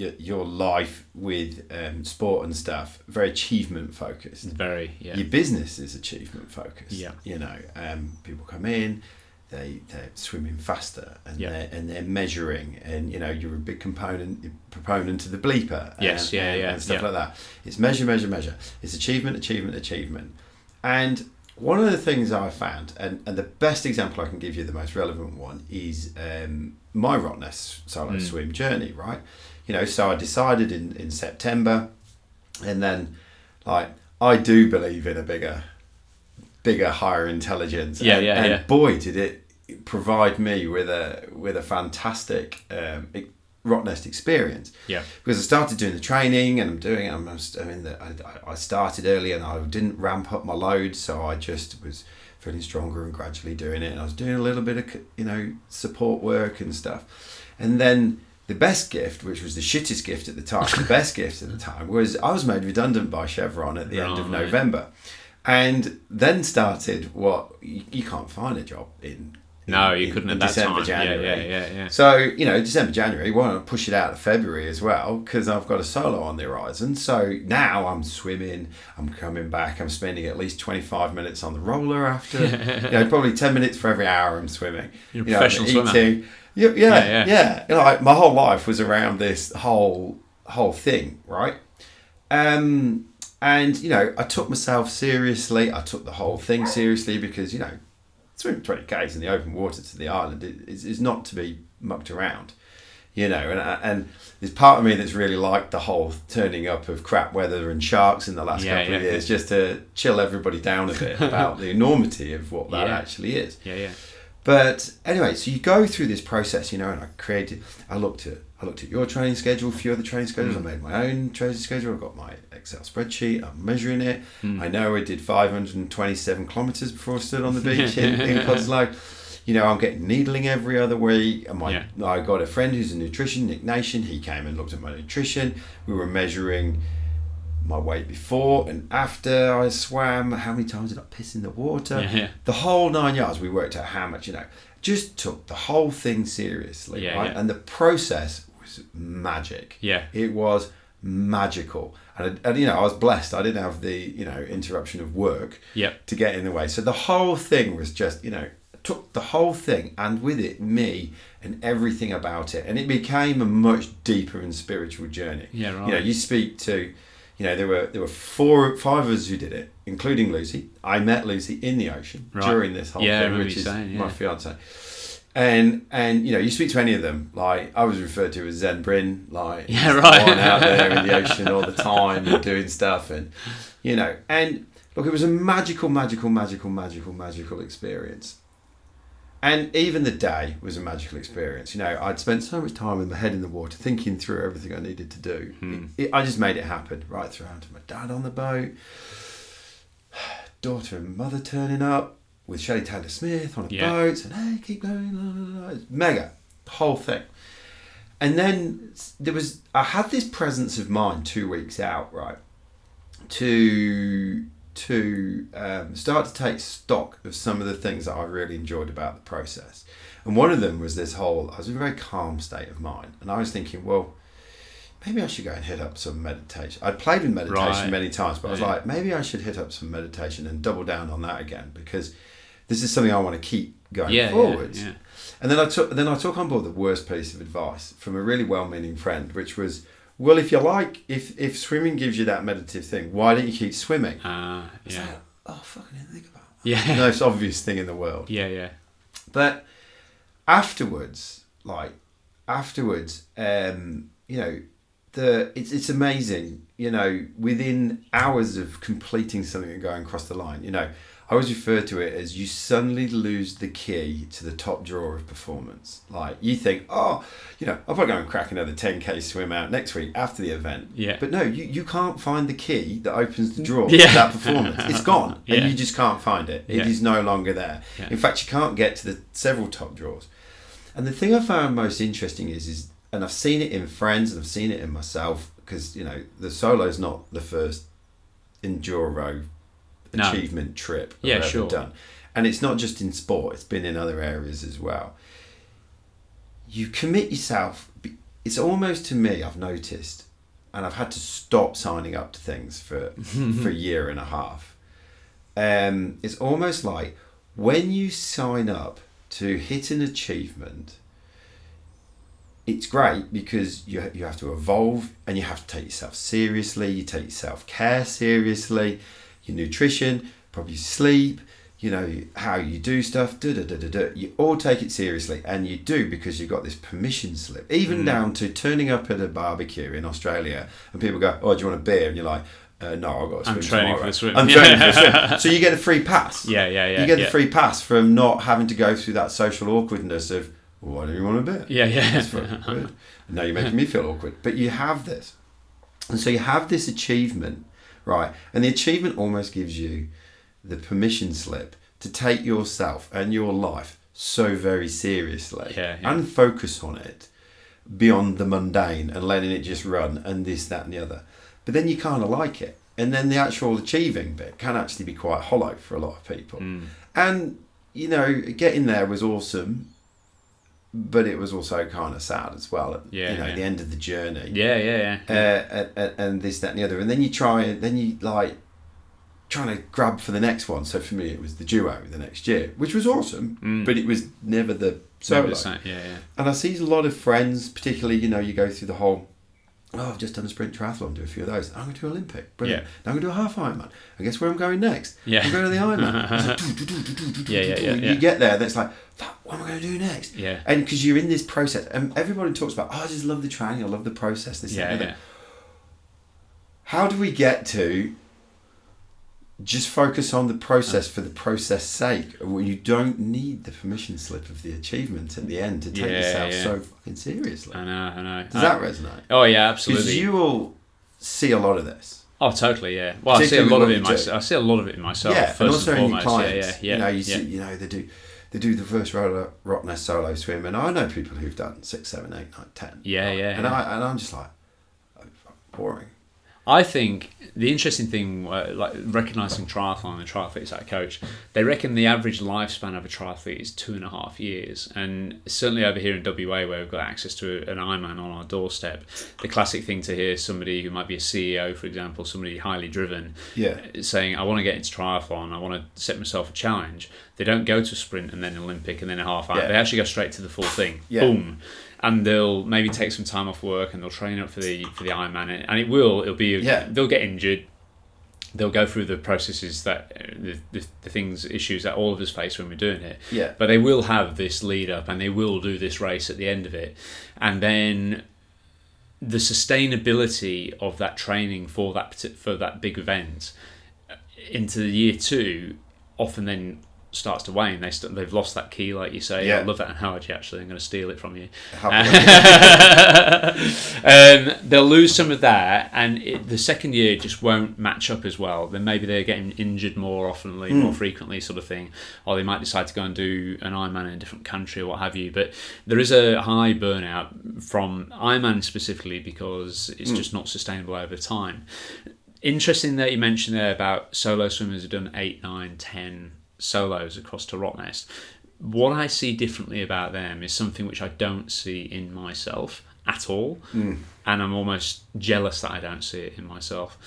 your, your life with um, sport and stuff very achievement focused. Very, yeah. Your business is achievement focused. Yeah. You know, um, people come in, they they're swimming faster, and Yeah. they're and they're measuring, and you know you're a big component proponent to the bleeper. Yes, and, yeah, and, yeah, and stuff yeah. like that. It's measure, measure, measure. It's achievement, achievement, achievement, and one of the things I found, and, and the best example I can give you, the most relevant one, is um, my Rottnest solo Mm. swim journey, right? You know, so I decided in, in September, and then, like, I do believe in a bigger, bigger, higher intelligence. Yeah, and, yeah, and yeah. boy, did it provide me with a with a fantastic um, Rottnest experience Yeah. because I started doing the training and I'm doing it. I'm, I mean, the, I, I started early and I didn't ramp up my load, so I just was feeling stronger and gradually doing it. And I was doing a little bit of you know support work and stuff, and then the best gift, which was the shittest gift at the time, the best gift at the time was I was made redundant by Chevron at the end of November, and then started what you, you can't find a job in No, you in- couldn't in at that December, time. January. Yeah, yeah, yeah, yeah. So, you know, December, January, why not I push it out to February as well? Because I've got a solo on the horizon. So now I'm swimming, I'm coming back, I'm spending at least 25 minutes on the roller after, you know, probably 10 minutes for every hour I'm swimming. You're a you know, professional I'm swimmer. eating. Yeah, yeah, Yeah, yeah. yeah. You know, like, my whole life was around this whole whole thing, right? Um, and you know, I took myself seriously. I took the whole thing seriously because you know, swimming twenty k's in the open water to the island is, is not to be mucked around. You know, and and there's part of me that's really liked the whole turning up of crap weather and sharks in the last Yeah, couple of years, just to chill everybody down a bit about the enormity of what that Yeah. actually is. Yeah, yeah. But anyway, so you go through this process, you know, and I created. I looked at. I looked at your training schedule, a few other training schedules. Mm. I made my own training schedule. I've got my Excel spreadsheet. I'm measuring it. Mm. I know I did 527 kilometers before I stood on the beach in, in Cottesloe. You know, I'm getting needling every other week. And my, Yeah. I got a friend who's a nutrition, Nick Nation. He came and looked at my nutrition. We were measuring my weight before and after I swam. How many times did I piss in the water? Yeah. The whole nine yards. We worked out how much, you know, just took the whole thing seriously, Yeah, right? yeah. And the process was magic. Yeah. It was magical. And, and, you know, I was blessed. I didn't have the, you know, interruption of work Yep. to get in the way. So the whole thing was just, you know, took the whole thing and with it me and everything about it. And it became a much deeper and spiritual journey. Yeah, right. You know, you speak to, you know, there were there were four five of us who did it, including Lucy. I met Lucy in the ocean Right. during this whole Yeah, thing, which is saying, my fiance. And and you know, you speak to any of them, like I was referred to as Zen Bryn, like Yeah, right. one out there in the ocean all the time and doing stuff, and you know, and look, it was a magical, magical, magical, magical, magical experience. And even the day was a magical experience. You know, I'd spent so much time with my head in the water, thinking through everything I needed to do. Hmm. It, it- I just made it happen right throughout. My dad on the boat, daughter and mother turning up with Shelley Taylor Smith on a Yeah. boat, saying, "Hey, keep going." Mega, whole thing. And then there was, I had this presence of mind two weeks out, right, to to um, start to take stock of some of the things that I really enjoyed about the process. And one of them was this whole, I was in a very calm state of mind. And I was thinking, well, maybe I should go and hit up some meditation. I'd played with meditation Right. many times, but I was Yeah. like, maybe I should hit up some meditation and double down on that again because this is something I want to keep going Yeah, forwards. yeah. And then I took then I took on board the worst piece of advice from a really well-meaning friend, which was, well, if you like, if if swimming gives you that meditative thing, why don't you keep swimming? Uh, yeah. like, oh, fuck, I didn't think about that. Yeah. The most obvious thing in the world. Yeah, yeah. But afterwards, like afterwards, um, you know, the it's it's amazing. You know, within hours of completing something and going across the line, you know, I always refer to it as you suddenly lose the key to the top drawer of performance. Like you think, oh, you know, I'll probably go and crack another ten k swim out next week after the event. Yeah. But no, you, you can't find the key that opens the drawer Yeah. to that performance. It's gone, Yeah. and you just can't find it. It Yeah. is no longer there. Yeah. In fact, you can't get to the several top drawers. And the thing I found most interesting is, is and I've seen it in friends and I've seen it in myself because you know the solo is not the first enduro No. achievement trip I've Yeah, ever sure. done, and it's not just in sport; it's been in other areas as well. You commit yourself. It's almost to me, I've noticed, and I've had to stop signing up to things for for a year and a half. Um, it's almost like when you sign up to hit an achievement, it's great because you, you have to evolve and you have to take yourself seriously. You take self care seriously, your nutrition, probably sleep, you know, how you do stuff. Da, da, da, da, da. You all take it seriously and you do because you've got this permission slip, even down to turning up at a barbecue in Australia and people go, Oh, do you want a beer? And you're like, uh, no, I've got to swim I'm training for tomorrow." the swim. I'm training for the swim. So you get a free pass. Yeah, yeah, yeah. You get yeah. the free pass from not having to go through that social awkwardness of, well, why don't you want a beer? Yeah, yeah. That's weird. Now you're making me feel awkward. But you have this. And so you have this achievement, right? And the achievement almost gives you the permission slip to take yourself and your life so very seriously Yeah, yeah. and focus on it beyond the mundane and letting it just run and this, that, and the other. But then you kind of like it. And then the actual achieving bit can actually be quite hollow for a lot of people. Mm. And you know, getting there was awesome, but it was also kind of sad as well. Yeah, you know, yeah. the end of the journey. Yeah, yeah, yeah. Uh, and, and, this, that, and the other, and then you try, and then you like trying to grab for the next one. So for me, it was the duo the next year, which was awesome, Mm. but it was never the So solo. it's like- yeah, yeah. And I see a lot of friends, particularly, you know, you go through the whole, oh, I've just done a sprint triathlon, do a few of those. I'm going to do Olympic. Brilliant. Yeah. Now I'm going to do a half Ironman. And guess where I'm going next? Yeah. I'm going to the Ironman. Yeah, yeah, yeah, yeah. You get there, and it's like, what am I going to do next? Yeah. And because you're in this process, and everybody talks about, oh, I just love the training, I love the process, this, Yeah, and yeah. How do we get to just focus on the process ah. for the process sake you don't need the permission slip of the achievement at the end to take Yeah, yourself yeah. so fucking seriously? I know, I know. Does that resonate? Oh yeah, absolutely. Because you will see a lot of this. oh, totally. Yeah. Well, I see a lot of it in you myself. I see a lot of it in myself. yeah, first and also in your clients. Yeah, yeah, yeah. You know, you yeah. see, you know, they do, they do the first roller Rottnest solo swim, and I know people who've done six, seven, eight, nine, ten. Yeah, yeah, And. I and I'm just like, oh, boring. I think the interesting thing, uh, like recognizing triathlon and triathletes that I coach, they reckon the average lifespan of a triathlete is two and a half years. And certainly over here in WA, where we've got access to an Ironman on our doorstep, the classic thing to hear somebody who might be a CEO, for example, somebody highly driven, Yeah. saying, I want to get into triathlon, I want to set myself a challenge. They don't go to sprint and then Olympic and then a half hour. Yeah. They actually go straight to the full thing. Yeah. Boom. And they'll maybe take some time off work and they'll train up for the for the Ironman. And it will, it'll be, Yeah. they'll get injured. They'll go through the processes that, uh, the, the, the things, issues that all of us face when we're doing it. Yeah. But they will have this lead up and they will do this race at the end of it. And then the sustainability of that training for that for that big event uh, into the year two often then starts to wane. They st- they've lost that key, like you say. Yeah. I love that analogy. Actually, I'm going to steal it from you. How- uh, um, they'll lose some of that, and it, the second year just won't match up as well. Then maybe they're getting injured more oftenly, hmm. more frequently, sort of thing, or they might decide to go and do an Ironman in a different country or what have you. But there is a high burnout from Ironman specifically because it's hmm. just not sustainable over time. Interesting that you mentioned there about solo swimmers who've done eight, nine, ten solos across to Rottnest. What I see differently about them is something which I don't see in myself at all, and I'm almost jealous that I don't see it in myself,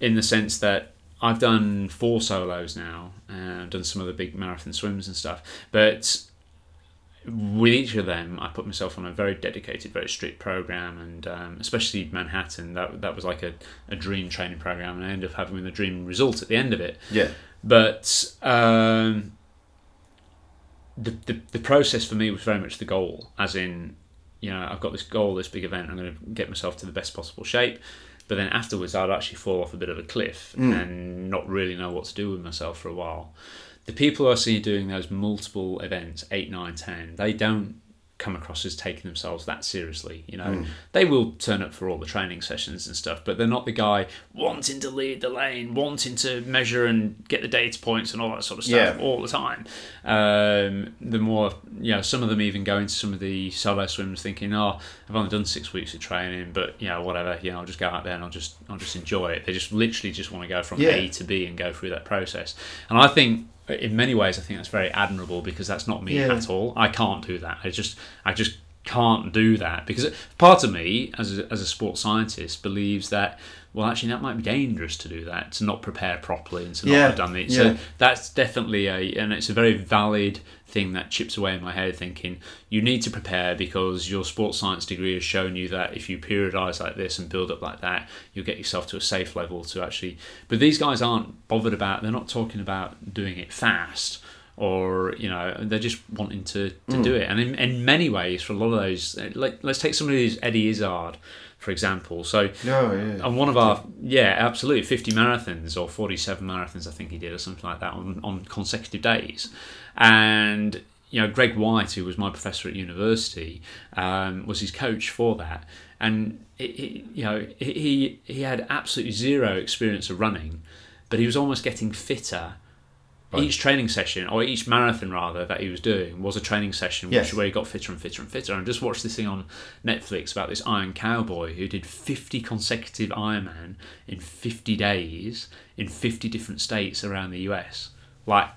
in the sense that I've done four solos now, and I've done some of the big marathon swims and stuff, but with each of them, I put myself on a very dedicated, very strict program, and um, especially Manhattan, that that was like a, a dream training program, and I ended up having the dream result at the end of it. yeah. But um, the, the the process for me was very much the goal, as in, you know, I've got this goal, this big event, I'm going to get myself to the best possible shape. But then afterwards, I'd actually fall off a bit of a cliff and not really know what to do with myself for a while. The people I see doing those multiple events, eight, nine, ten, they don't come across as taking themselves that seriously. You know, they will turn up for all the training sessions and stuff, but they're not the guy wanting to lead the lane, wanting to measure and get the data points and all that sort of stuff Yeah. all the time. Um, the more, you know, some of them even go into some of the solo swims thinking, "Oh, I've only done six weeks of training, but you know, whatever. You know, I'll just go out there and I'll just, I'll just enjoy it." They just literally just want to go from Yeah. A to B and go through that process. And I think, in many ways, I think that's very admirable because that's not me Yeah. at all. I can't do that. I just, I just can't do that because part of me, as a, as a sports scientist, believes that. Well, actually, that might be dangerous to do that, to not prepare properly and to not Yeah, have done it. yeah. So that's definitely a, and it's a very valid thing that chips away in my head thinking you need to prepare because your sports science degree has shown you that if you periodize like this and build up like that you'll get yourself to a safe level to actually but these guys aren't bothered about they're not talking about doing it fast or you know they're just wanting to, to do hmm. it and in, in many ways for a lot of those like let's take somebody who's eddie izzard for example. So Oh, yeah. on one of our yeah absolutely 50 marathons or 47 marathons i think he did or something like that on, on consecutive days. And you know greg whyte who was my professor at university um, was his coach for that. And it, it, you know he he had absolutely zero experience of running but he was almost getting fitter Right. each training session or each marathon rather that he was doing was a training session which Yes. where he got fitter and fitter and fitter and I just watched this thing on Netflix about this Iron Cowboy who did 50 consecutive Ironman in 50 days in 50 different states around the US like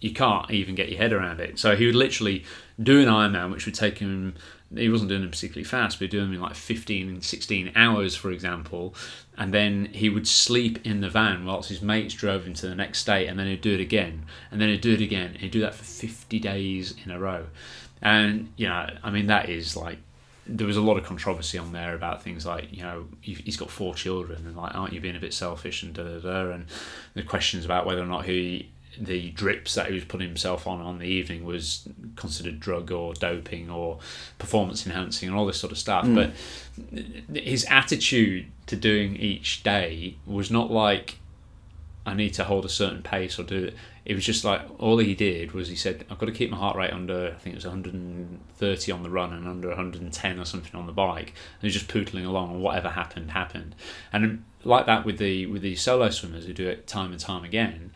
you can't even get your head around it. So he would literally do an Ironman, which would take him. He wasn't doing them particularly fast, but he'd do them in like 15 and 16 hours, for example. And then he would sleep in the van whilst his mates drove him to the next state, and then he'd do it again, and then he'd do it again. And he'd do that for 50 days in a row. And, you know, I mean, that is like there was a lot of controversy on there about things like you know he's got four children and like aren't you being a bit selfish and da da da and the questions about whether or not he the drips that he was putting himself on on the evening was considered drug or doping or performance enhancing and all this sort of stuff. Mm. but his attitude to doing each day was not like I need to hold a certain pace or do it. It was just like all he did was he said I've got to keep my heart rate under I think it was 130 on the run and under 110 or something on the bike. And he's just pootling along and whatever happened happened. And like that with the with the solo swimmers who do it time and time again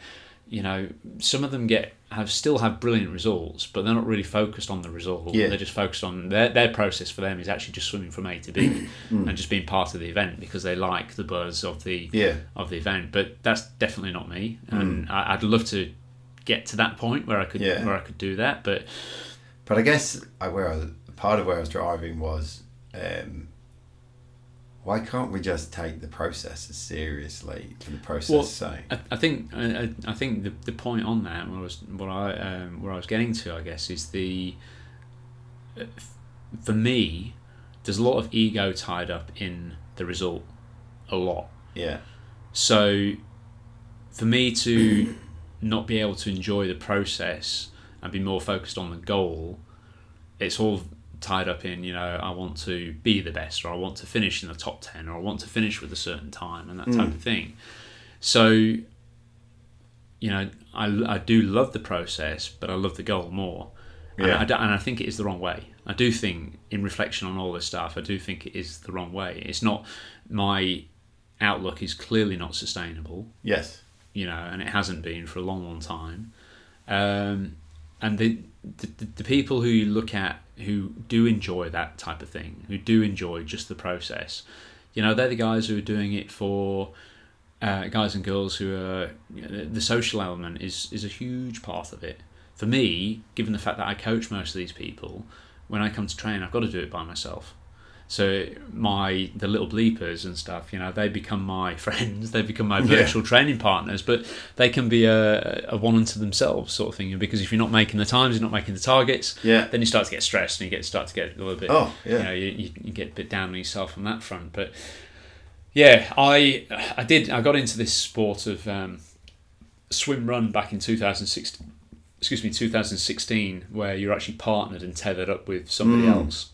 you know some of them get have still have brilliant results but they're not really focused on the result yeah. they're just focused on their, their process for them is actually just swimming from A to B mm. and just being part of the event because they like the buzz of the yeah. of the event but that's definitely not me and mm. I, I'd love to get to that point where I could yeah. where I could do that. But but I guess I, where I was, part of where I was driving was um, why can't we just take the process as seriously for the process well, sake? I, I think I, I think the, the point on that was what I um, where I was getting to I guess is the uh, for me there's a lot of ego tied up in the result a lot yeah so for me to not be able to enjoy the process and be more focused on the goal, it's all tied up in you know I want to be the best or I want to finish in the top ten or I want to finish with a certain time and that type mm. of thing. So you know I, I do love the process, but I love the goal more. Yeah. And, I, and I think it is the wrong way. I do think, in reflection on all this stuff, I do think it is the wrong way. It's not my outlook is clearly not sustainable. Yes you know, and it hasn't been for a long, long time. Um, and the, the the people who you look at who do enjoy that type of thing, who do enjoy just the process, you know, they're the guys who are doing it for uh, guys and girls who are you know, the social element is is a huge part of it. For me, given the fact that I coach most of these people, when I come to train, I've got to do it by myself. So my the little bleepers and stuff, you know, they become my friends. They become my virtual yeah. training partners, but they can be a, a one unto themselves sort of thing. Because if you're not making the times, you're not making the targets. Yeah. Then you start to get stressed and you get start to get a little bit. Oh yeah. You know, you, you, you get a bit down on yourself on that front. But yeah, I I did I got into this sport of um, swim run back in 2016. Excuse me, 2016, where you're actually partnered and tethered up with somebody mm. else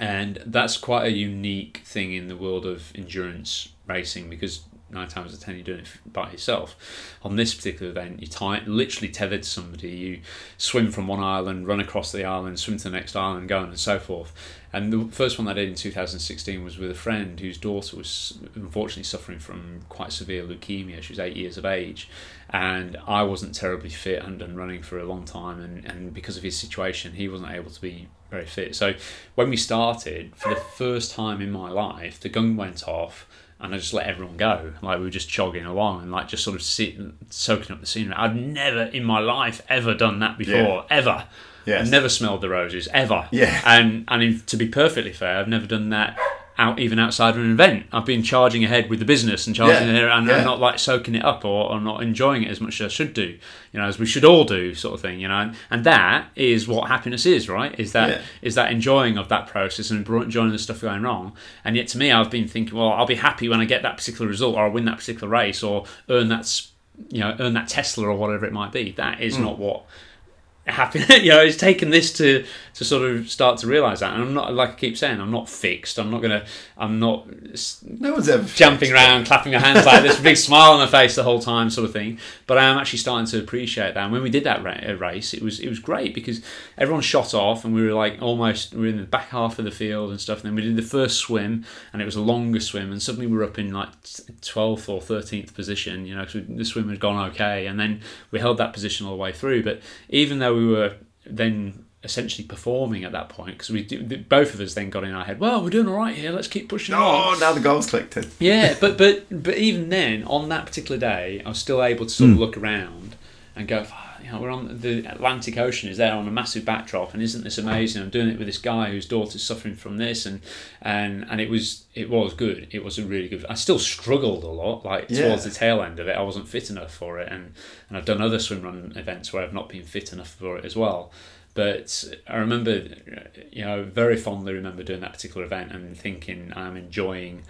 and that's quite a unique thing in the world of endurance racing because nine times out of ten you're doing it by yourself. On this particular event, you tie literally tethered to somebody. You swim from one island, run across the island, swim to the next island, go on and so forth. And the first one I did in 2016 was with a friend whose daughter was unfortunately suffering from quite severe leukemia. She was eight years of age, and I wasn't terribly fit and done running for a long time. And, and because of his situation, he wasn't able to be very fit. So when we started, for the first time in my life, the gun went off and I just let everyone go. Like we were just jogging along and like just sort of sitting, soaking up the scenery. I've never in my life ever done that before, yeah. ever. Yes. I've never smelled the roses ever. Yeah. And and in, to be perfectly fair, I've never done that out even outside of an event. I've been charging ahead with the business and charging yeah, it and, yeah. and, not like soaking it up or, or not enjoying it as much as I should do. You know, as we should all do, sort of thing. You know, and, and that is what happiness is, right? Is that yeah. is that enjoying of that process and enjoying the stuff going wrong. And yet, to me, I've been thinking, well, I'll be happy when I get that particular result, or I win that particular race, or earn that, you know, earn that Tesla or whatever it might be. That is mm. not what happiness, you know it's taken this to to sort of start to realize that. And i'm not like i keep saying i'm not fixed. I'm not gonna i'm not no one's ever jumping around clapping your hands like this big smile on the face the whole time sort of thing. But i am actually starting to appreciate that. And when we did that uh, race it was it was great because everyone shot off and we were like almost we were in the back half of the field and stuff. And then we did the first swim and it was a longer swim. And suddenly we were up in like 12th or 13th position you know because the swim had gone okay. And then we held that position all the way through. But even though we were then essentially performing at that point because we do, both of us then got in our head well we're doing all right here let's keep pushing oh, on now the goals clicked in yeah but but but even then on that particular day i was still able to sort of hmm. look around and go oh, you you know, we're on the Atlantic Ocean is there on a massive backdrop, and isn't this amazing? I'm doing it with this guy whose daughter's suffering from this, and and and it was it was good. It was a really good. I still struggled a lot, like Yeah. towards the tail end of it. I wasn't fit enough for it, and and I've done other swim run events where I've not been fit enough for it as well. But I remember, you know, very fondly remember doing that particular event and thinking I'm enjoying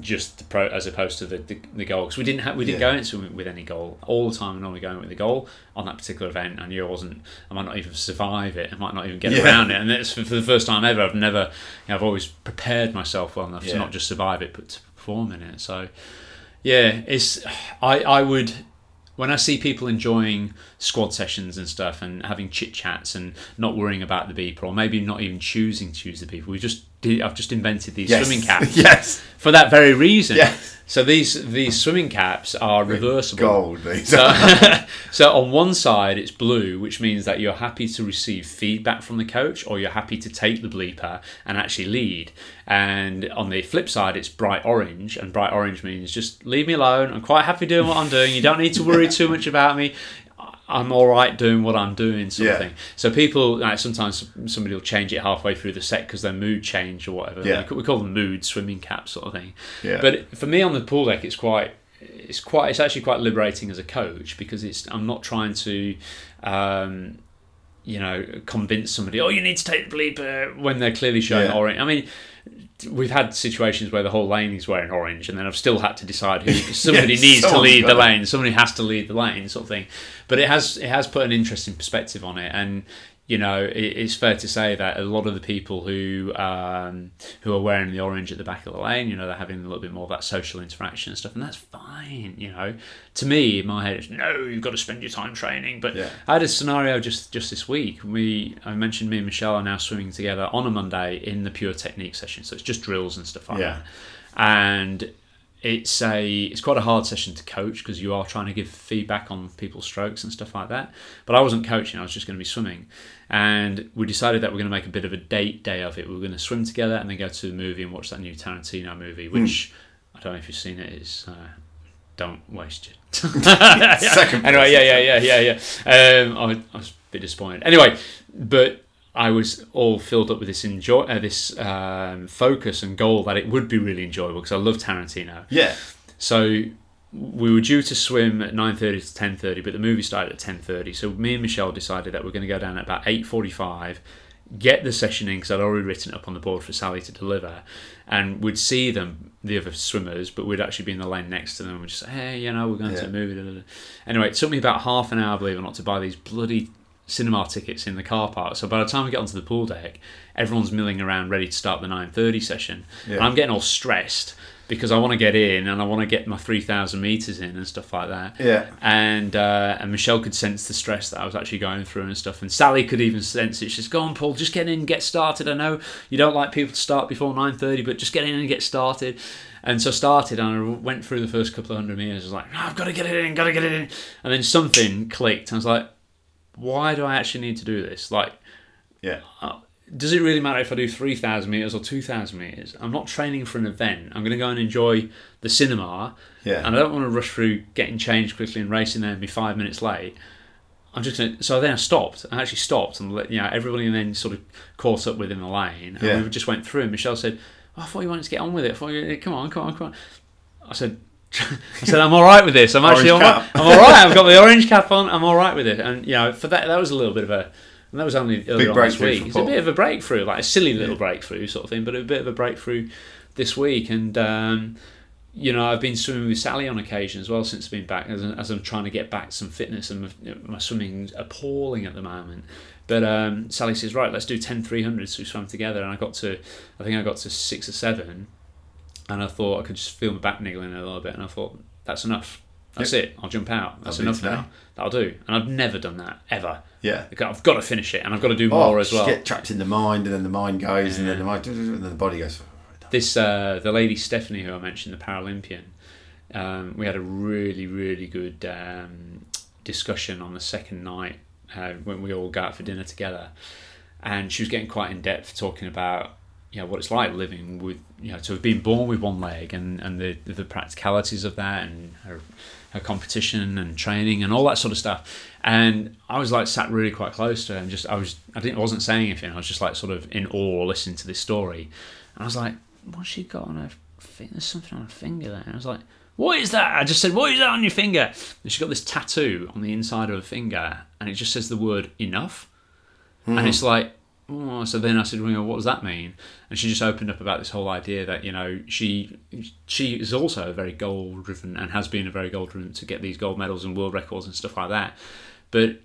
just the pro as opposed to the the, the goal because we didn't have we didn't Yeah. go into it with any goal all the time. Normally going with the goal on that particular event. I knew I wasn't. I might not even survive it. I might not even get Yeah. around it. And it's for, for the first time ever. I've never. You know, I've always prepared myself well enough Yeah. to not just survive it but to perform in it. So yeah, it's I I would when I see people enjoying squad sessions and stuff and having chit chats and not worrying about the beeper or maybe not even choosing to use the beeper, we just did, I've just invented these Yes. swimming caps yes. for that very reason. Yes. So these these swimming caps are reversible. Gold. these So, so on one side it's blue, which means that you're happy to receive feedback from the coach, or you're happy to take the bleeper and actually lead. And on the flip side, it's bright orange, and bright orange means just leave me alone. I'm quite happy doing what I'm doing. You don't need to worry too much about me. I'm all right doing what I'm doing, sort Yeah. of thing. So people, like sometimes somebody will change it halfway through the set because their mood changed or whatever. Yeah. We call- we call them mood swimming caps, sort of thing. Yeah. But for me on the pool deck, it's quite, it's quite, it's actually quite liberating as a coach because it's I'm not trying to, um, you know, convince somebody, oh, you need to take the bleeper when they're clearly showing Yeah. orange. I mean. We've had situations where the whole lane is wearing orange, and then I've still had to decide who somebody Yes, needs to lead the lane. Somebody has to lead the lane, sort of thing. But it has it has put an interesting perspective on it, and you know it, it's fair to say that a lot of the people who um, who are wearing the orange at the back of the lane, you know, they're having a little bit more of that social interaction and stuff, and that's fine. You know, to me, in my head, it's no, you've got to spend your time training. But Yeah. I had a scenario just just this week. We I mentioned me and Michelle are now swimming together on a Monday in the pure technique session, so it's just drills and stuff like Yeah. that, and it's a it's quite a hard session to coach because you are trying to give feedback on people's strokes and stuff like that. But I wasn't coaching; I was just going to be swimming, and we decided that we're going to make a bit of a date day of it. We were going to swim together and then go to the movie and watch that new Tarantino movie, which I don't know if you've seen it. Is uh, don't waste your Second anyway, yeah, yeah, yeah, yeah, yeah. Um, I, I was a bit disappointed. Anyway, but I was all filled up with this enjoy, uh, this um, focus and goal that it would be really enjoyable because I love Tarantino. Yeah. So we were due to swim at nine thirty to ten thirty, but the movie started at ten thirty. So me and Michelle decided that we're going to go down at about eight forty-five, get the session in because I'd already written it up on the board for Sally to deliver, and we'd see them, the other swimmers, but we'd actually be in the lane next to them. and We'd just say, hey, you know, we're going to Yeah. the movie. Anyway, it took me about half an hour, believe it or not, to buy these bloody cinema tickets in the car park. So by the time we get onto the pool deck, everyone's milling around ready to start the 9:30 session. Yeah. And I'm getting all stressed because I want to get in and I want to get my 3,000 meters in and stuff like that. Yeah. And uh, and Michelle could sense the stress that I was actually going through and stuff. And Sally could even sense it. She's go on, Paul, just get in, get started. I know you don't like people to start before 9:30, but just get in and get started. And so I started and I went through the first couple of hundred meters. I was like, "No, I've got to get it in, got to get it in. And then something clicked. I was like, why do I actually need to do this? Like, Yeah. Uh, does it really matter if I do 3,000 meters or 2,000 meters? I'm not training for an event. I'm going to go and enjoy the cinema. Yeah. And I don't want to rush through getting changed quickly and racing there and be five minutes late. I'm just going to. So then I stopped. I actually stopped and let, you know, everybody then sort of caught up within the lane. And Yeah. we just went through. And Michelle said, oh, I thought you wanted to get on with it. I thought you, come on, come on, come on. I said, I said, I'm all right with this. I'm actually all right. I'm all right. I've got the orange cap on. I'm all right with it. And you know, for that, that was a little bit of a. And that was only earlier on this week. It's a bit of a breakthrough, like a silly little breakthrough sort of thing, but a bit of a breakthrough this week. And um, you know, I've been swimming with Sally on occasion as well since I've been back, as, as I'm trying to get back some fitness. And my, my swimming's appalling at the moment. But um, Sally says, right, let's do 10 300s. So we swam together, and I got to, I think I got to six or seven, and I thought I could just feel my back niggling a little bit, and I thought that's enough. That's it. I'll jump out. That's That'll enough now. That'll do. And I've never done that ever. Yeah. I've got to finish it, and I've got to do Oh, more as well. get trapped in the mind, and then the mind goes, and then the mind, and then the body goes. this uh, the lady Stephanie who I mentioned, the Paralympian. Um, we had a really really good um, discussion on the second night uh, when we all got out for dinner together, and she was getting quite in depth talking about you know what it's like living with you know to have been born with one leg and and the the practicalities of that and her her competition and training and all that sort of stuff. And I was like sat really quite close to her and just I was I didn't I wasn't saying anything. I was just like sort of in awe listening to this story. And I was like, what's she got on her finger? There's something on her finger there. And I was like, what is that? I just said, what is that on your finger? And she got this tattoo on the inside of her finger and it just says the word enough. Mm. And it's like, oh, so then I said, well, what does that mean? And she just opened up about this whole idea that you know she she is also very goal driven and has been a very goal driven to get these gold medals and world records and stuff like that. But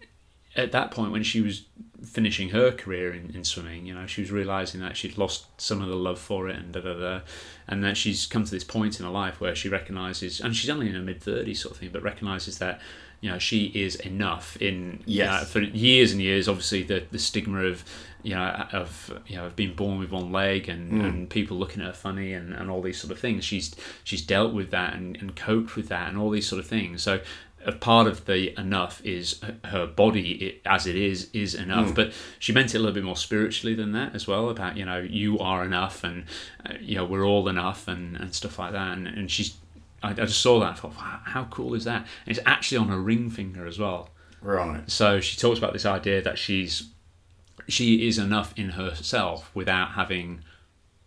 at that point, when she was finishing her career in, in swimming, you know, she was realizing that she'd lost some of the love for it and da da da, and that she's come to this point in her life where she recognizes, and she's only in her mid thirties sort of thing, but recognizes that you know she is enough in yes. for years and years obviously the the stigma of you know of you know of being born with one leg and, mm. and people looking at her funny and, and all these sort of things. She's she's dealt with that and, and coped with that and all these sort of things. So a part of the enough is her body as it is is enough. Mm. but she meant it a little bit more spiritually than that as well about you know you are enough and uh, you know we're all enough and, and stuff like that. And, and she's I, I just saw that and thought wow, how cool is that? And it's actually on her ring finger as well. Right. So she talks about this idea that she's she is enough in herself without having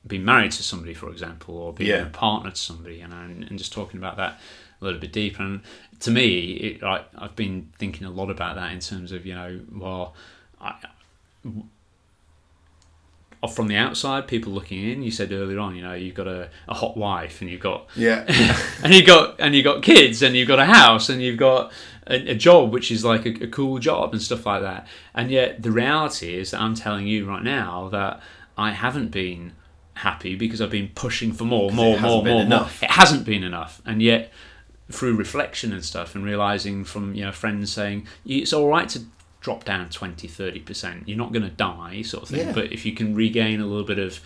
been married to somebody, for example, or being yeah. a partner to somebody, you know, and, and, just talking about that a little bit deeper. And to me, it, I, I've been thinking a lot about that in terms of, you know, well, I, from the outside, people looking in, you said earlier on, you know, you've got a, a hot wife and you've got yeah, and you got and you got kids and you've got a house and you've got a, a job which is like a, a, cool job and stuff like that. And yet the reality is that I'm telling you right now that I haven't been happy because I've been pushing for more, more, more, more, more. It hasn't been enough, and yet through reflection and stuff and realizing from you know friends saying it's all right to drop down 20 30% you're not going to die sort of thing yeah. but if you can regain a little bit of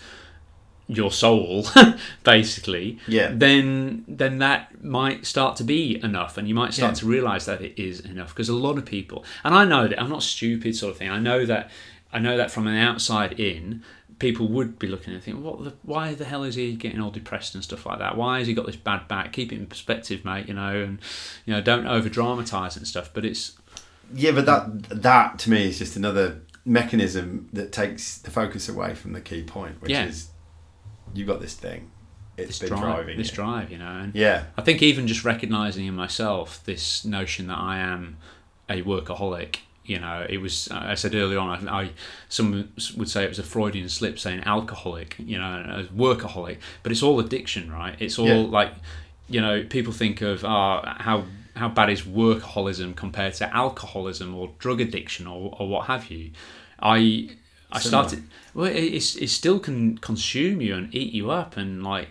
your soul basically yeah then then that might start to be enough and you might start yeah. to realize that it is enough because a lot of people and i know that i'm not stupid sort of thing i know that i know that from an outside in people would be looking and thinking, what the, why the hell is he getting all depressed and stuff like that? Why has he got this bad back? Keep it in perspective, mate. You know, and you know, don't over dramatize and stuff. But it's yeah, but that that to me is just another mechanism that takes the focus away from the key point, which yeah. is you got this thing. It's this been drive, driving this you. drive, you know. And yeah, I think even just recognizing in myself this notion that I am a workaholic. You know, it was. I said earlier on. I, I some would say it was a Freudian slip saying alcoholic. You know, workaholic, but it's all addiction, right? It's all yeah. like, you know, people think of oh, how how bad is workaholism compared to alcoholism or drug addiction or, or what have you. I I started well it, it's, it still can consume you and eat you up and like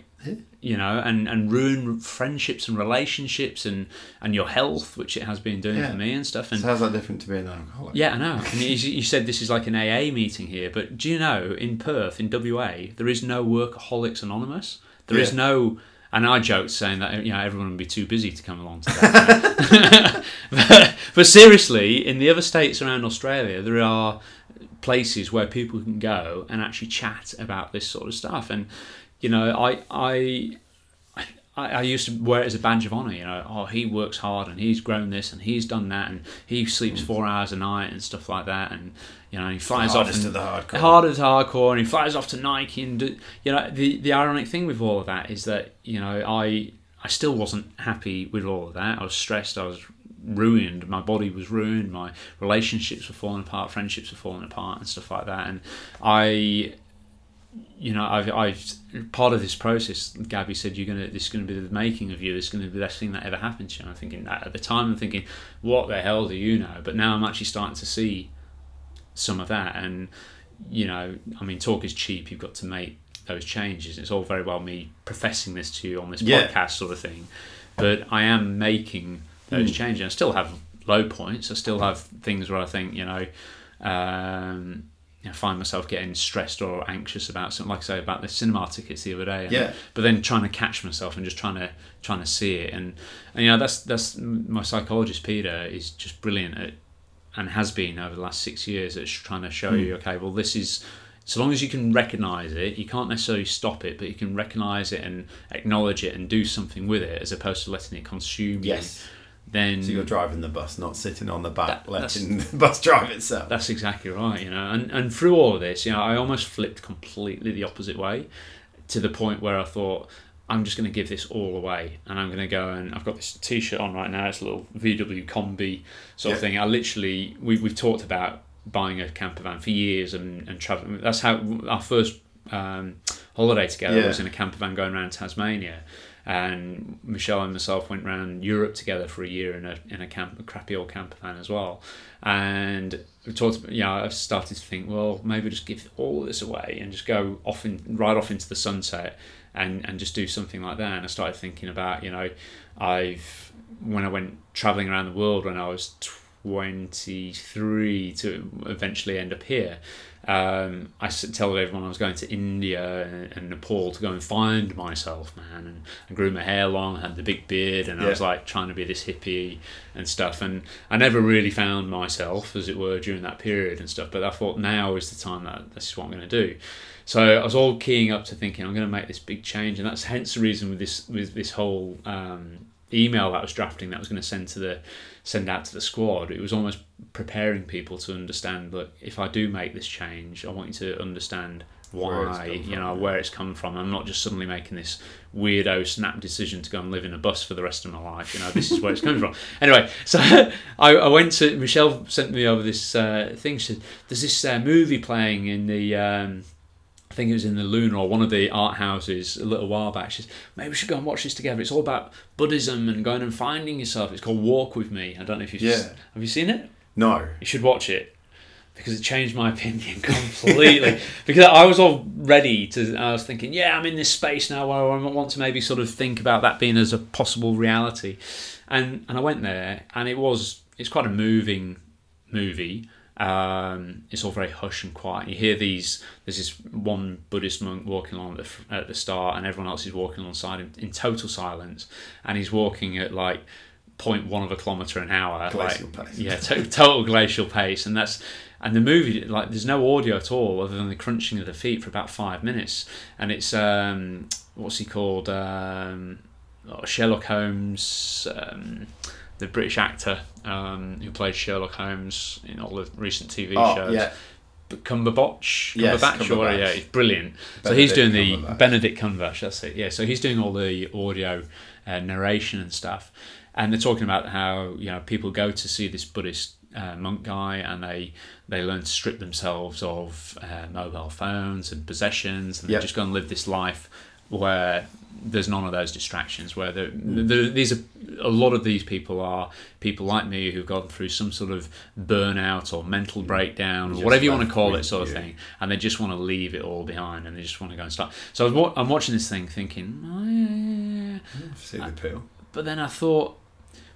you know and and ruin friendships and relationships and and your health which it has been doing yeah. for me and stuff and so how's that different to being an alcoholic yeah i know and you, you said this is like an aa meeting here but do you know in perth in wa there is no workaholics anonymous There yeah. is no and I joked saying that you know everyone would be too busy to come along to that. but, but, seriously, in the other states around Australia, there are places where people can go and actually chat about this sort of stuff. And you know, I I I, used to wear it as a badge of honor. You know, oh, he works hard and he's grown this and he's done that and he sleeps mm. four hours a night and stuff like that. And you know, he flies off and, to the hardcore, harder to hardcore, and he flies off to Nike. And do, you know, the the ironic thing with all of that is that you know, I I still wasn't happy with all of that. I was stressed. I was ruined. My body was ruined. My relationships were falling apart. Friendships were falling apart, and stuff like that. And I you know, I've, I've part of this process. Gabby said, "You're gonna. This is gonna be the making of you. This is gonna be the best thing that ever happened to you." And I'm thinking that at the time, I'm thinking, "What the hell do you know?" But now I'm actually starting to see some of that, and you know, I mean, talk is cheap. You've got to make those changes. It's all very well me professing this to you on this yeah. podcast sort of thing, but I am making those mm. changes. I still have low points. I still have things where I think, you know. Um, know, find myself getting stressed or anxious about something, like I say about the cinema tickets the other day. Yeah. But then trying to catch myself and just trying to trying to see it, and and you know that's that's my psychologist Peter is just brilliant at, and has been over the last six years at trying to show mm. you, okay, well this is so long as you can recognize it, you can't necessarily stop it, but you can recognize it and acknowledge it and do something with it as opposed to letting it consume Yes. you. Then So you're driving the bus, not sitting on the back, That- letting the bus drive itself. That's exactly right, you know. And and through all of this, you know, I almost flipped completely the opposite way, to the point where I thought I'm just going to give this all away, and I'm going to go and I've got this T-shirt on right now. It's a little VW Combi sort of thing. I literally we we've talked about buying a camper van for years and and traveling. That's how our first um, holiday together Yeah. was in a camper van going around Tasmania. And Michelle and myself went around Europe together for a year in a in a camp, a crappy old camper van as well. And we talked. Yeah, I've started to think, well, maybe just give all this away and just go off in right off into the sunset, and and just do something like that. And I started thinking about, you know, I've when I went traveling around the world when I was 23 to eventually end up here. Um, I told everyone I was going to India and, and Nepal to go and find myself, man, and, I grew my hair long, had the big beard, and I was like trying to be this hippie and stuff. And I never really found myself, as it were, during that period and stuff. But I thought now is the time that this is what I'm going to do. So I was all keying up to thinking I'm going to make this big change, and that's hence the reason with this with this whole um, email that I was drafting that I was going to send to the send out to the squad. It was almost preparing people to understand. Look, if I do make this change, I want you to understand why, you know, where it's come from. I'm not just suddenly making this weirdo snap decision to go and live in a bus for the rest of my life. You know, this is where it's coming from. Anyway, so I, I went to Michelle sent me over this uh, thing. She said, "There's this uh, movie playing in the." Um, think it was in the Luna or one of the art houses a little while back. She says, maybe we should go and watch this together. It's all about Buddhism and going and finding yourself. It's called Walk With Me. I don't know if you've Yeah. have you seen it? No. You should watch it because it changed my opinion completely. because I was all ready to. I was thinking, yeah, I'm in this space now where I want to maybe sort of think about that being as a possible reality, and and I went there, and it was it's quite a moving movie. Um, it's all very hush and quiet. You hear these. There's this one Buddhist monk walking along at the, at the start, and everyone else is walking alongside him in total silence, and he's walking at like 0.1 of a kilometer an hour. Glacial like, pace. Yeah, to- total glacial pace, and that's and the movie like there's no audio at all other than the crunching of the feet for about five minutes, and it's um, what's he called um, oh, Sherlock Holmes. Um, the British actor um, who played Sherlock Holmes in all the recent TV Oh, shows. yeah. Cumberbatch, Yes, Cumberbatch, or Cumberbatch. yeah, he's brilliant. so he's doing the Cumberbatch. Benedict Cumberbatch. That's it. Yeah, so he's doing all the audio uh, narration and stuff, and they're talking about how you know people go to see this Buddhist uh, monk guy, and they they learn to strip themselves of uh, mobile phones and possessions, and Yep. they just go and live this life where there's none of those distractions. Where mm. the, the, these are a lot of these people are people like me who've gone through some sort of burnout or mental mm. breakdown or whatever you want to call it, sort of thing, and they just want to leave it all behind and they just want to go and start. So I was, i'm watching this thing thinking, oh, yeah, yeah, yeah. See the uh, appeal. but then I thought,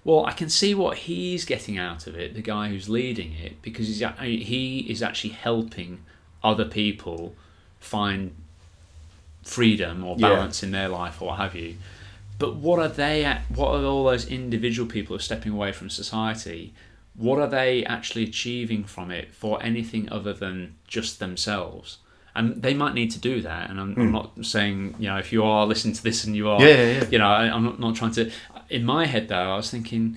well, I can see what he's getting out of it, the guy who's leading it, because he's he is actually helping other people find freedom or Yeah. balance in their life or what have you. But what are they at? What are all those individual people who are stepping away from society? What are they actually achieving from it for anything other than just themselves? And they might need to do that. And I'm, I'm not saying, you know, if you are listening to this and you are, Hmm. Yeah, yeah, yeah. you know, I, I'm not, not trying to. In my head, though, I was thinking,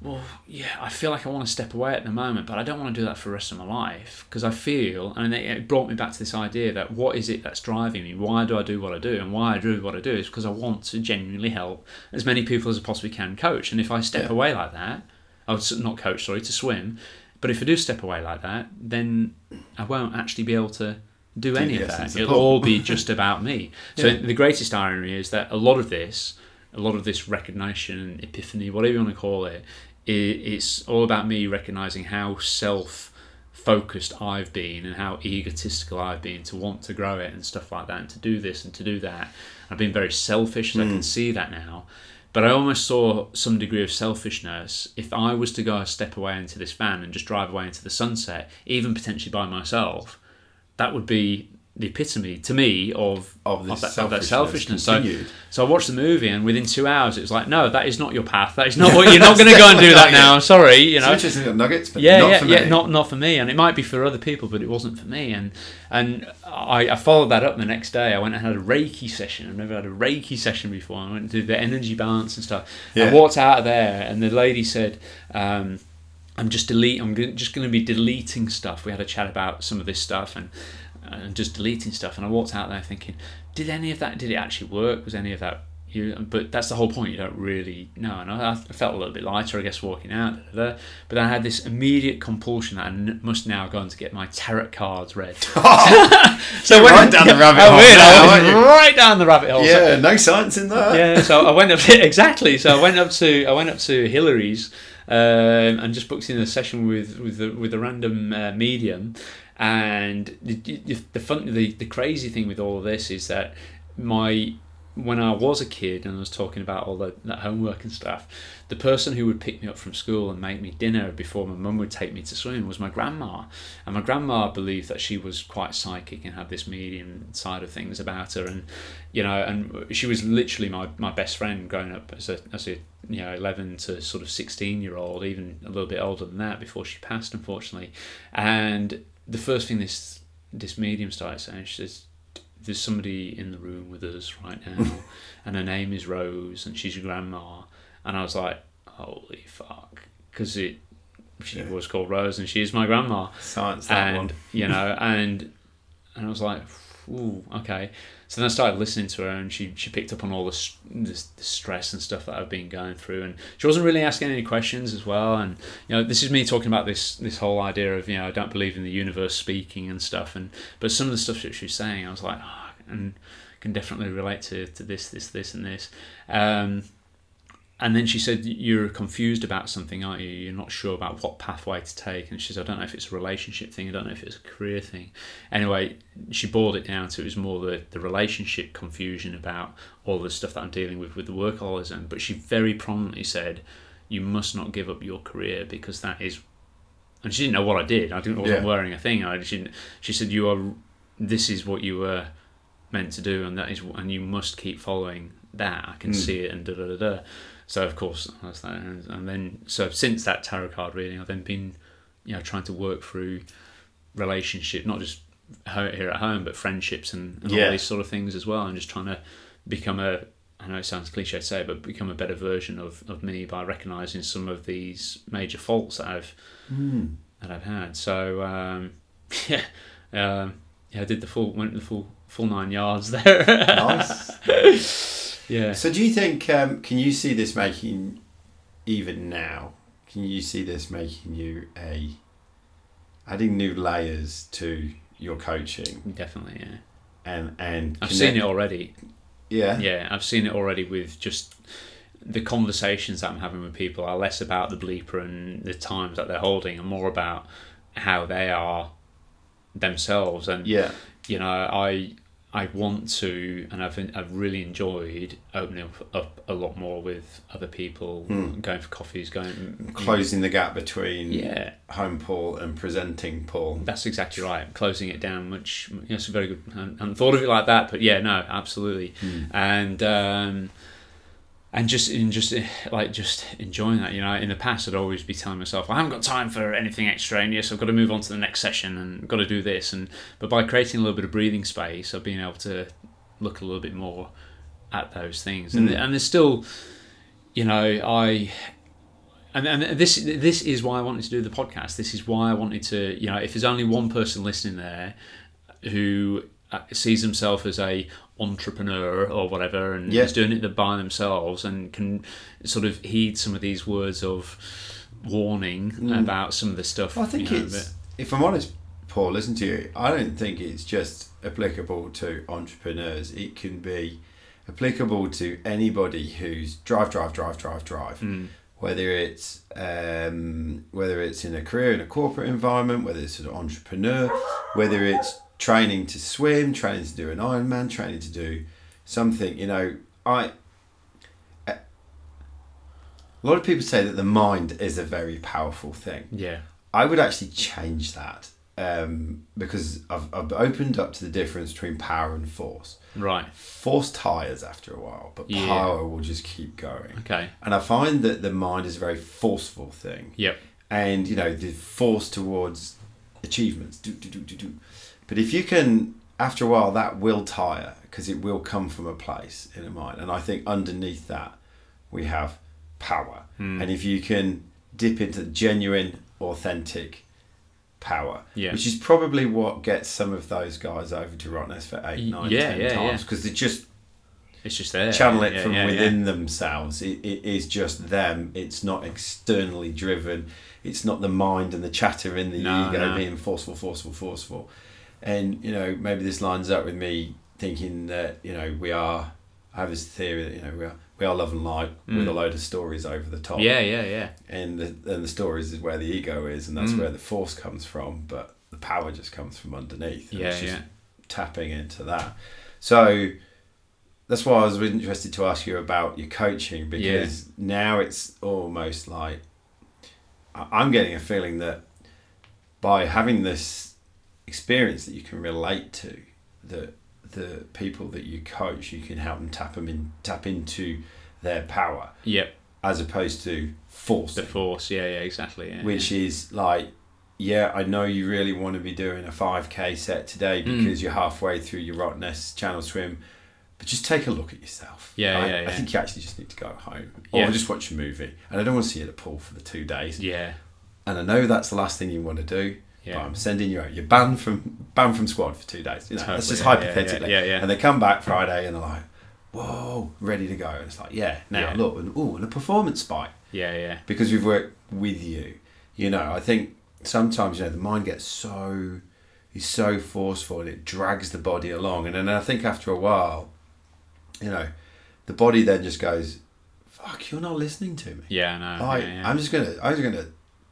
well, yeah, I feel like I want to step away at the moment, but I don't want to do that for the rest of my life because I feel, and it, brought me back to this idea that what is it that's driving me? Why do I do what I do? And why I do what I do is because I want to genuinely help as many people as I possibly can coach. And if I step Yeah. away like that, I would not coach, sorry, to swim, but if I do step away like that, then I won't actually be able to do any of that. It'll all be just about me. So Yeah. the greatest irony is that a lot of this, a lot of this recognition, epiphany, whatever you want to call it, it's all about me recognizing how self focused I've been and how egotistical I've been to want to grow it and stuff like that and to do this and to do that. I've been very selfish, and I can mm. see that now. But I almost saw some degree of selfishness if I was to go a step away into this van and just drive away into the sunset, even potentially by myself. That would be the epitome to me of Of this that, of that selfishness selfishness. So, so I watched the movie, and within two hours, it was like, no, that is not your path. That is not what you're not going to go and do that now. Sorry, you know. It's interesting nuggets, but yeah, not yeah, for yeah, not not for me, and it might be for other people, but it wasn't for me. And and I, I followed that up the next day. I went and had a Reiki session. I've never had a Reiki session before. I went and did the energy balance and stuff. I walked out of there, and the lady said. Um, I'm just delete. I'm just going to be deleting stuff. We had a chat about some of this stuff and and just deleting stuff. And I walked out there thinking, did any of that? Did it actually work? Was any of that? You, but that's the whole point. You don't really know. And I, I felt a little bit lighter, I guess, walking out. da. But I had this immediate compulsion that I n- must now go on to get my tarot cards read. so when- right down the rabbit I hole went- I went right down the rabbit hole. So- Yeah, no science in that. yeah, so I went up exactly. So I went up to I went up to Hillary's um, and just booked in a session with with the, with a random uh, medium. And the, the, fun, the, the crazy thing with all of this is that my when I was a kid and I was talking about all the, that homework and stuff, the person who would pick me up from school and make me dinner before my mum would take me to swim was my grandma. And my grandma believed that she was quite psychic and had this medium side of things about her. And, you know, and she was literally my, my best friend growing up as a, as a, you know, 11 to sort of 16 year old, even a little bit older than that before she passed, unfortunately. And the first thing this, this medium started saying, she says, there's somebody in the room with us right now, and her name is Rose, and she's your grandma. And I was like, holy fuck, because it she Yeah. was called Rose, and she is my grandma. Science that And one. you know, and and I was like, ooh, okay. So then I started listening to her, and she she picked up on all the, the, the stress and stuff that I've been going through, and she wasn't really asking any questions as well. And you know, this is me talking about this this whole idea of you know I don't believe in the universe speaking and stuff, and but some of the stuff that she was saying, I was like, oh, and can definitely relate to to this this this and this. Um, and then she said, You're confused about something, aren't you? You're not sure about what pathway to take. And she said, I don't know if it's a relationship thing, I don't know if it's a career thing. Anyway, she boiled it down to it was more the, the relationship confusion about all the stuff that I'm dealing with with the workaholism. But she very prominently said, You must not give up your career because that is. And she didn't know what I did. I didn't, wasn't Yeah. wearing a thing. I, she, she said, You are. This is what you were meant to do, and that is, and you must keep following that. I can Mm. see it, and da da da da. So of course, that's that. And, and then, so since that tarot card reading, I've then been, you know, trying to work through relationship, not just here at home, but friendships and, and Yeah. all these sort of things as well. And just trying to become a, I know it sounds cliche to say, but become a better version of, of me by recognizing some of these major faults that I've Mm. that I've had. So um, yeah, um, yeah, I did the full went the full full nine yards there. Nice. yeah. So, do you think? Um, can you see this making even now? Can you see this making you a adding new layers to your coaching Definitely, yeah. and and I've seen it already. Yeah. Yeah, I've seen it already with just the conversations that I'm having with people are less about the bleeper and the times that they're holding and more about how they are themselves. And Yeah. you know, I I want to, and I've I've really enjoyed opening up, up a lot more with other people, Hmm. going for coffees, going Closing the gap between Yeah, home Paul and presenting Paul. that's exactly right. Closing it down, which you know, it's a very good. I hadn't thought of it like that, but yeah, no, absolutely. Hmm. and um, and just in just eh, like just enjoying that. You know, in the past, I'd always be telling myself, I haven't got time for anything extraneous. I've got to move on to the next session and got to do this. And but by creating a little bit of breathing space, I've been able to look a little bit more at those things. And Mm. and there's still, you know, I. And, and this this is why I wanted to do the podcast. This is why I wanted to, you know, if there's only one person listening there who sees himself as a entrepreneur or whatever and Yeah. is doing it by themselves and can sort of heed some of these words of warning Mm. about some of the stuff. Well, I think you know, it's, if I'm honest, Paul, listen to you. I don't think it's just applicable to entrepreneurs. It can be applicable to anybody who's drive, drive, drive, drive, drive. mm, Whether it's um, whether it's in a career in a corporate environment, whether it's an entrepreneur, whether it's training to swim, training to do an Ironman, training to do something. You know, I. A lot of people say that the mind is a very powerful thing. yeah, I would actually change that um, because I've, I've opened up to the difference between power and force. Right. Force tires after a while, but Yeah. power will just keep going. Okay. And I find that the mind is a very forceful thing. Yep. and you know the force towards achievements do, do, do, do, do. But if you can after a while that will tire because it will come from a place in a mind and i think underneath that we have power Hmm. and if you can dip into genuine authentic power Yeah. which is probably what gets some of those guys over to Rottnest for eight nine yeah, ten yeah, times because they just It's just there. channel it from within themselves. It, it is just them. It's not externally driven. It's not the mind and the chatter in the No, ego no. being forceful, forceful, forceful. And you know, maybe this lines up with me thinking that you know we are. I have this theory that you know we are we are love and light with Mm. a load of stories over the top. Yeah, yeah, yeah. And the and the stories is where the ego is, and that's Mm. where the force comes from. But the power just comes from underneath. Yeah, yeah. tapping into that. So that's why I was interested to ask you about your coaching because now it's almost like I'm getting a feeling that by having this experience that you can relate to, that the people that you coach, you can help them tap them in, tap into their power Yep. as opposed to force The force. Yeah, yeah, exactly. Yeah, which is like yeah i know you really want to be doing a 5k set today Mm. because you're halfway through your rottnest channel swim but just take a look at yourself Yeah, I, yeah, I think you actually just need to go home or Yeah. just watch a movie and i don't want to see you at the pool for the two days yeah. and i know that's the last thing you want to do but i'm sending you out you're banned from banned from squad for two days you know that's just yeah, yeah, hypothetically yeah, yeah. and they come back friday and they're like whoa ready to go and it's like yeah now Yeah. look and, ooh, and a performance spike Yeah, yeah. because we've worked with you. You know, I think sometimes you know the mind gets so is so forceful and it drags the body along, and then I think after a while, you know, the body then just goes, "Fuck, you're not listening to me. Yeah, I know. I, yeah, yeah. I'm just gonna, I'm just gonna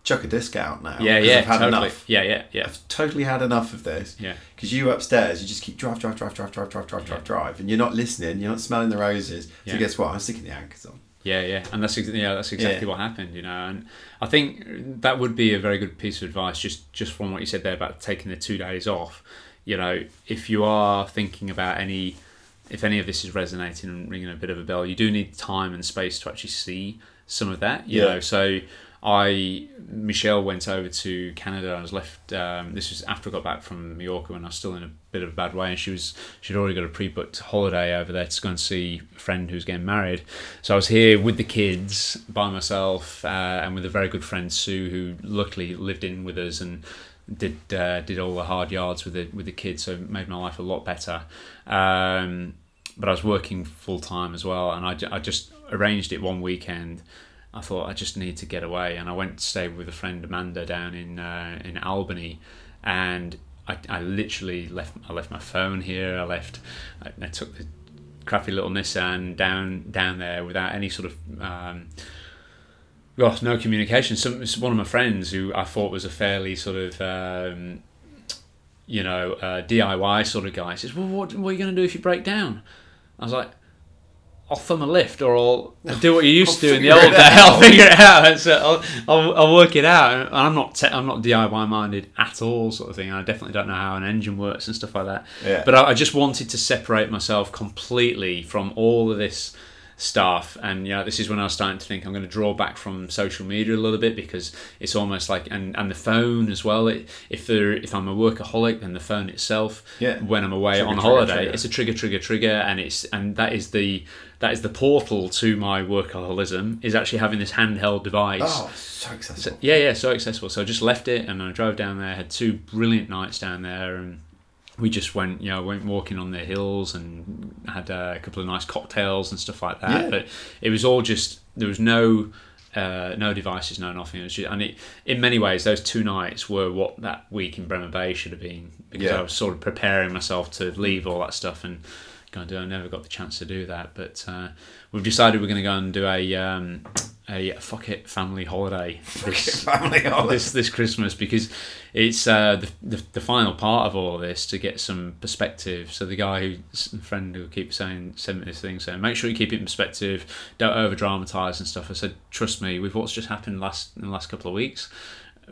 chuck a disc out now. Yeah, yeah, I've had totally. enough. Yeah, yeah, yeah. I've totally had enough of this. Yeah. Because you upstairs, you just keep drive, drive, drive, drive, drive, drive, drive, yeah. drive, drive, and you're not listening. You're not smelling the roses. Yeah. So guess what? I'm sticking the anchors on. Yeah, yeah, and that's yeah, that's exactly yeah. what happened, you know. And I think that would be a very good piece of advice, just just from what you said there about taking the two days off. You know, if you are thinking about any, if any of this is resonating and ringing a bit of a bell, you do need time and space to actually see some of that. You yeah. know, so I Michelle went over to Canada. I was left. Um, this was after I got back from Mallorca and I was still in a bit of a bad way, and she was she'd already got a pre-booked holiday over there to go and see a friend who's getting married. So I was here with the kids by myself, uh, and with a very good friend Sue, who luckily lived in with us and did uh, did all the hard yards with the with the kids, so it made my life a lot better. Um, but I was working full time as well, and I, I just arranged it one weekend. I thought I just need to get away, and I went to stay with a friend Amanda down in uh, in Albany, and I, I literally left I left my phone here. I left I, I took the crappy little Nissan down down there without any sort of um, no communication. Some one of my friends who I thought was a fairly sort of um, you know uh, DIY sort of guy says, "Well, what, what are you going to do if you break down?" I was like, "I'll thumb a lift, or I'll, I'll do what you used to do in the old day. I'll figure it out. So I'll, I'll, I'll work it out." And I'm not te- I'm not DIY minded at all, sort of thing. I definitely don't know how an engine works and stuff like that. Yeah. But I, I just wanted to separate myself completely from all of this stuff and you know this is when I was starting to think I'm going to draw back from social media a little bit because it's almost like and, and the phone as well it, if there if I'm a workaholic then the phone itself Yeah. when I'm away Trigger, on trigger, holiday trigger. it's a trigger trigger trigger and it's and that is the that is the portal to my workaholism is actually having this handheld device Oh, so accessible. so, yeah, yeah, so accessible. So I just left it and I drove down there. Had two brilliant nights down there, and we just went, you know, went walking on the hills and had uh, a couple of nice cocktails and stuff like that. Yeah. But it was all just there was no. Uh, no devices, no nothing. It was just, and it, in many ways, those two nights were what that week in Bremer Bay should have been because Yeah. I was sort of preparing myself to leave all that stuff and going to do. I never got the chance to do that, but uh, we've decided we're going to go and do a um, a fuck it family holiday this, Family holiday. this this Christmas because it's uh, the, the the final part of all of this to get some perspective. So the guy who friend who keeps saying sent me this thing saying make sure you keep it in perspective, don't over dramatize and stuff. I said trust me with what's just happened last in the last couple of weeks.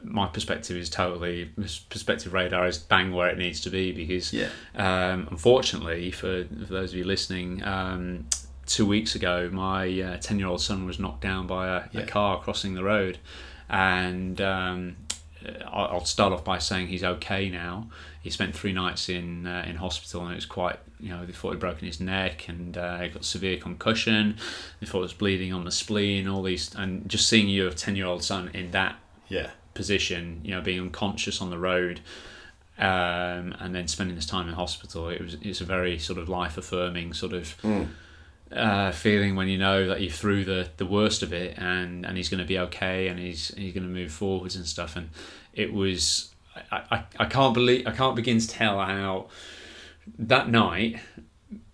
my perspective is totally perspective radar is bang where it needs to be because Yeah. um, unfortunately for, for those of you listening um, two weeks ago my 10 year old son was knocked down by a, Yeah. a car crossing the road and um, I'll start off by saying he's okay now he spent three nights in uh, in hospital and it was quite you know they thought he'd broken his neck and uh, he got severe concussion they thought it was bleeding on the spleen all these and just seeing your 10 year old son in that Yeah. position, you know, being unconscious on the road, um, and then spending this time in hospital. It was it's a very sort of life affirming sort of Mm. Uh, feeling when you know that you're through the, the worst of it and, and he's going to be okay and he's he's going to move forwards and stuff. And it was I, I, I can't believe I can't begin to tell how that night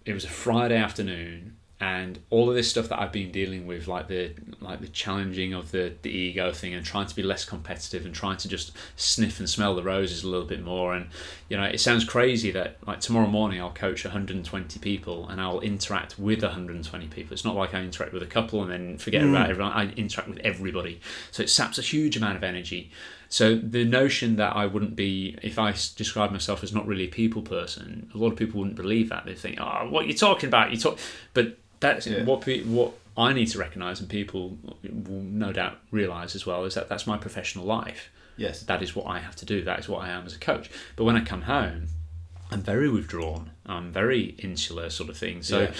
it was a Friday afternoon and all of this stuff that I've been dealing with like the like the challenging of the, the ego thing and trying to be less competitive and trying to just sniff and smell the roses a little bit more and you know it sounds crazy that like tomorrow morning I'll coach 120 people and I'll interact with 120 people it's not like I interact with a couple and then forget Mm. about everyone I interact with everybody so it saps a huge amount of energy so the notion that I wouldn't be, if I describe myself as not really a people person, a lot of people wouldn't believe that. They think, "Oh, what are you talking about? You talk," but that's Yeah. what pe- what I need to recognise, and people will no doubt realise as well, is that that's my professional life. Yes. That is what I have to do. That is what I am as a coach. But when I come home, I'm very withdrawn. I'm very insular, sort of thing. So Yeah.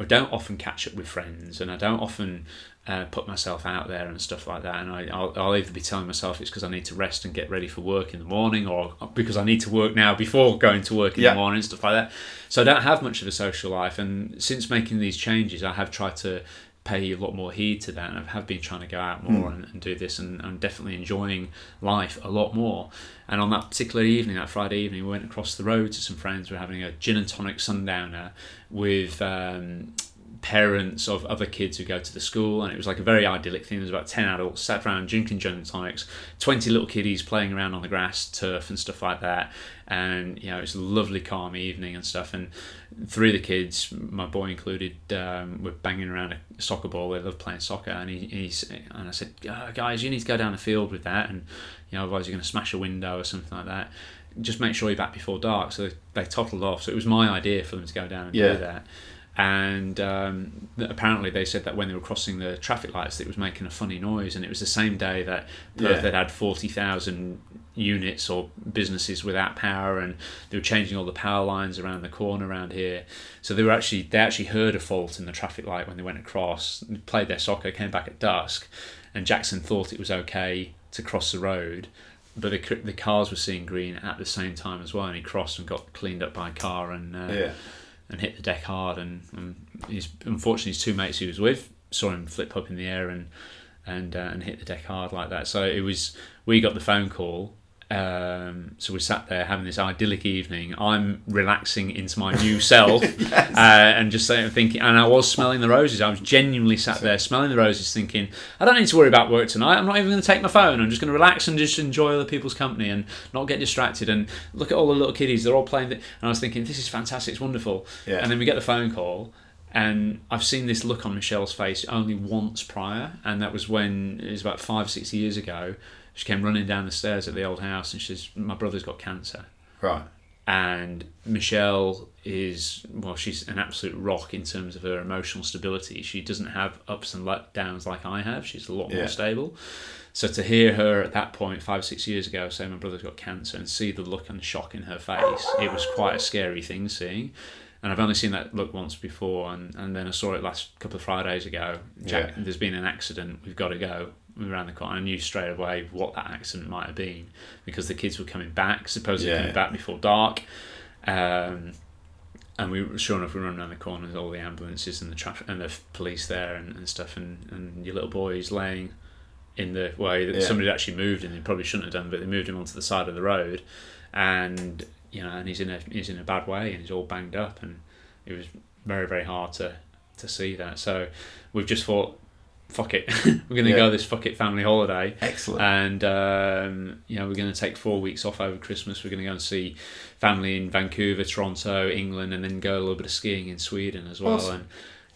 I don't often catch up with friends, and I don't often uh, put myself out there and stuff like that. And I, I'll, I'll either be telling myself it's because I need to rest and get ready for work in the morning, or because I need to work now before going to work in Yeah. the morning, and stuff like that. So I don't have much of a social life. And since making these changes, I have tried to pay a lot more heed to that and I have been trying to go out more and, and do this and I'm definitely enjoying life a lot more and on that particular evening that Friday evening we went across the road to some friends we were having a gin and tonic sundowner with um, parents of other kids who go to the school and it was like a very idyllic thing. There was about 10 adults sat around drinking gin and tonics 20 little kiddies playing around on the grass turf and stuff like that. And you know it's a lovely calm evening and stuff. And three of the kids my boy included um, were banging around a soccer ball. They love playing soccer. And he, he's and I said "Uh, guys you need to go down the field with that. And you know otherwise you're going to smash a window or something like that. Just make sure you're back before dark. So they, they tottled off. So it was my idea for them to go down and Yeah. do that and um, apparently they said that when they were crossing the traffic lights, it was making a funny noise, and it was the same day that Perth Yeah. had had forty thousand units or businesses without power, and they were changing all the power lines around the corner around here. So they were actually they actually heard a fault in the traffic light when they went across, played their soccer, came back at dusk, and Jackson thought it was okay to cross the road. But the, the cars were seeing green at the same time as well, and he crossed and got cleaned up by a car and uh, Yeah. And hit the deck hard. And, and his, unfortunately, his two mates he was with saw him flip up in the air and and uh, and hit the deck hard like that. So it was we got the phone call. Um, so we sat there having this idyllic evening. I'm relaxing into my new self uh, and just saying, thinking, and I was smelling the roses. I was genuinely sat there smelling the roses, thinking, I don't need to worry about work tonight. I'm not even going to take my phone. I'm just going to relax and just enjoy other people's company and not get distracted. And look at all the little kiddies; they're all playing. The, and I was thinking, this is fantastic. It's wonderful. Yeah. And then we get the phone call, and I've seen this look on Michelle's face only once prior, and that was when it was about five, six years ago. She came running down the stairs at the old house, and she says, "My brother's got cancer." Right. and Michelle is well she's an absolute rock in terms of her emotional stability she doesn't have ups and downs like I have she's a lot Yeah. more stable so to hear her at that point five six years ago say my brother's got cancer and see the look and shock in her face it was quite a scary thing seeing and I've only seen that look once before and, and then I saw it last couple of Fridays ago Jack, Yeah. there's been an accident we've got to go we ran the corner I knew straight away what that accident might have been because the kids were coming back supposedly Yeah. coming back before dark um, and we sure enough we run around the corner there's all the ambulances and the traffic and the police there and, and stuff and, and your little boy is laying in the way that Yeah. somebody actually moved him they probably shouldn't have done but they moved him onto the side of the road and you know and he's in a he's in a bad way and he's all banged up and it was very very hard to to see that so we've just thought fuck it we're going to Yeah. go this fuck it family holiday Excellent. and um, you know we're going to take four weeks off over Christmas. We're going to go and see family in Vancouver, Toronto, England, and then go a little bit of skiing in Sweden as well. Awesome. And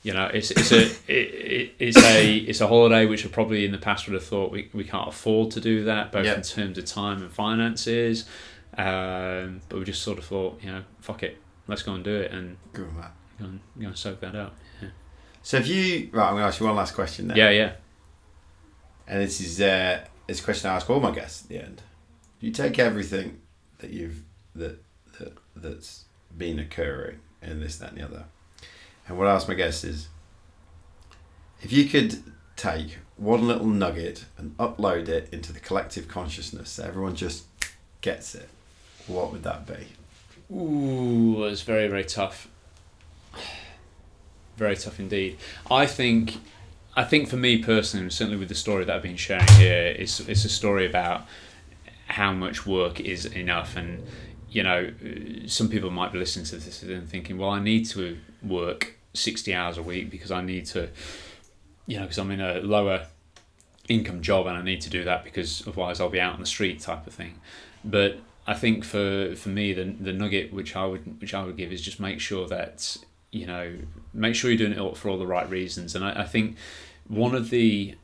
You know, it's it's a it, it, it's a it's a holiday which I probably in the past would have thought we, we can't afford to do that, both Yeah. in terms of time and finances. Um, but we just sort of thought, you know, fuck it, let's go and do it and Good go and, go and soak that up. So if you right, I'm going to ask you one last question then. yeah, yeah. And this is uh, a question I ask all my guests at the end. You take everything that you've that that that's been occurring and this, that, and the other. And what I ask my guests is, if you could take one little nugget and upload it into the collective consciousness, so everyone just gets it, what would that be? Ooh, it's very very tough. Very tough indeed. I think, I think for me personally, certainly with the story that I've been sharing here, it's it's a story about how much work is enough, and you know, some people might be listening to this and thinking, well, I need to work sixty hours a week because I need to, you know, because I'm in a lower income job and I need to do that because otherwise I'll be out on the street type of thing. But I think for for me the the nugget which I would which I would give is just make sure that you know make sure you're doing it for all the right reasons. And I, I think one of the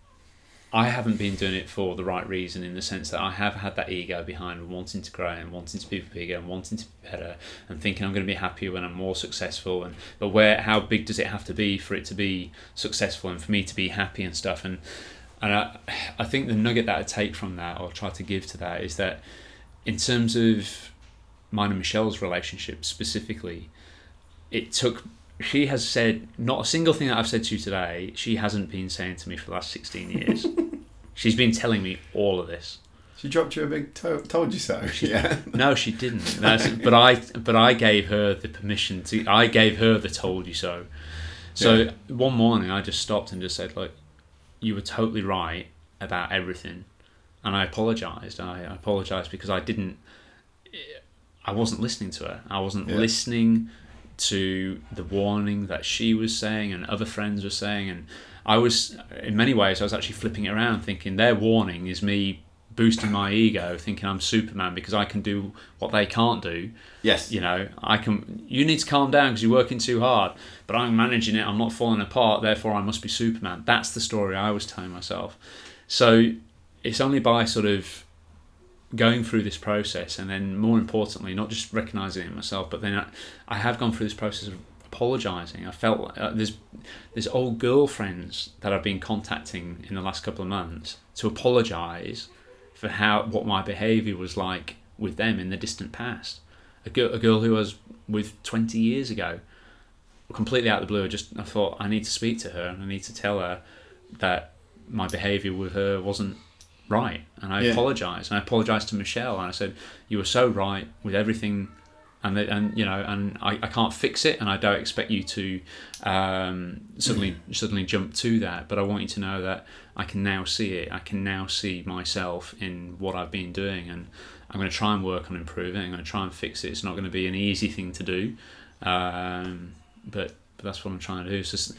I haven't been doing it for the right reason in the sense that I have had that ego behind wanting to grow and wanting to be bigger and wanting to be better and thinking I'm going to be happier when I'm more successful and but where how big does it have to be for it to be successful and for me to be happy and stuff and and I, I think the nugget that I take from that or try to give to that is that in terms of mine and Michelle's relationship specifically, it took. She has said not a single thing that I've said to you today. She hasn't been saying to me for the last sixteen years. She's been telling me all of this. She dropped you a big to- told you so. Yeah. No, she didn't. That's, but I, but I gave her the permission to. I gave her the told you so. So Yeah. one morning, I just stopped and just said, like you were totally right about everything," and I apologized. I, I apologized because I didn't. I wasn't listening to her. I wasn't Yeah. listening to the warning that she was saying and other friends were saying, and I was, in many ways, I was actually flipping it around, thinking their warning is me boosting my ego, thinking I'm Superman because I can do what they can't do. Yes. You know, I can. You need to calm down because you're working too hard, but I'm managing it. I'm not falling apart. Therefore, I must be Superman. That's the story I was telling myself. So it's only by sort of going through this process, and then more importantly, not just recognizing it myself, but then I, I have gone through this process of apologizing. I felt uh, there's there's old girlfriends that I've been contacting in the last couple of months to apologize for how what my behavior was like with them in the distant past. A girl, a girl who I was with 20 years ago, completely out of the blue. I just I thought I need to speak to her and I need to tell her that my behavior with her wasn't right, and I Yeah. apologized. And I apologized to Michelle, and I said you were so right with everything. And, the, and you know and I, I can't fix it and I don't expect you to um, suddenly suddenly jump to that but I want you to know that I can now see it I can now see myself in what I've been doing and I'm going to try and work on improving I'm going to try and fix it it's not going to be an easy thing to do um, but, but that's what I'm trying to do just,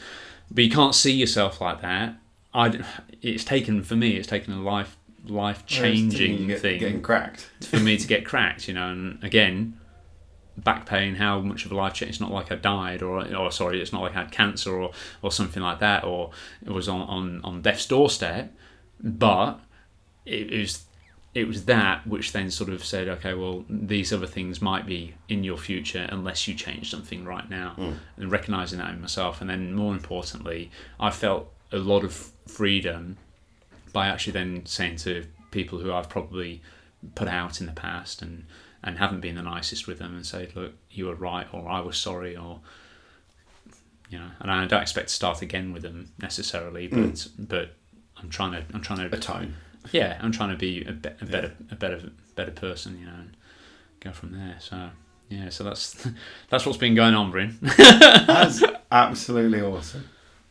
but you can't see yourself like that I it's taken for me it's taken a life life changing Get- thing Getting cracked. for me to get cracked, you know. And again, back pain, how much of a life change? It's not like I died, or or sorry, it's not like I had cancer or or something like that, or it was on on on death's doorstep. But it, it was it was that which then sort of said, okay, well, these other things might be in your future unless you change something right now, mm. and recognizing that in myself, and then more importantly, I felt a lot of freedom by actually then saying to people who I've probably put out in the past and and haven't been the nicest with them and say, look, you were right, or I was sorry, or you know, and I don't expect to start again with them necessarily, but but I'm trying to I'm trying to Atone. yeah I'm trying to be a, be- a better a better better person, you know, and go from there. So yeah, so that's that's what's been going on, Bryn. That's absolutely awesome.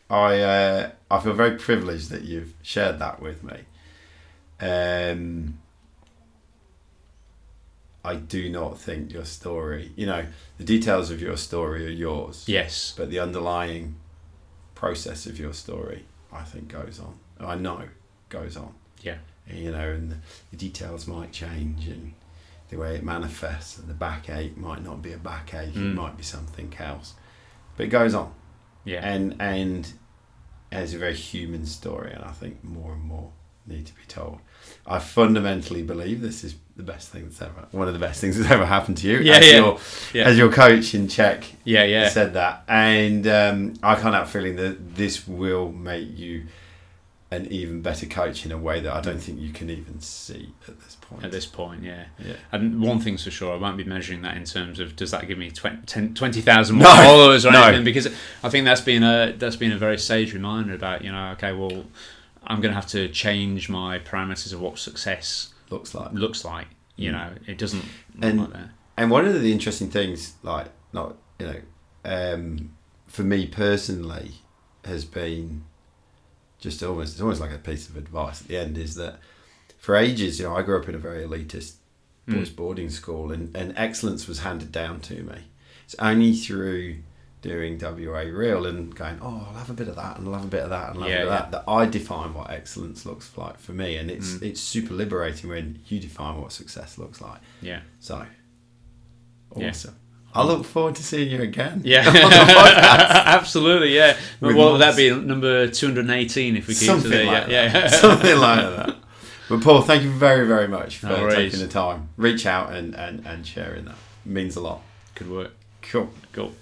I uh, I feel very privileged that you've shared that with me. Um, I do not think your story, you know, the details of your story are yours, yes, but the underlying process of your story, I think, goes on. I know goes on. yeah, you know, and the, the details might change and the way it manifests. and The backache might not be a backache; it Mm. might be something else. But it goes on, Yeah. and and it's a very human story, and I think more and more need to be told. I fundamentally believe this is the best thing that's ever one of the best things that's ever happened to you. Yeah, as yeah. Your, Yeah. As your coach in Czech yeah, yeah. said that, and um, I can't help feeling that this will make you an even better coach in a way that I don't think you can even see at this point. At this point, yeah. yeah. And one thing's for sure, I won't be measuring that in terms of does that give me 20 10 20,000 more No, followers or no. anything because I think that's been a that's been a very sage reminder about you know okay well I'm going to have to change my parameters of what success Looks like. looks like. You Mm. know, it doesn't look And- like that. And one of the interesting things, like not you know, um, for me personally, has been just almost it's almost like a piece of advice at the end is that for ages, you know, I grew up in a very elitist boys Mm. boarding school, and, and excellence was handed down to me. It's only through doing WA Real and going, oh, I'll have a bit of that, and I'll have a bit of that, and I'll have Yeah, a bit of that, that I define what excellence looks like for me, and it's Mm. it's super liberating when you define what success looks like. Yeah. So, Yeah. awesome. I look forward to seeing you again. Yeah, on the podcast. absolutely. Yeah. With What would that be? Number two hundred and eighteen, if we keep Something to the like yeah, that. yeah. Something like that. But Paul, thank you very, very much for No taking the time. Reach out and, and, and sharing that. It means a lot. Good work. Cool. Cool.